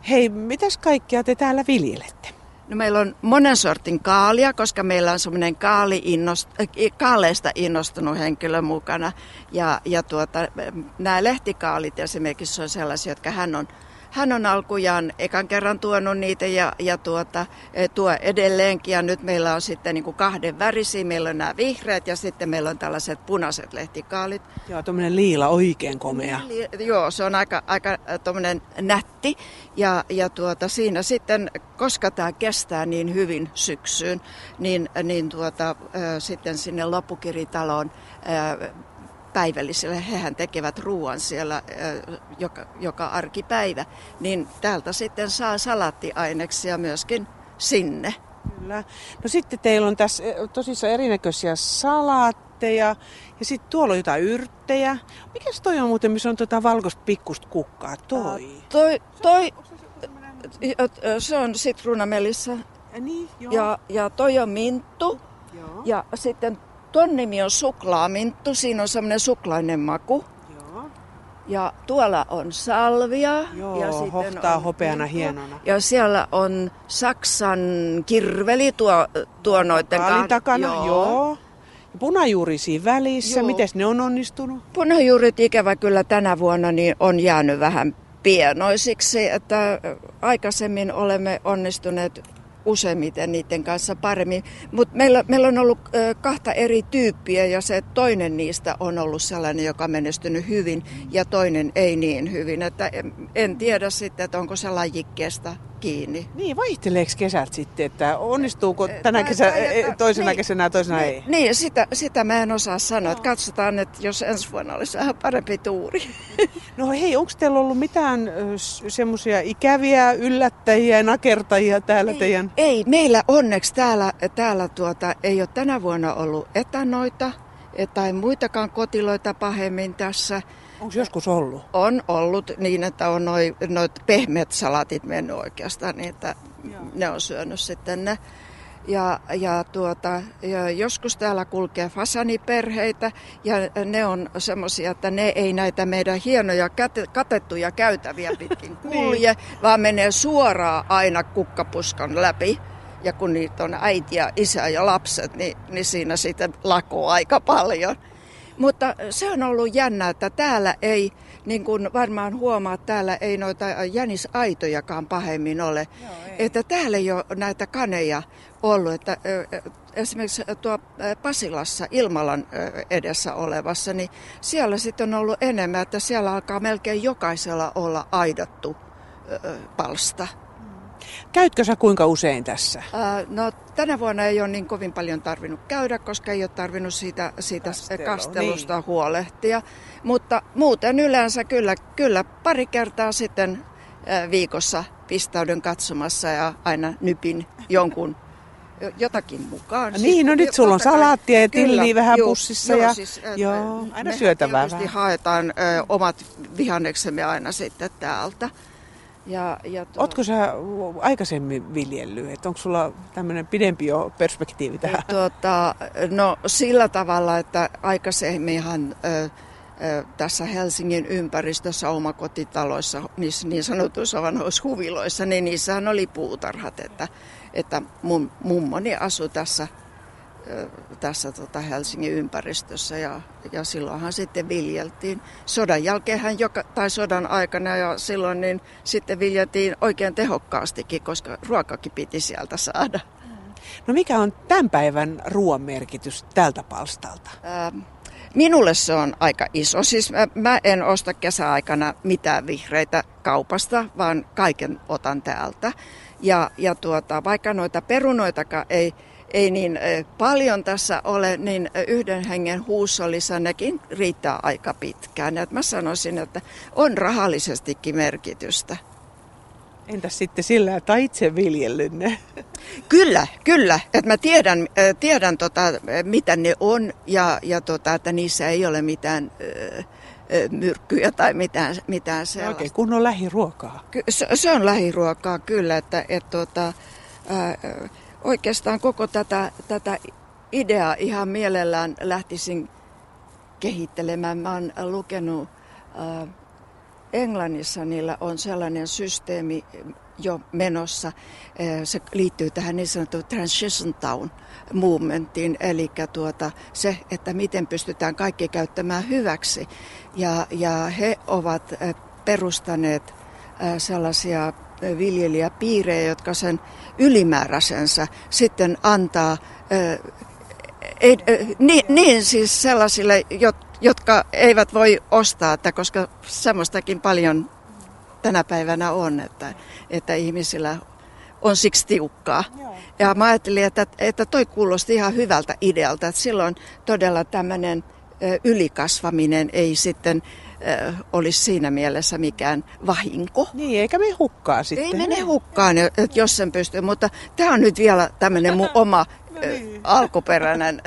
Hei, mitäs kaikkea te täällä viljelette? No meillä on monen sortin kaalia, koska meillä on semmoinen kaali innost, äh, kaaleista innostunut henkilö mukana. Ja, ja tuota, nämä lehtikaalit esimerkiksi on sellaisia, jotka hän on hän on alkujaan ekan kerran tuonut niitä ja, ja tuota, e, tuo edelleenkin. Ja nyt meillä on sitten niin kuin kahden värisiä. Meillä on nämä vihreät ja sitten meillä on tällaiset punaiset lehtikaalit. Joo, tuommoinen liila oikein komea. Li, joo, se on aika, aika tuommoinen nätti. Ja, ja tuota, siinä sitten, koska tämä kestää niin hyvin syksyyn, niin, niin tuota, sitten sinne loppukiritaloon päivällisille, hehän tekevät ruoan siellä joka, joka arkipäivä, niin täältä sitten saa salattiaineksia myöskin sinne. Kyllä. No sitten teillä on tässä tosissaan erinäköisiä salaatteja ja sitten tuolla on jotain yrttejä. Mikäs toi on muuten, missä on tuota valkoista pikkusta kukkaa? Toi? Uh, toi, toi se on sitruunamelissa. Ja, niin, joo. ja, ja toi on minttu. Joo. Ja sitten Tuon nimi on suklaaminttu, siinä on semmoinen suklainen maku. Joo. Ja tuolla on salvia. Joo, ja sitten hohtaa on hopeana minttu. hienona. Ja siellä on Saksan kirveli tuo, tuo noiden kahden. takana, joo. joo. Punajuuri siinä välissä, miten ne on onnistunut? Punajuurit ikävä kyllä tänä vuonna niin on jäänyt vähän pienoisiksi, että aikaisemmin olemme onnistuneet useimmiten niiden kanssa paremmin. Mutta meillä, meillä on ollut kahta eri tyyppiä ja se toinen niistä on ollut sellainen, joka on menestynyt hyvin ja toinen ei niin hyvin. Että en, en tiedä sitten, että onko se lajikkeesta kiinni. Niin, vaihteleeko kesät sitten, että onnistuuko tänä kesä, e, toisena niin, kesänä ja toisena niin, ei? Niin, sitä, sitä mä en osaa sanoa. Että katsotaan, että jos ensi vuonna olisi vähän parempi tuuri. No hei, onko teillä ollut mitään semmoisia ikäviä yllättäjiä, nakertajia täällä ei, teidän? Ei, meillä onneksi täällä, täällä tuota, ei ole tänä vuonna ollut etanoita tai muitakaan kotiloita pahemmin tässä. Onko joskus ollut? On ollut niin, että on noin noit pehmeät salatit mennyt oikeastaan, niin että Joo. ne on syönyt sitten ne. Ja, ja, tuota, ja joskus täällä kulkee fasaniperheitä ja ne on semmoisia, että ne ei näitä meidän hienoja kate, katettuja käytäviä pitkin kulje, niin. vaan menee suoraan aina kukkapuskan läpi. Ja kun niitä on äiti ja isä ja lapset, niin, niin siinä sitten lakoo aika paljon. Mutta se on ollut jännä, että täällä ei, niin kuin varmaan huomaat, täällä ei noita jänisaitojakaan pahemmin ole. Joo, että täällä ei ole näitä kaneja ollut. Että, esimerkiksi tuo Pasilassa Ilmalan edessä olevassa, niin siellä sitten on ollut enemmän, että siellä alkaa melkein jokaisella olla aidattu palsta. Käytkö sä kuinka usein tässä? Äh, no tänä vuonna ei ole niin kovin paljon tarvinnut käydä, koska ei ole tarvinnut siitä, siitä Kastelu, kastelusta niin. huolehtia. Mutta muuten yleensä kyllä, kyllä pari kertaa sitten äh, viikossa pistäydyn katsomassa ja aina nypin jonkun jotakin mukaan. Siis, niin, no nyt sulla on salaattia ja tilliä vähän juu, pussissa. Joo, ja, siis, joo, aina syötävää vähän. haetaan ö, omat vihanneksemme aina sitten täältä. Ja, ja tuo... Oletko sä aikaisemmin viljellyt? Että onko sulla tämmöinen pidempi jo perspektiivi tähän? Tuota, no sillä tavalla, että aikaisemminhan ö, ö, tässä Helsingin ympäristössä omakotitaloissa, niissä niin sanotuissa vanhoissa huviloissa, niin niissähän oli puutarhat, että, että mun mummoni asui tässä tässä tota Helsingin ympäristössä ja, ja silloinhan sitten viljeltiin. Sodan jälkeen joka, tai sodan aikana ja silloin niin sitten viljeltiin oikein tehokkaastikin, koska ruokakin piti sieltä saada. No mikä on tämän päivän ruoan merkitys tältä palstalta? Ähm, minulle se on aika iso. Siis mä, mä en osta kesäaikana mitään vihreitä kaupasta, vaan kaiken otan täältä. Ja, ja tuota, vaikka noita perunoitakaan ei ei niin paljon tässä ole, niin yhden hengen huussollissa nekin riittää aika pitkään. Et mä sanoisin, että on rahallisestikin merkitystä. Entäs sitten sillä, että itse viljellyt? Kyllä, kyllä. Että mä tiedän, tiedän tota, mitä ne on ja, ja tota, että niissä ei ole mitään myrkkyjä tai mitään, mitään sellaista. Oikein kunnon lähiruokaa. Se, se on lähiruokaa kyllä, että et, tota, ää, oikeastaan koko tätä, tätä ideaa ihan mielellään lähtisin kehittelemään. Mä oon lukenut äh, Englannissa, niillä on sellainen systeemi jo menossa. Äh, se liittyy tähän niin sanottuun Transition Town movementiin, eli tuota, se, että miten pystytään kaikki käyttämään hyväksi. Ja, ja he ovat äh, perustaneet äh, sellaisia viljelijäpiirejä, jotka sen ylimääräisensä sitten antaa ei, niin, niin siis sellaisille, jotka eivät voi ostaa, että koska semmoistakin paljon tänä päivänä on, että, että ihmisillä on siksi tiukkaa. Joo. Ja mä ajattelin, että, että toi kuulosti ihan hyvältä idealta, että silloin todella tämmöinen ylikasvaminen ei sitten olisi siinä mielessä mikään vahinko. Niin, eikä me hukkaa sitten. Ei mene hukkaan, että jos sen pystyy, mutta tämä on nyt vielä tämmöinen mun oma no niin. alkuperäinen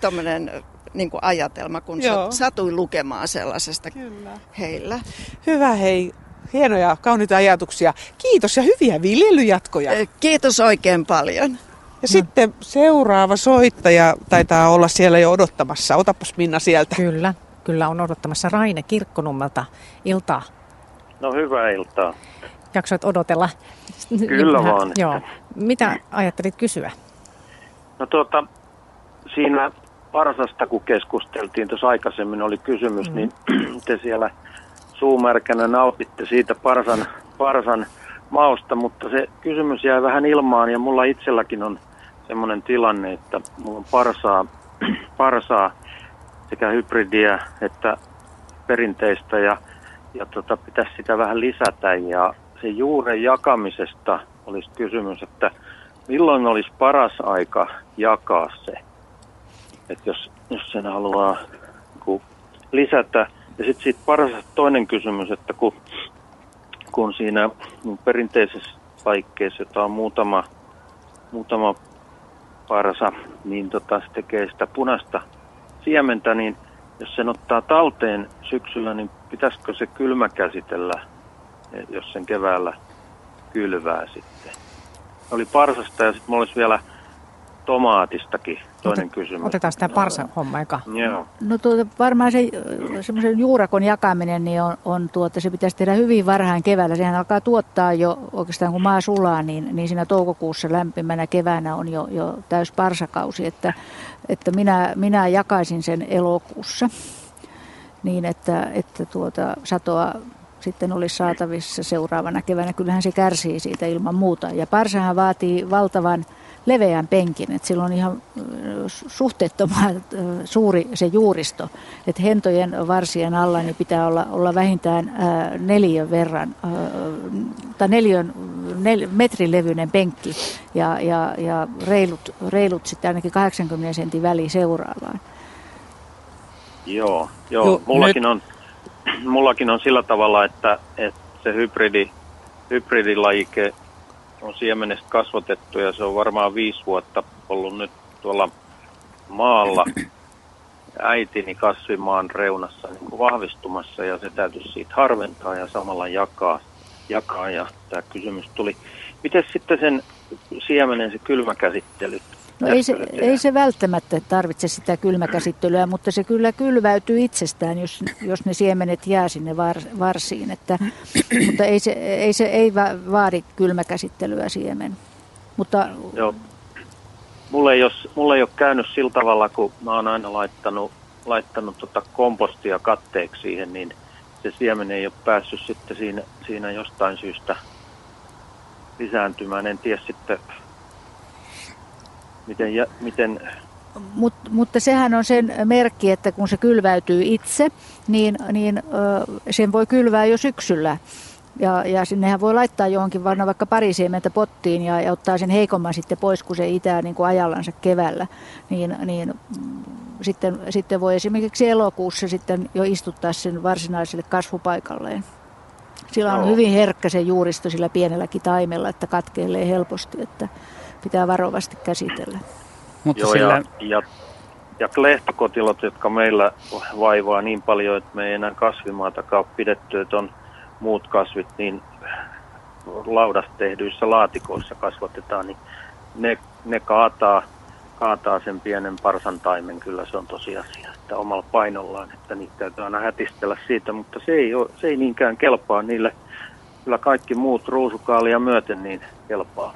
tommonen, niin kuin ajatelma, kun Joo. satuin lukemaan sellaisesta Kyllä. heillä. Hyvä hei, hienoja, kauniita ajatuksia. Kiitos ja hyviä viljelyjatkoja. Kiitos oikein paljon. Ja no. sitten seuraava soittaja taitaa olla siellä jo odottamassa. Otapas Minna sieltä. Kyllä kyllä on odottamassa Raine Kirkkonummelta iltaa. No hyvää iltaa. Jaksoit odotella? Kyllä Vähän, vaan. Joo. Mitä ajattelit kysyä? No tuota, siinä Parsasta kun keskusteltiin tuossa aikaisemmin oli kysymys, mm. niin te siellä suumärkänä nautitte siitä Parsan, Parsan mausta, mutta se kysymys jäi vähän ilmaan ja mulla itselläkin on semmoinen tilanne, että mulla on parsaa, parsaa sekä hybridiä että perinteistä ja, ja tota, pitäisi sitä vähän lisätä ja se juuren jakamisesta olisi kysymys, että milloin olisi paras aika jakaa se? Että jos, jos sen haluaa kun lisätä. Ja sitten siitä paras toinen kysymys, että kun, kun siinä perinteisessä paikkeessa, jota on muutama, muutama parsa, niin tota, se tekee sitä punaista siementä, niin jos sen ottaa talteen syksyllä, niin pitäisikö se kylmä käsitellä, jos sen keväällä kylvää sitten? Oli parsasta ja sitten mulla olisi vielä tomaatistakin toinen Otet, kysymys. Otetaan sitä parsa homma eka. Joo. No tuota, varmaan se semmoisen juurakon jakaminen, niin on, on tuota, se pitäisi tehdä hyvin varhain keväällä. Sehän alkaa tuottaa jo oikeastaan kun maa sulaa, niin, niin siinä toukokuussa lämpimänä keväänä on jo, jo täys parsakausi. Että, että minä, minä jakaisin sen elokuussa niin, että, että tuota, satoa sitten olisi saatavissa seuraavana keväänä. Kyllähän se kärsii siitä ilman muuta. Ja parsahan vaatii valtavan leveän penkin, että sillä on ihan suhteettoman suuri se juuristo, että hentojen varsien alla niin pitää olla, olla vähintään neljön verran, tai neljön, nel, metrin levyinen penkki ja, ja, ja reilut, reilut sitten ainakin 80 sentin väli seuraavaan. Joo, joo. joo mullakin, nyt... on, mullakin on sillä tavalla, että, että se hybridi, hybridilajike on siemenestä kasvatettu ja se on varmaan viisi vuotta ollut nyt tuolla maalla äitini kasvimaan reunassa niin kuin vahvistumassa ja se täytyy siitä harventaa ja samalla jakaa, jakaa ja tämä kysymys tuli. Miten sitten sen siemenen se kylmäkäsittely? No ei se, ei se välttämättä tarvitse sitä kylmäkäsittelyä, mutta se kyllä kylväytyy itsestään, jos, jos ne siemenet jää sinne var, varsiin. Että, mutta ei se, ei se ei vaadi kylmäkäsittelyä siemen. Mutta... Joo. Mulle ei, ole, mulle ei ole käynyt sillä tavalla, kun mä oon aina laittanut, laittanut tota kompostia katteeksi siihen, niin se siemen ei ole päässyt sitten siinä, siinä jostain syystä lisääntymään. En tiedä sitten, miten, ja, miten Mut, mutta sehän on sen merkki, että kun se kylväytyy itse, niin, niin ö, sen voi kylvää jo syksyllä. Ja, ja sinnehän voi laittaa johonkin vaan vaikka pari siementä pottiin ja, ja ottaa sen heikomman sitten pois, kun se itää niin kuin ajallansa keväällä. Niin, niin mm, sitten, sitten voi esimerkiksi elokuussa sitten jo istuttaa sen varsinaiselle kasvupaikalleen. Sillä on no. hyvin herkkä se juuristo sillä pienelläkin taimella, että katkeelee helposti. Että, pitää varovasti käsitellä. Mutta Joo, sillä... ja, ja, ja klehtokotilot, jotka meillä vaivaa niin paljon, että me ei enää kasvimaatakaan ole pidetty, että on muut kasvit, niin laudasta tehdyissä laatikoissa kasvatetaan, niin ne, ne kaataa, kaataa sen pienen parsantaimen, kyllä se on tosiasia, että omalla painollaan, että niitä täytyy aina hätistellä siitä, mutta se ei, ole, se ei niinkään kelpaa niille, kyllä kaikki muut ruusukaalia myöten niin kelpaa.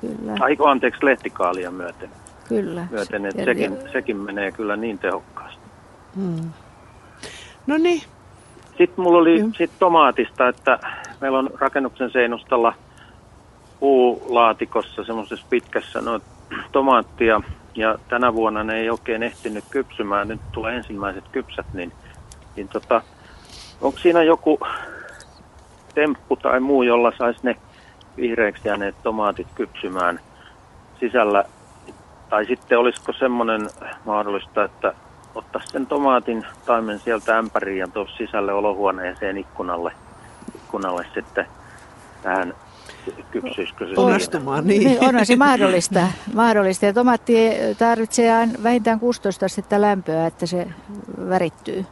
Kyllä. Aiko anteeksi lehtikaalia myöten. Kyllä. Myöten, että sekin, sekin menee kyllä niin tehokkaasti. Hmm. No niin. Sitten mulla oli sit tomaatista, että meillä on rakennuksen seinustalla puulaatikossa semmoisessa pitkässä no, tomaattia. Ja tänä vuonna ne ei oikein ehtinyt kypsymään. Nyt tulee ensimmäiset kypsät, niin, niin tota, onko siinä joku temppu tai muu, jolla saisi ne vihreäksi jääneet tomaatit kypsymään sisällä. Tai sitten olisiko semmoinen mahdollista, että ottaa sen tomaatin taimen sieltä ämpäriin ja tuossa sisälle olohuoneeseen ikkunalle, ikkunalle sitten tähän kypsyisikö se Onnistumaan, niin. niin. Onhan se mahdollista. mahdollista. Ja tomaatti tarvitsee vähintään 16 astetta lämpöä, että se värittyy.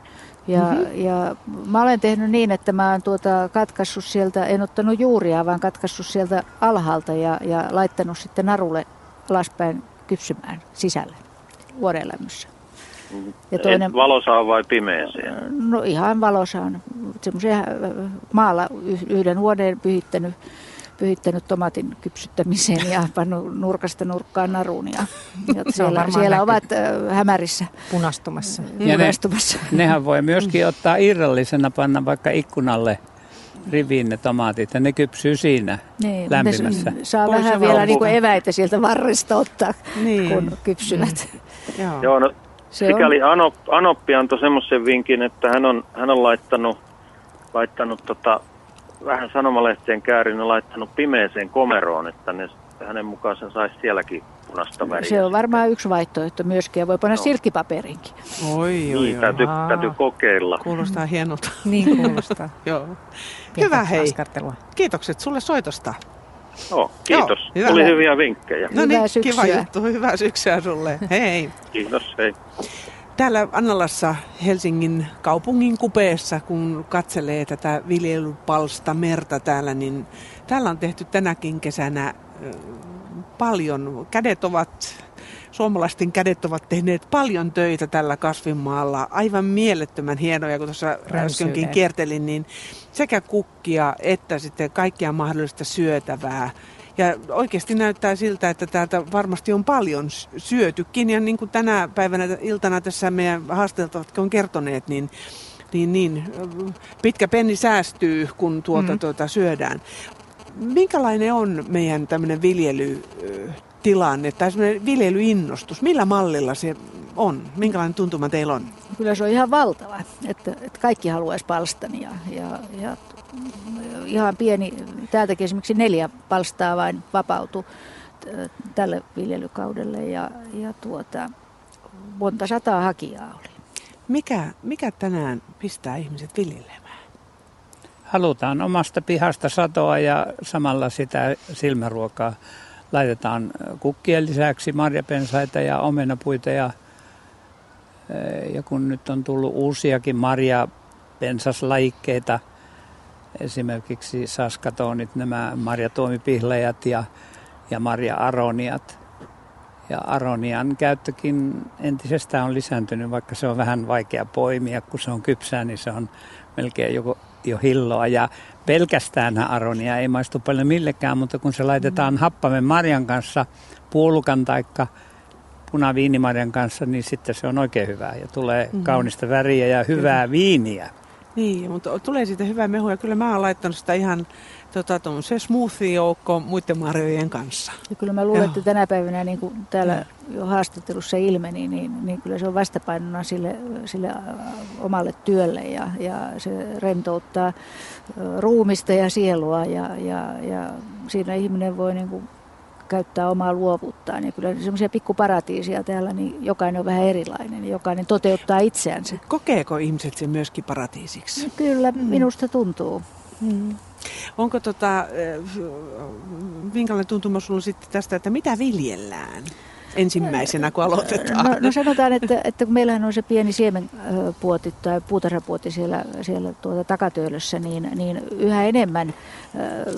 Ja, mm-hmm. ja mä olen tehnyt niin, että mä oon tuota katkaissut sieltä, en ottanut juuria, vaan katkaissut sieltä alhaalta ja, ja laittanut sitten narulle alaspäin kypsymään sisälle vuodenlämmössä. Ja toinen, valosaan vai pimeeseen? No ihan valosaan. Semmoisia äh, maalla yhden vuoden pyhittänyt pyhittänyt tomatin kypsyttämiseen ja pannut nurkasta nurkkaan naruun. Ja, ja siellä, siellä ovat hämärissä punastumassa. Ja ne, nehän voi myöskin ottaa irrallisena panna vaikka ikkunalle riviin ne tomaatit ja ne kypsyy siinä niin, lämpimässä. Saa Pois vähän vielä niin kuin eväitä sieltä varresta ottaa, niin. kun kypsyvät. Mm. Joo. Joo, no, Se sikäli on... Anop, Anoppi antoi semmoisen vinkin, että hän on, hän on laittanut, laittanut tota vähän sanomalehteen käärin ja laittanut pimeeseen komeroon, että ne, hänen mukaan sen saisi sielläkin punaista väriä. Se on varmaan yksi vaihtoehto myöskin ja voi panna No. silkkipaperinkin. Oi, oi, Niin, oi. täytyy, Aa. täytyy kokeilla. Kuulostaa hienolta. Niin kuulostaa. Joo. Hyvä hei. askartelua. Kiitokset sulle soitosta. Oh, kiitos. Joo, hyvä. Tuli hyviä vinkkejä. No niin, Hyvää kiva syksyä. juttu. Hyvää syksyä sulle. Hei. Kiitos, hei. Täällä Annalassa Helsingin kaupungin kupeessa, kun katselee tätä viljelypalsta merta täällä, niin täällä on tehty tänäkin kesänä paljon. Kädet ovat, suomalaisten kädet ovat tehneet paljon töitä tällä kasvimaalla. Aivan mielettömän hienoja, kun tuossa äskenkin kiertelin, niin sekä kukkia että sitten kaikkia mahdollista syötävää. Ja oikeasti näyttää siltä, että täältä varmasti on paljon syötykin. Ja niin kuin tänä päivänä iltana tässä meidän haasteltavatkin on kertoneet, niin, niin, niin pitkä penni säästyy, kun tuota, Mm. tuota syödään. Minkälainen on meidän tämmöinen viljelytilanne tai semmoinen viljelyinnostus? Millä mallilla se on? Minkälainen tuntuma teillä on? Kyllä se on ihan valtava, että, että kaikki haluaisi palstan ja, ja, ja ihan pieni, täältäkin esimerkiksi neljä palstaa vain vapautui tälle viljelykaudelle ja, ja tuota, monta sataa hakijaa oli. Mikä, mikä tänään pistää ihmiset viljelemään? Halutaan omasta pihasta satoa ja samalla sitä silmäruokaa. Laitetaan kukkien lisäksi marjapensaita ja omenapuita ja, ja kun nyt on tullut uusiakin marjapensaslajikkeita, esimerkiksi saskatonit, nämä marjatuomipihlejat ja, ja marja-aroniat. Ja aronian käyttökin entisestään on lisääntynyt, vaikka se on vähän vaikea poimia, kun se on kypsää, niin se on melkein joko, jo hilloa. Ja pelkästään aronia ei maistu paljon millekään, mutta kun se laitetaan happamen marjan kanssa, puolukan tai punaviinimarjan kanssa, niin sitten se on oikein hyvää ja tulee Mhm. kaunista väriä ja hyvää viiniä. Niin, mutta tulee siitä hyvä mehu ja kyllä mä oon laittanut sitä ihan tota, se smoothie-joukko muiden marjojen kanssa. Ja kyllä mä luulen, Joo. että tänä päivänä, niin kuin täällä jo haastattelussa ilmeni, niin, niin kyllä se on vastapainona sille, sille omalle työlle ja, ja se rentouttaa ruumista ja sielua ja, ja, ja siinä ihminen voi niin kuin käyttää omaa luovuuttaan. Ja kyllä semmoisia pikkuparatiisia täällä, niin jokainen on vähän erilainen jokainen toteuttaa itseänsä. Kokeeko ihmiset sen myöskin paratiisiksi? Kyllä, minusta tuntuu. Mm. Onko tota, eh, minkälainen tuntuma sulla on sitten tästä, että mitä viljellään ensimmäisenä, kun aloitetaan? No, no sanotaan, että, että kun meillähän on se pieni siemenpuoti tai puutarhapuoti siellä, siellä tuota takatöölössä, niin, niin yhä enemmän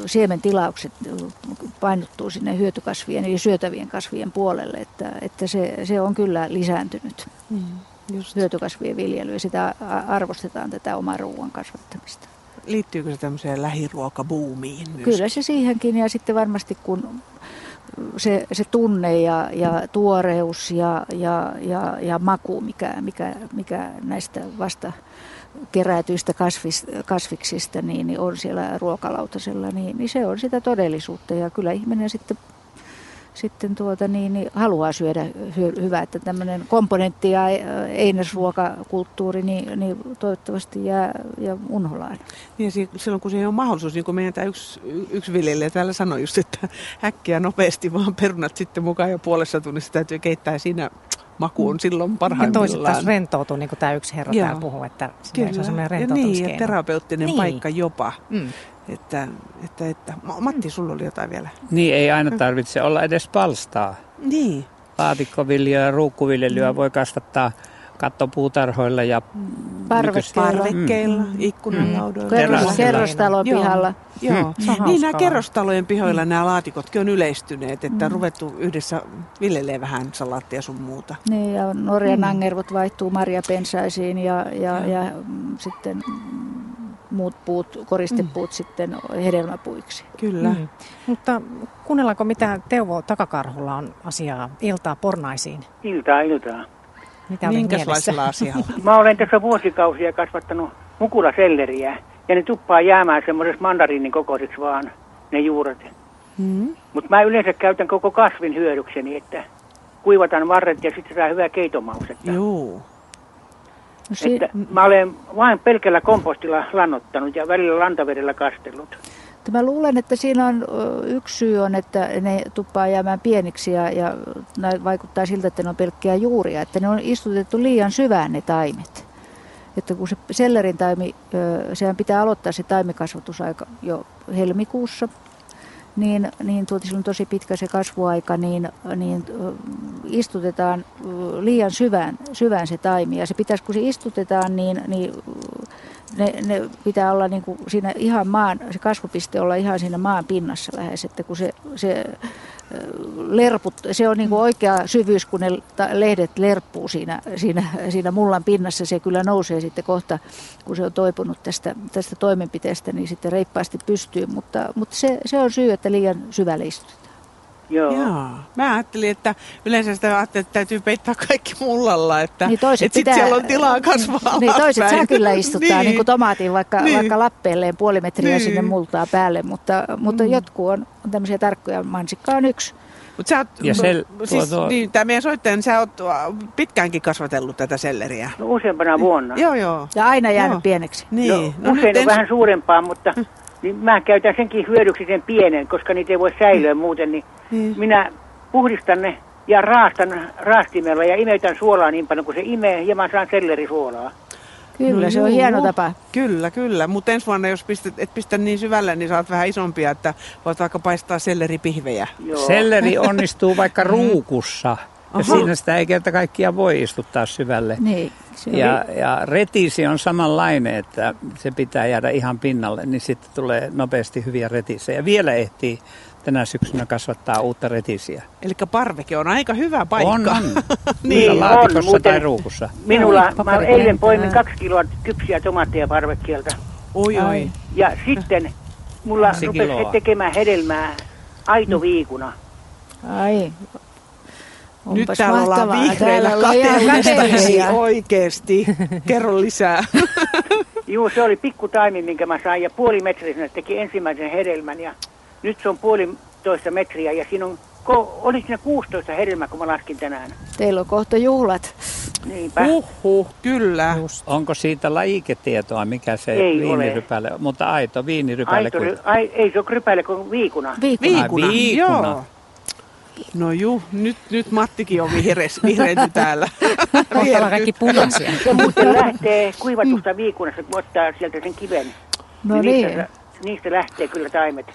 siementilaukset painottuu sinne hyötykasvien eli syötävien kasvien puolelle, että, että se, se on kyllä lisääntynyt. Mm, just. Hyötykasvien viljely ja sitä arvostetaan tätä omaa ruoan kasvattamista. Liittyykö se tämmöiseen lähiruokabuumiin myös? Kyllä se siihenkin ja sitten varmasti kun se, se tunne ja, ja tuoreus ja, ja, ja, ja maku, mikä, mikä, mikä näistä vasta kerätyistä kasvis, kasviksista niin, niin on siellä ruokalautasella, niin, niin se on sitä todellisuutta. Ja kyllä ihminen sitten sitten tuota, niin, niin haluaa syödä hy- hyvää, että tämmöinen komponentti ja ä, einesruokakulttuuri niin, niin toivottavasti jää, jää unholaan. Niin ja si- silloin kun siihen on mahdollisuus, niin kuin meidän tämä yksi, yksi viljelijä täällä sanoi just, että äkkiä nopeasti vaan perunat sitten mukaan jo puolessa tunnissa täytyy keittää ja siinä maku on silloin Ja parhaimmillaan. toiset taas rentoutuu, niin kuin tämä yksi herra Joo. täällä puhuu, että se Kyllä. on semmoinen ja rentoutumiskeino. niin, ja terapeuttinen Niin. paikka jopa. Mm. Että, että, että. Ma- Matti, sulla oli jotain vielä. Niin ei aina tarvitse olla edes palstaa. Niin. Laatikkoviljaa ja ruukkuviljelyä Mm. voi kasvattaa kattopuutarhoilla ja Parvekkeilla. Parvekkeilla, Mm. ikkunanlaudoilla. Kerros- Terassilla. kerrostalon Joo. pihalla. Joo. Mm. Se on Niin nämä kerrostalojen pihoilla Mm. nämä laatikotkin on yleistyneet, että on ruvettu yhdessä viljelee vähän salaattia sun muuta. Niin, ja Norjan Mm. mm. angervot vaihtuu marjapensaisiin ja, ja, ja mm, sitten mm, muut puut, koristepuut mm. sitten hedelmäpuiksi. Kyllä. Mm. Mutta kuunnellaanko mitä Teuvo Takakarhulla on asiaa iltaa pornaisiin? Iltaa, iltaa. Mitä Minkälaisella asialla? Mä olen tässä vuosikausia kasvattanut mukulaselleriä ja ne tuppaa jäämään semmoisessa mandariinin kokoisiksi vaan ne juuret. Mm. Mutta mä yleensä käytän koko kasvin hyödykseni, että kuivataan varret ja sitten saa hyvää keitomausta. Joo. No si- että mä olen vain pelkällä kompostilla lannottanut ja välillä lantavedellä kastellut. Mä luulen, että siinä on yksi syy on, että ne tuppaa jäämään pieniksi ja, ja vaikuttaa siltä, että ne on pelkkiä juuria, että ne on istutettu liian syvään ne taimet. Että kun se sellerin taimi, sehän pitää aloittaa se taimikasvatusaika jo helmikuussa, niin, niin tuota, sillä on tosi pitkä se kasvuaika, niin, niin istutetaan liian syvään, syvään se taimi. Ja se pitäisi, kun se istutetaan, niin, niin ne, ne pitää olla niin kuin siinä ihan maan, se kasvupiste olla ihan siinä maan pinnassa lähes, että kun se, se lerput, se on niin kuin oikea syvyys, kun ne lehdet lerppuu siinä, siinä, siinä mullan pinnassa. Se kyllä nousee sitten kohta, kun se on toipunut tästä, tästä toimenpiteestä, niin sitten reippaasti pystyy. Mutta, mutta se, se on syy, että liian syvälle istutetaan. Joo. Joo. Mä ajattelin, että yleensä sitä ajattelin, että täytyy peittää kaikki mullalla, että, niin toiset että pitää, siellä on tilaa kasvaa Niin toiset saa kyllä istuttaa, niin, niin kuin tomaatin vaikka, niin. vaikka lappeelleen puoli metriä niin. sinne multaa päälle, mutta, mutta mm. jotkut on, on tämmöisiä tarkkoja, mansikka on yksi. Mutta sä oot, ja sel, siis, tuo, tuo. Niin, tämä meidän soittaja, niin sä oot pitkäänkin kasvatellut tätä selleriä. No useampana vuonna. Joo, joo. Ja aina jäänyt joo. pieneksi. Niin. No, no usein on ens... vähän suurempaa, mutta niin mä käytän senkin hyödyksi sen pienen, koska niitä ei voi säilyä mm. muuten, niin, mm. minä puhdistan ne ja raastan raastimella ja imetän suolaa niin paljon kuin se imee ja mä saan sellerisuolaa. Kyllä, no, se on juu. hieno tapa. Kyllä, kyllä. Mutta ensi vuonna, jos pistät, et pistä niin syvälle, niin saat vähän isompia, että voit vaikka paistaa selleripihvejä. Joo. Selleri onnistuu vaikka mm. Ruukussa. Ja siinä sitä ei kerta kaikkiaan voi istuttaa syvälle. Niin, ja, ja retisi on samanlainen, että se pitää jäädä ihan pinnalle, niin sitten tulee nopeasti hyviä retisejä. Vielä ehtii tänä syksynä kasvattaa uutta retisiä. Eli parveke on aika hyvä paikka. On, on. niin, laatikossa on, tai ruukussa. Minulla, no, mä eilen poimin kaksi kiloa kypsiä tomaatteja parvekkeelta. Oi, oi. Ja sitten mulla rupesi tekemään hedelmää aito viikuna. Ai, Onpas Nyt täällä mahtavaa. ollaan vihreillä kateudesta oikeasti. Kerro lisää. Joo, se oli pikku taimi, minkä mä sain ja puoli metriä teki ensimmäisen hedelmän ja nyt se on puolitoista metriä ja siinä on, oli siinä 16 hedelmää, kun mä laskin tänään. Teillä on kohta juhlat. Niinpä. Uhuh, kyllä. Just. Onko siitä lajiketietoa, mikä se ei viinirypäle, ole. mutta aito viinirypäle? Aito, ai, ei se ole rypäle kuin viikuna. Viikuna, viikuna. viikuna. joo. No juu, nyt, nyt Mattikin on vihreys, vihreäty täällä. Kohta kaikki punaisia. Se muuten lähtee kuivatusta viikunasta, kun ottaa sieltä sen kiven. No niin. Niistä, niistä lähtee kyllä taimet.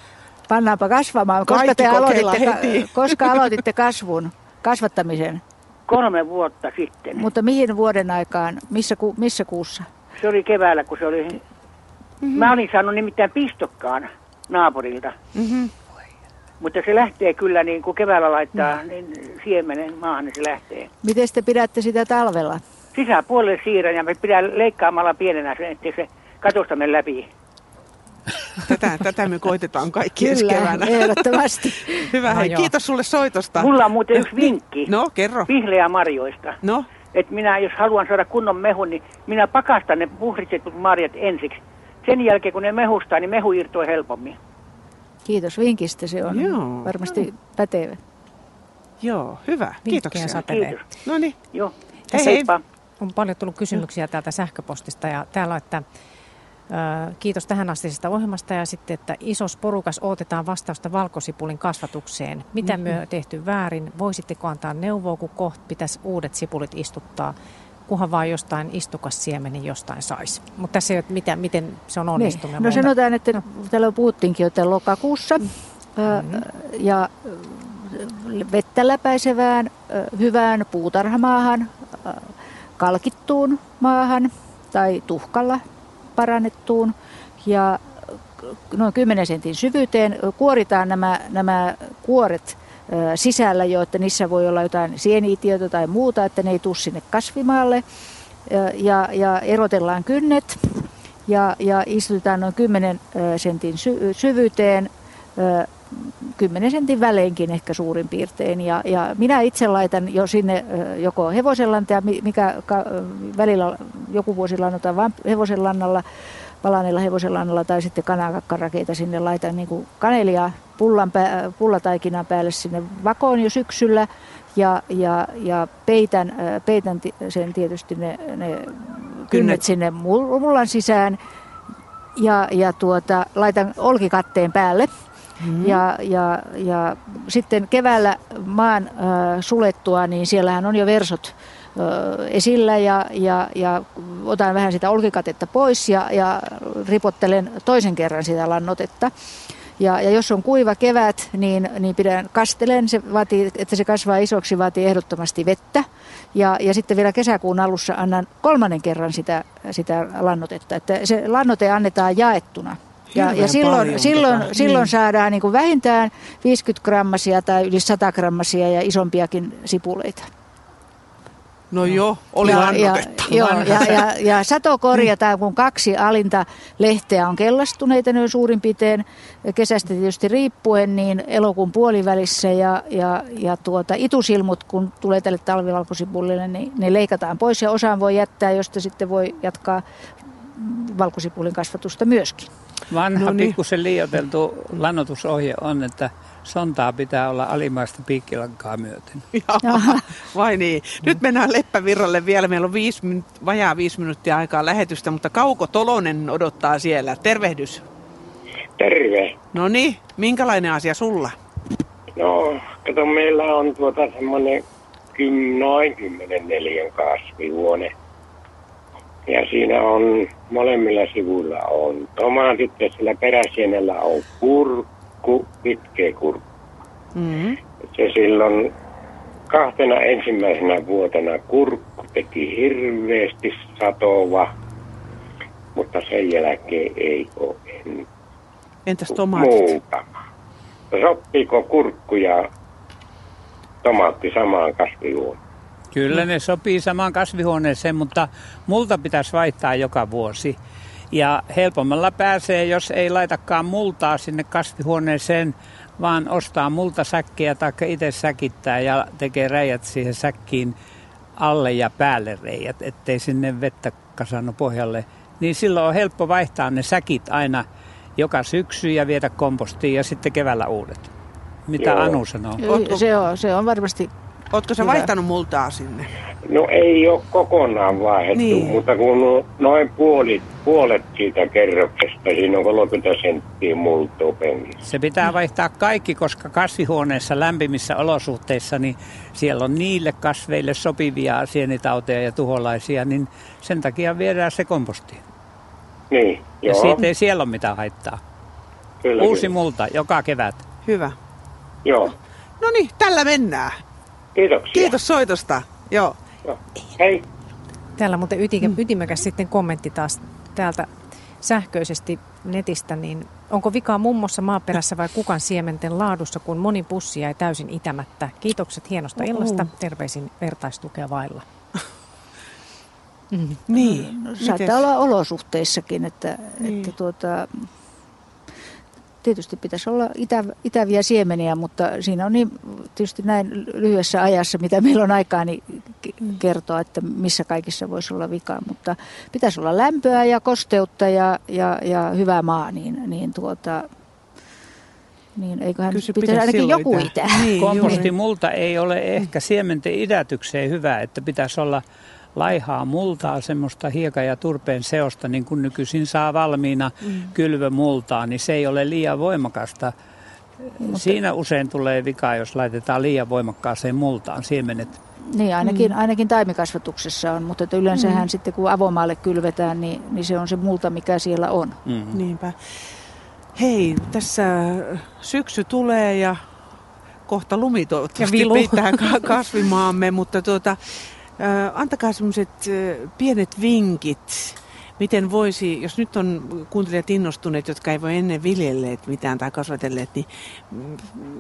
Pannaanpa kasvamaan. Koska te aloititte, heti. koska aloititte kasvun, kasvattamisen? Kolme vuotta sitten. Mutta mihin vuoden aikaan, missä, ku, missä kuussa? Se oli keväällä, kun se oli... Mm-hmm. Mä olin saanut nimittäin pistokkaan naapurilta. Mm-hmm. Mutta se lähtee kyllä, niin kuin keväällä laittaa mm. niin siemenen maahan, niin se lähtee. Miten te pidätte sitä talvella? Sisäpuolelle siirrän ja me pidä leikkaamalla pienenä sen, ettei se katosta mene läpi. Tätä, tätä me koitetaan kaikki Kyllä, keväänä. ehdottomasti. Hyvä, hei, kiitos sulle soitosta. Mulla on muuten yksi vinkki. No, kerro. Vihleä marjoista. No? Et minä, jos haluan saada kunnon mehun, niin minä pakastan ne puhdistetut marjat ensiksi. Sen jälkeen, kun ne mehustaa, niin mehu irtoaa helpommin. Kiitos vinkistä, se on Joo. varmasti no. pätevä. Joo, hyvä. Kiitoksia. Kiitos. No niin. Joo. Hei, heippa. On paljon tullut kysymyksiä täältä sähköpostista ja täällä, että Kiitos tähän astisesta ohjelmasta ja sitten, että isos porukas odotetaan vastausta valkosipulin kasvatukseen. Mitä mm-hmm. me tehty väärin? Voisitteko antaa neuvoa, kun kohta pitäisi uudet sipulit istuttaa? Kunhan vaan jostain istukas siemeni jostain saisi. Mutta tässä ei ole, mitä, miten se on niin. onnistunut. Niin. No sanotaan, että no. täällä puhuttiinkin jo lokakuussa. Mm-hmm. Ja vettä läpäisevään, hyvään puutarhamaahan, kalkittuun maahan tai tuhkalla parannettuun ja noin 10 sentin syvyyteen. Kuoritaan nämä, nämä kuoret sisällä jo, että niissä voi olla jotain sieniitiötä tai muuta, että ne ei tule sinne kasvimaalle. Ja, ja erotellaan kynnet ja, ja istutetaan noin 10 sentin sy- syvyyteen 10 sentin väleinkin ehkä suurin piirtein. Ja, ja minä itse laitan jo sinne joko hevosenlantaa, mikä välillä joku vuosi lannotaan vain hevosenlannalla, palaneella hevosenlannalla tai sitten kanakakkarakeita sinne laitan niin kuin kanelia pullan pää, pullataikinan päälle sinne vakoon jo syksyllä ja, ja, ja peitän, peitän sen tietysti ne, ne kynnet sinne mullan sisään ja, ja tuota, laitan olkikatteen päälle. Mm-hmm. Ja, ja, ja sitten keväällä maan äh, sulettua, niin siellähän on jo versot äh, esillä ja, ja, ja otan vähän sitä olkikatetta pois ja, ja ripottelen toisen kerran sitä lannotetta. Ja, ja jos on kuiva kevät, niin, niin pidän kastelen, se vaatii, että se kasvaa isoksi, vaatii ehdottomasti vettä. Ja, ja sitten vielä kesäkuun alussa annan kolmannen kerran sitä, sitä lannotetta. Että se lannote annetaan jaettuna. Ja, ja silloin, silloin, tota. silloin niin. saadaan niin kuin vähintään 50 grammasia tai yli 100 grammasia ja isompiakin sipuleita. No joo, oli ja, ja, joo, ja, ja, ja sato korjataan, kun kaksi alinta lehteä on kellastuneita noin suurin piirtein, kesästä tietysti riippuen, niin elokuun puolivälissä ja, ja, ja tuota, itusilmut, kun tulee tälle talvivalkosipullille, niin ne leikataan pois ja osaan voi jättää, josta sitten voi jatkaa valkosipulin kasvatusta myöskin. Vanha no niin. pikkusen liioteltu lannotusohje on, että sontaa pitää olla alimaista piikkilankaa myöten. Jaha, vai niin. Nyt mennään Leppävirralle vielä. Meillä on viisi, vajaa viisi minuuttia aikaa lähetystä, mutta Kauko Tolonen odottaa siellä. Tervehdys. Terve. No niin, minkälainen asia sulla? No, kato, meillä on tuota semmoinen noin 10 neljän kasvihuone. Ja siinä on molemmilla sivuilla on tomaatit ja sillä peräsienellä on kurkku, pitkeä kurkku. Mm-hmm. Se silloin kahtena ensimmäisenä vuotena kurkku teki hirveästi satoa, mutta sen jälkeen ei ole en Entäs tomaatit? Muuta. Sopiiko kurkku ja tomaatti samaan kasvihuoneeseen? Kyllä ne sopii samaan kasvihuoneeseen, mutta multa pitäisi vaihtaa joka vuosi. Ja helpommalla pääsee, jos ei laitakaan multaa sinne kasvihuoneeseen, vaan ostaa multasäkkejä tai itse säkittää ja tekee räjät siihen säkkiin alle ja päälle reijät, ettei sinne vettä kasannut pohjalle. Niin silloin on helppo vaihtaa ne säkit aina joka syksy ja viedä kompostiin ja sitten keväällä uudet. Mitä Joo. Anu sanoo? Se on, se on varmasti Oletko sä vaihtanut multaa sinne? No ei ole kokonaan vaihdettu, niin. mutta kun noin puolet, puolet siitä kerroksesta, siinä on 30 senttiä multaa penkissä. Se pitää vaihtaa kaikki, koska kasvihuoneessa lämpimissä olosuhteissa, niin siellä on niille kasveille sopivia sienitauteja ja tuholaisia, niin sen takia viedään se kompostiin. Niin, joo. Ja siitä ei siellä ole mitään haittaa. Kyllä, Uusi kyllä. multa joka kevät. Hyvä. Joo. No niin, tällä mennään. Kiitoksia. Kiitos soitosta. Joo. Joo. Hei. Täällä muuten ytikä, mm. ytimekäs sitten kommentti taas täältä sähköisesti netistä, niin onko vikaa mummossa maaperässä vai kukan siementen laadussa, kun moni pussi jäi täysin itämättä? Kiitokset hienosta illasta. Terveisin vertaistukea vailla. Mm. Niin. No, saattaa olla olosuhteissakin, että, niin. että tuota, tietysti pitäisi olla itä, itäviä siemeniä, mutta siinä on niin tietysti näin lyhyessä ajassa, mitä meillä on aikaa, niin kertoa, että missä kaikissa voisi olla vika. Mutta pitäisi olla lämpöä ja kosteutta ja, ja, ja hyvä maa, niin, niin tuota, niin eiköhän Kysy, pitäisi ainakin joku itää. Niin, Komposti multa ei ole ehkä siementen idätykseen hyvä, että pitäisi olla laihaa multaa, semmoista hieka ja turpeen seosta, niin kuin nykyisin saa valmiina mm. kylvömultaa, niin se ei ole liian voimakasta. Mutta... Siinä usein tulee vika, jos laitetaan liian voimakkaaseen multaan siemenet. Niin, ainakin, mm. ainakin taimikasvatuksessa on, mutta että yleensähän mm. sitten kun avomaalle kylvetään, niin, niin se on se multa, mikä siellä on. Mm. Niinpä. Hei, tässä syksy tulee ja kohta lumi toivottavasti pitää kasvimaamme, mutta tuota, antakaa semmoiset pienet vinkit, miten voisi, jos nyt on kuuntelijat innostuneet, jotka ei voi ennen viljelleet mitään tai kasvatelleet, niin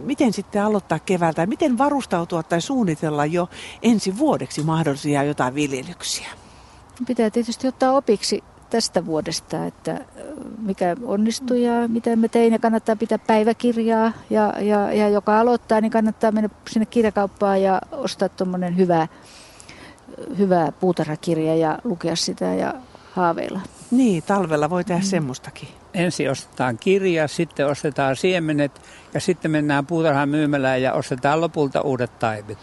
miten sitten aloittaa keväältä? Miten varustautua tai suunnitella jo ensi vuodeksi mahdollisia jotain viljelyksiä? Pitää tietysti ottaa opiksi tästä vuodesta, että mikä onnistui ja mitä me tein. Ja kannattaa pitää päiväkirjaa ja, ja, ja joka aloittaa, niin kannattaa mennä sinne kirjakauppaan ja ostaa tuommoinen hyvä hyvä puutarhakirja ja lukea sitä ja haaveilla. Niin, talvella voi tehdä mm. semmoistakin. Ensin ostetaan kirja, sitten ostetaan siemenet ja sitten mennään puutarhan myymälään ja ostetaan lopulta uudet taimit.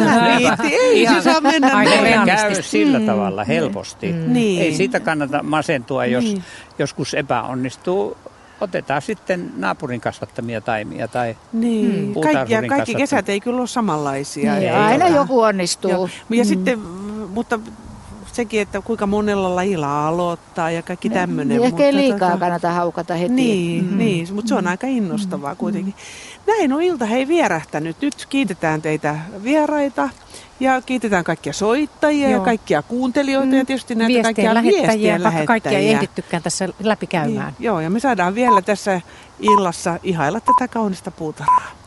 Älä viitti, ei se saa mennä näin. käy sillä mm. tavalla helposti. Mm. Niin. Ei siitä kannata masentua, jos niin. joskus epäonnistuu otetaan sitten naapurin kasvattamia taimia tai niin. kaikki, ja kaikki kesät ei kyllä ole samanlaisia. Niin, aina ole. joku onnistuu. Ja, ja mm. sitten, mutta sekin, että kuinka monella lajilla aloittaa ja kaikki tämmöinen. Ehkä ei liikaa tota, kannata haukata heti. Niin, mm. niin mutta se on mm. aika innostavaa mm. kuitenkin. Näin on ilta hei vierähtänyt. Nyt kiitetään teitä vieraita ja kiitetään kaikkia soittajia Joo. ja kaikkia kuuntelijoita mm. ja tietysti näitä viestien kaikkia lähettäjiä, viestien lähettäjiä. kaikkia ei ehdittykään tässä läpikäymään. Niin, joo, ja me saadaan vielä tässä illassa ihailla tätä kaunista puutarhaa.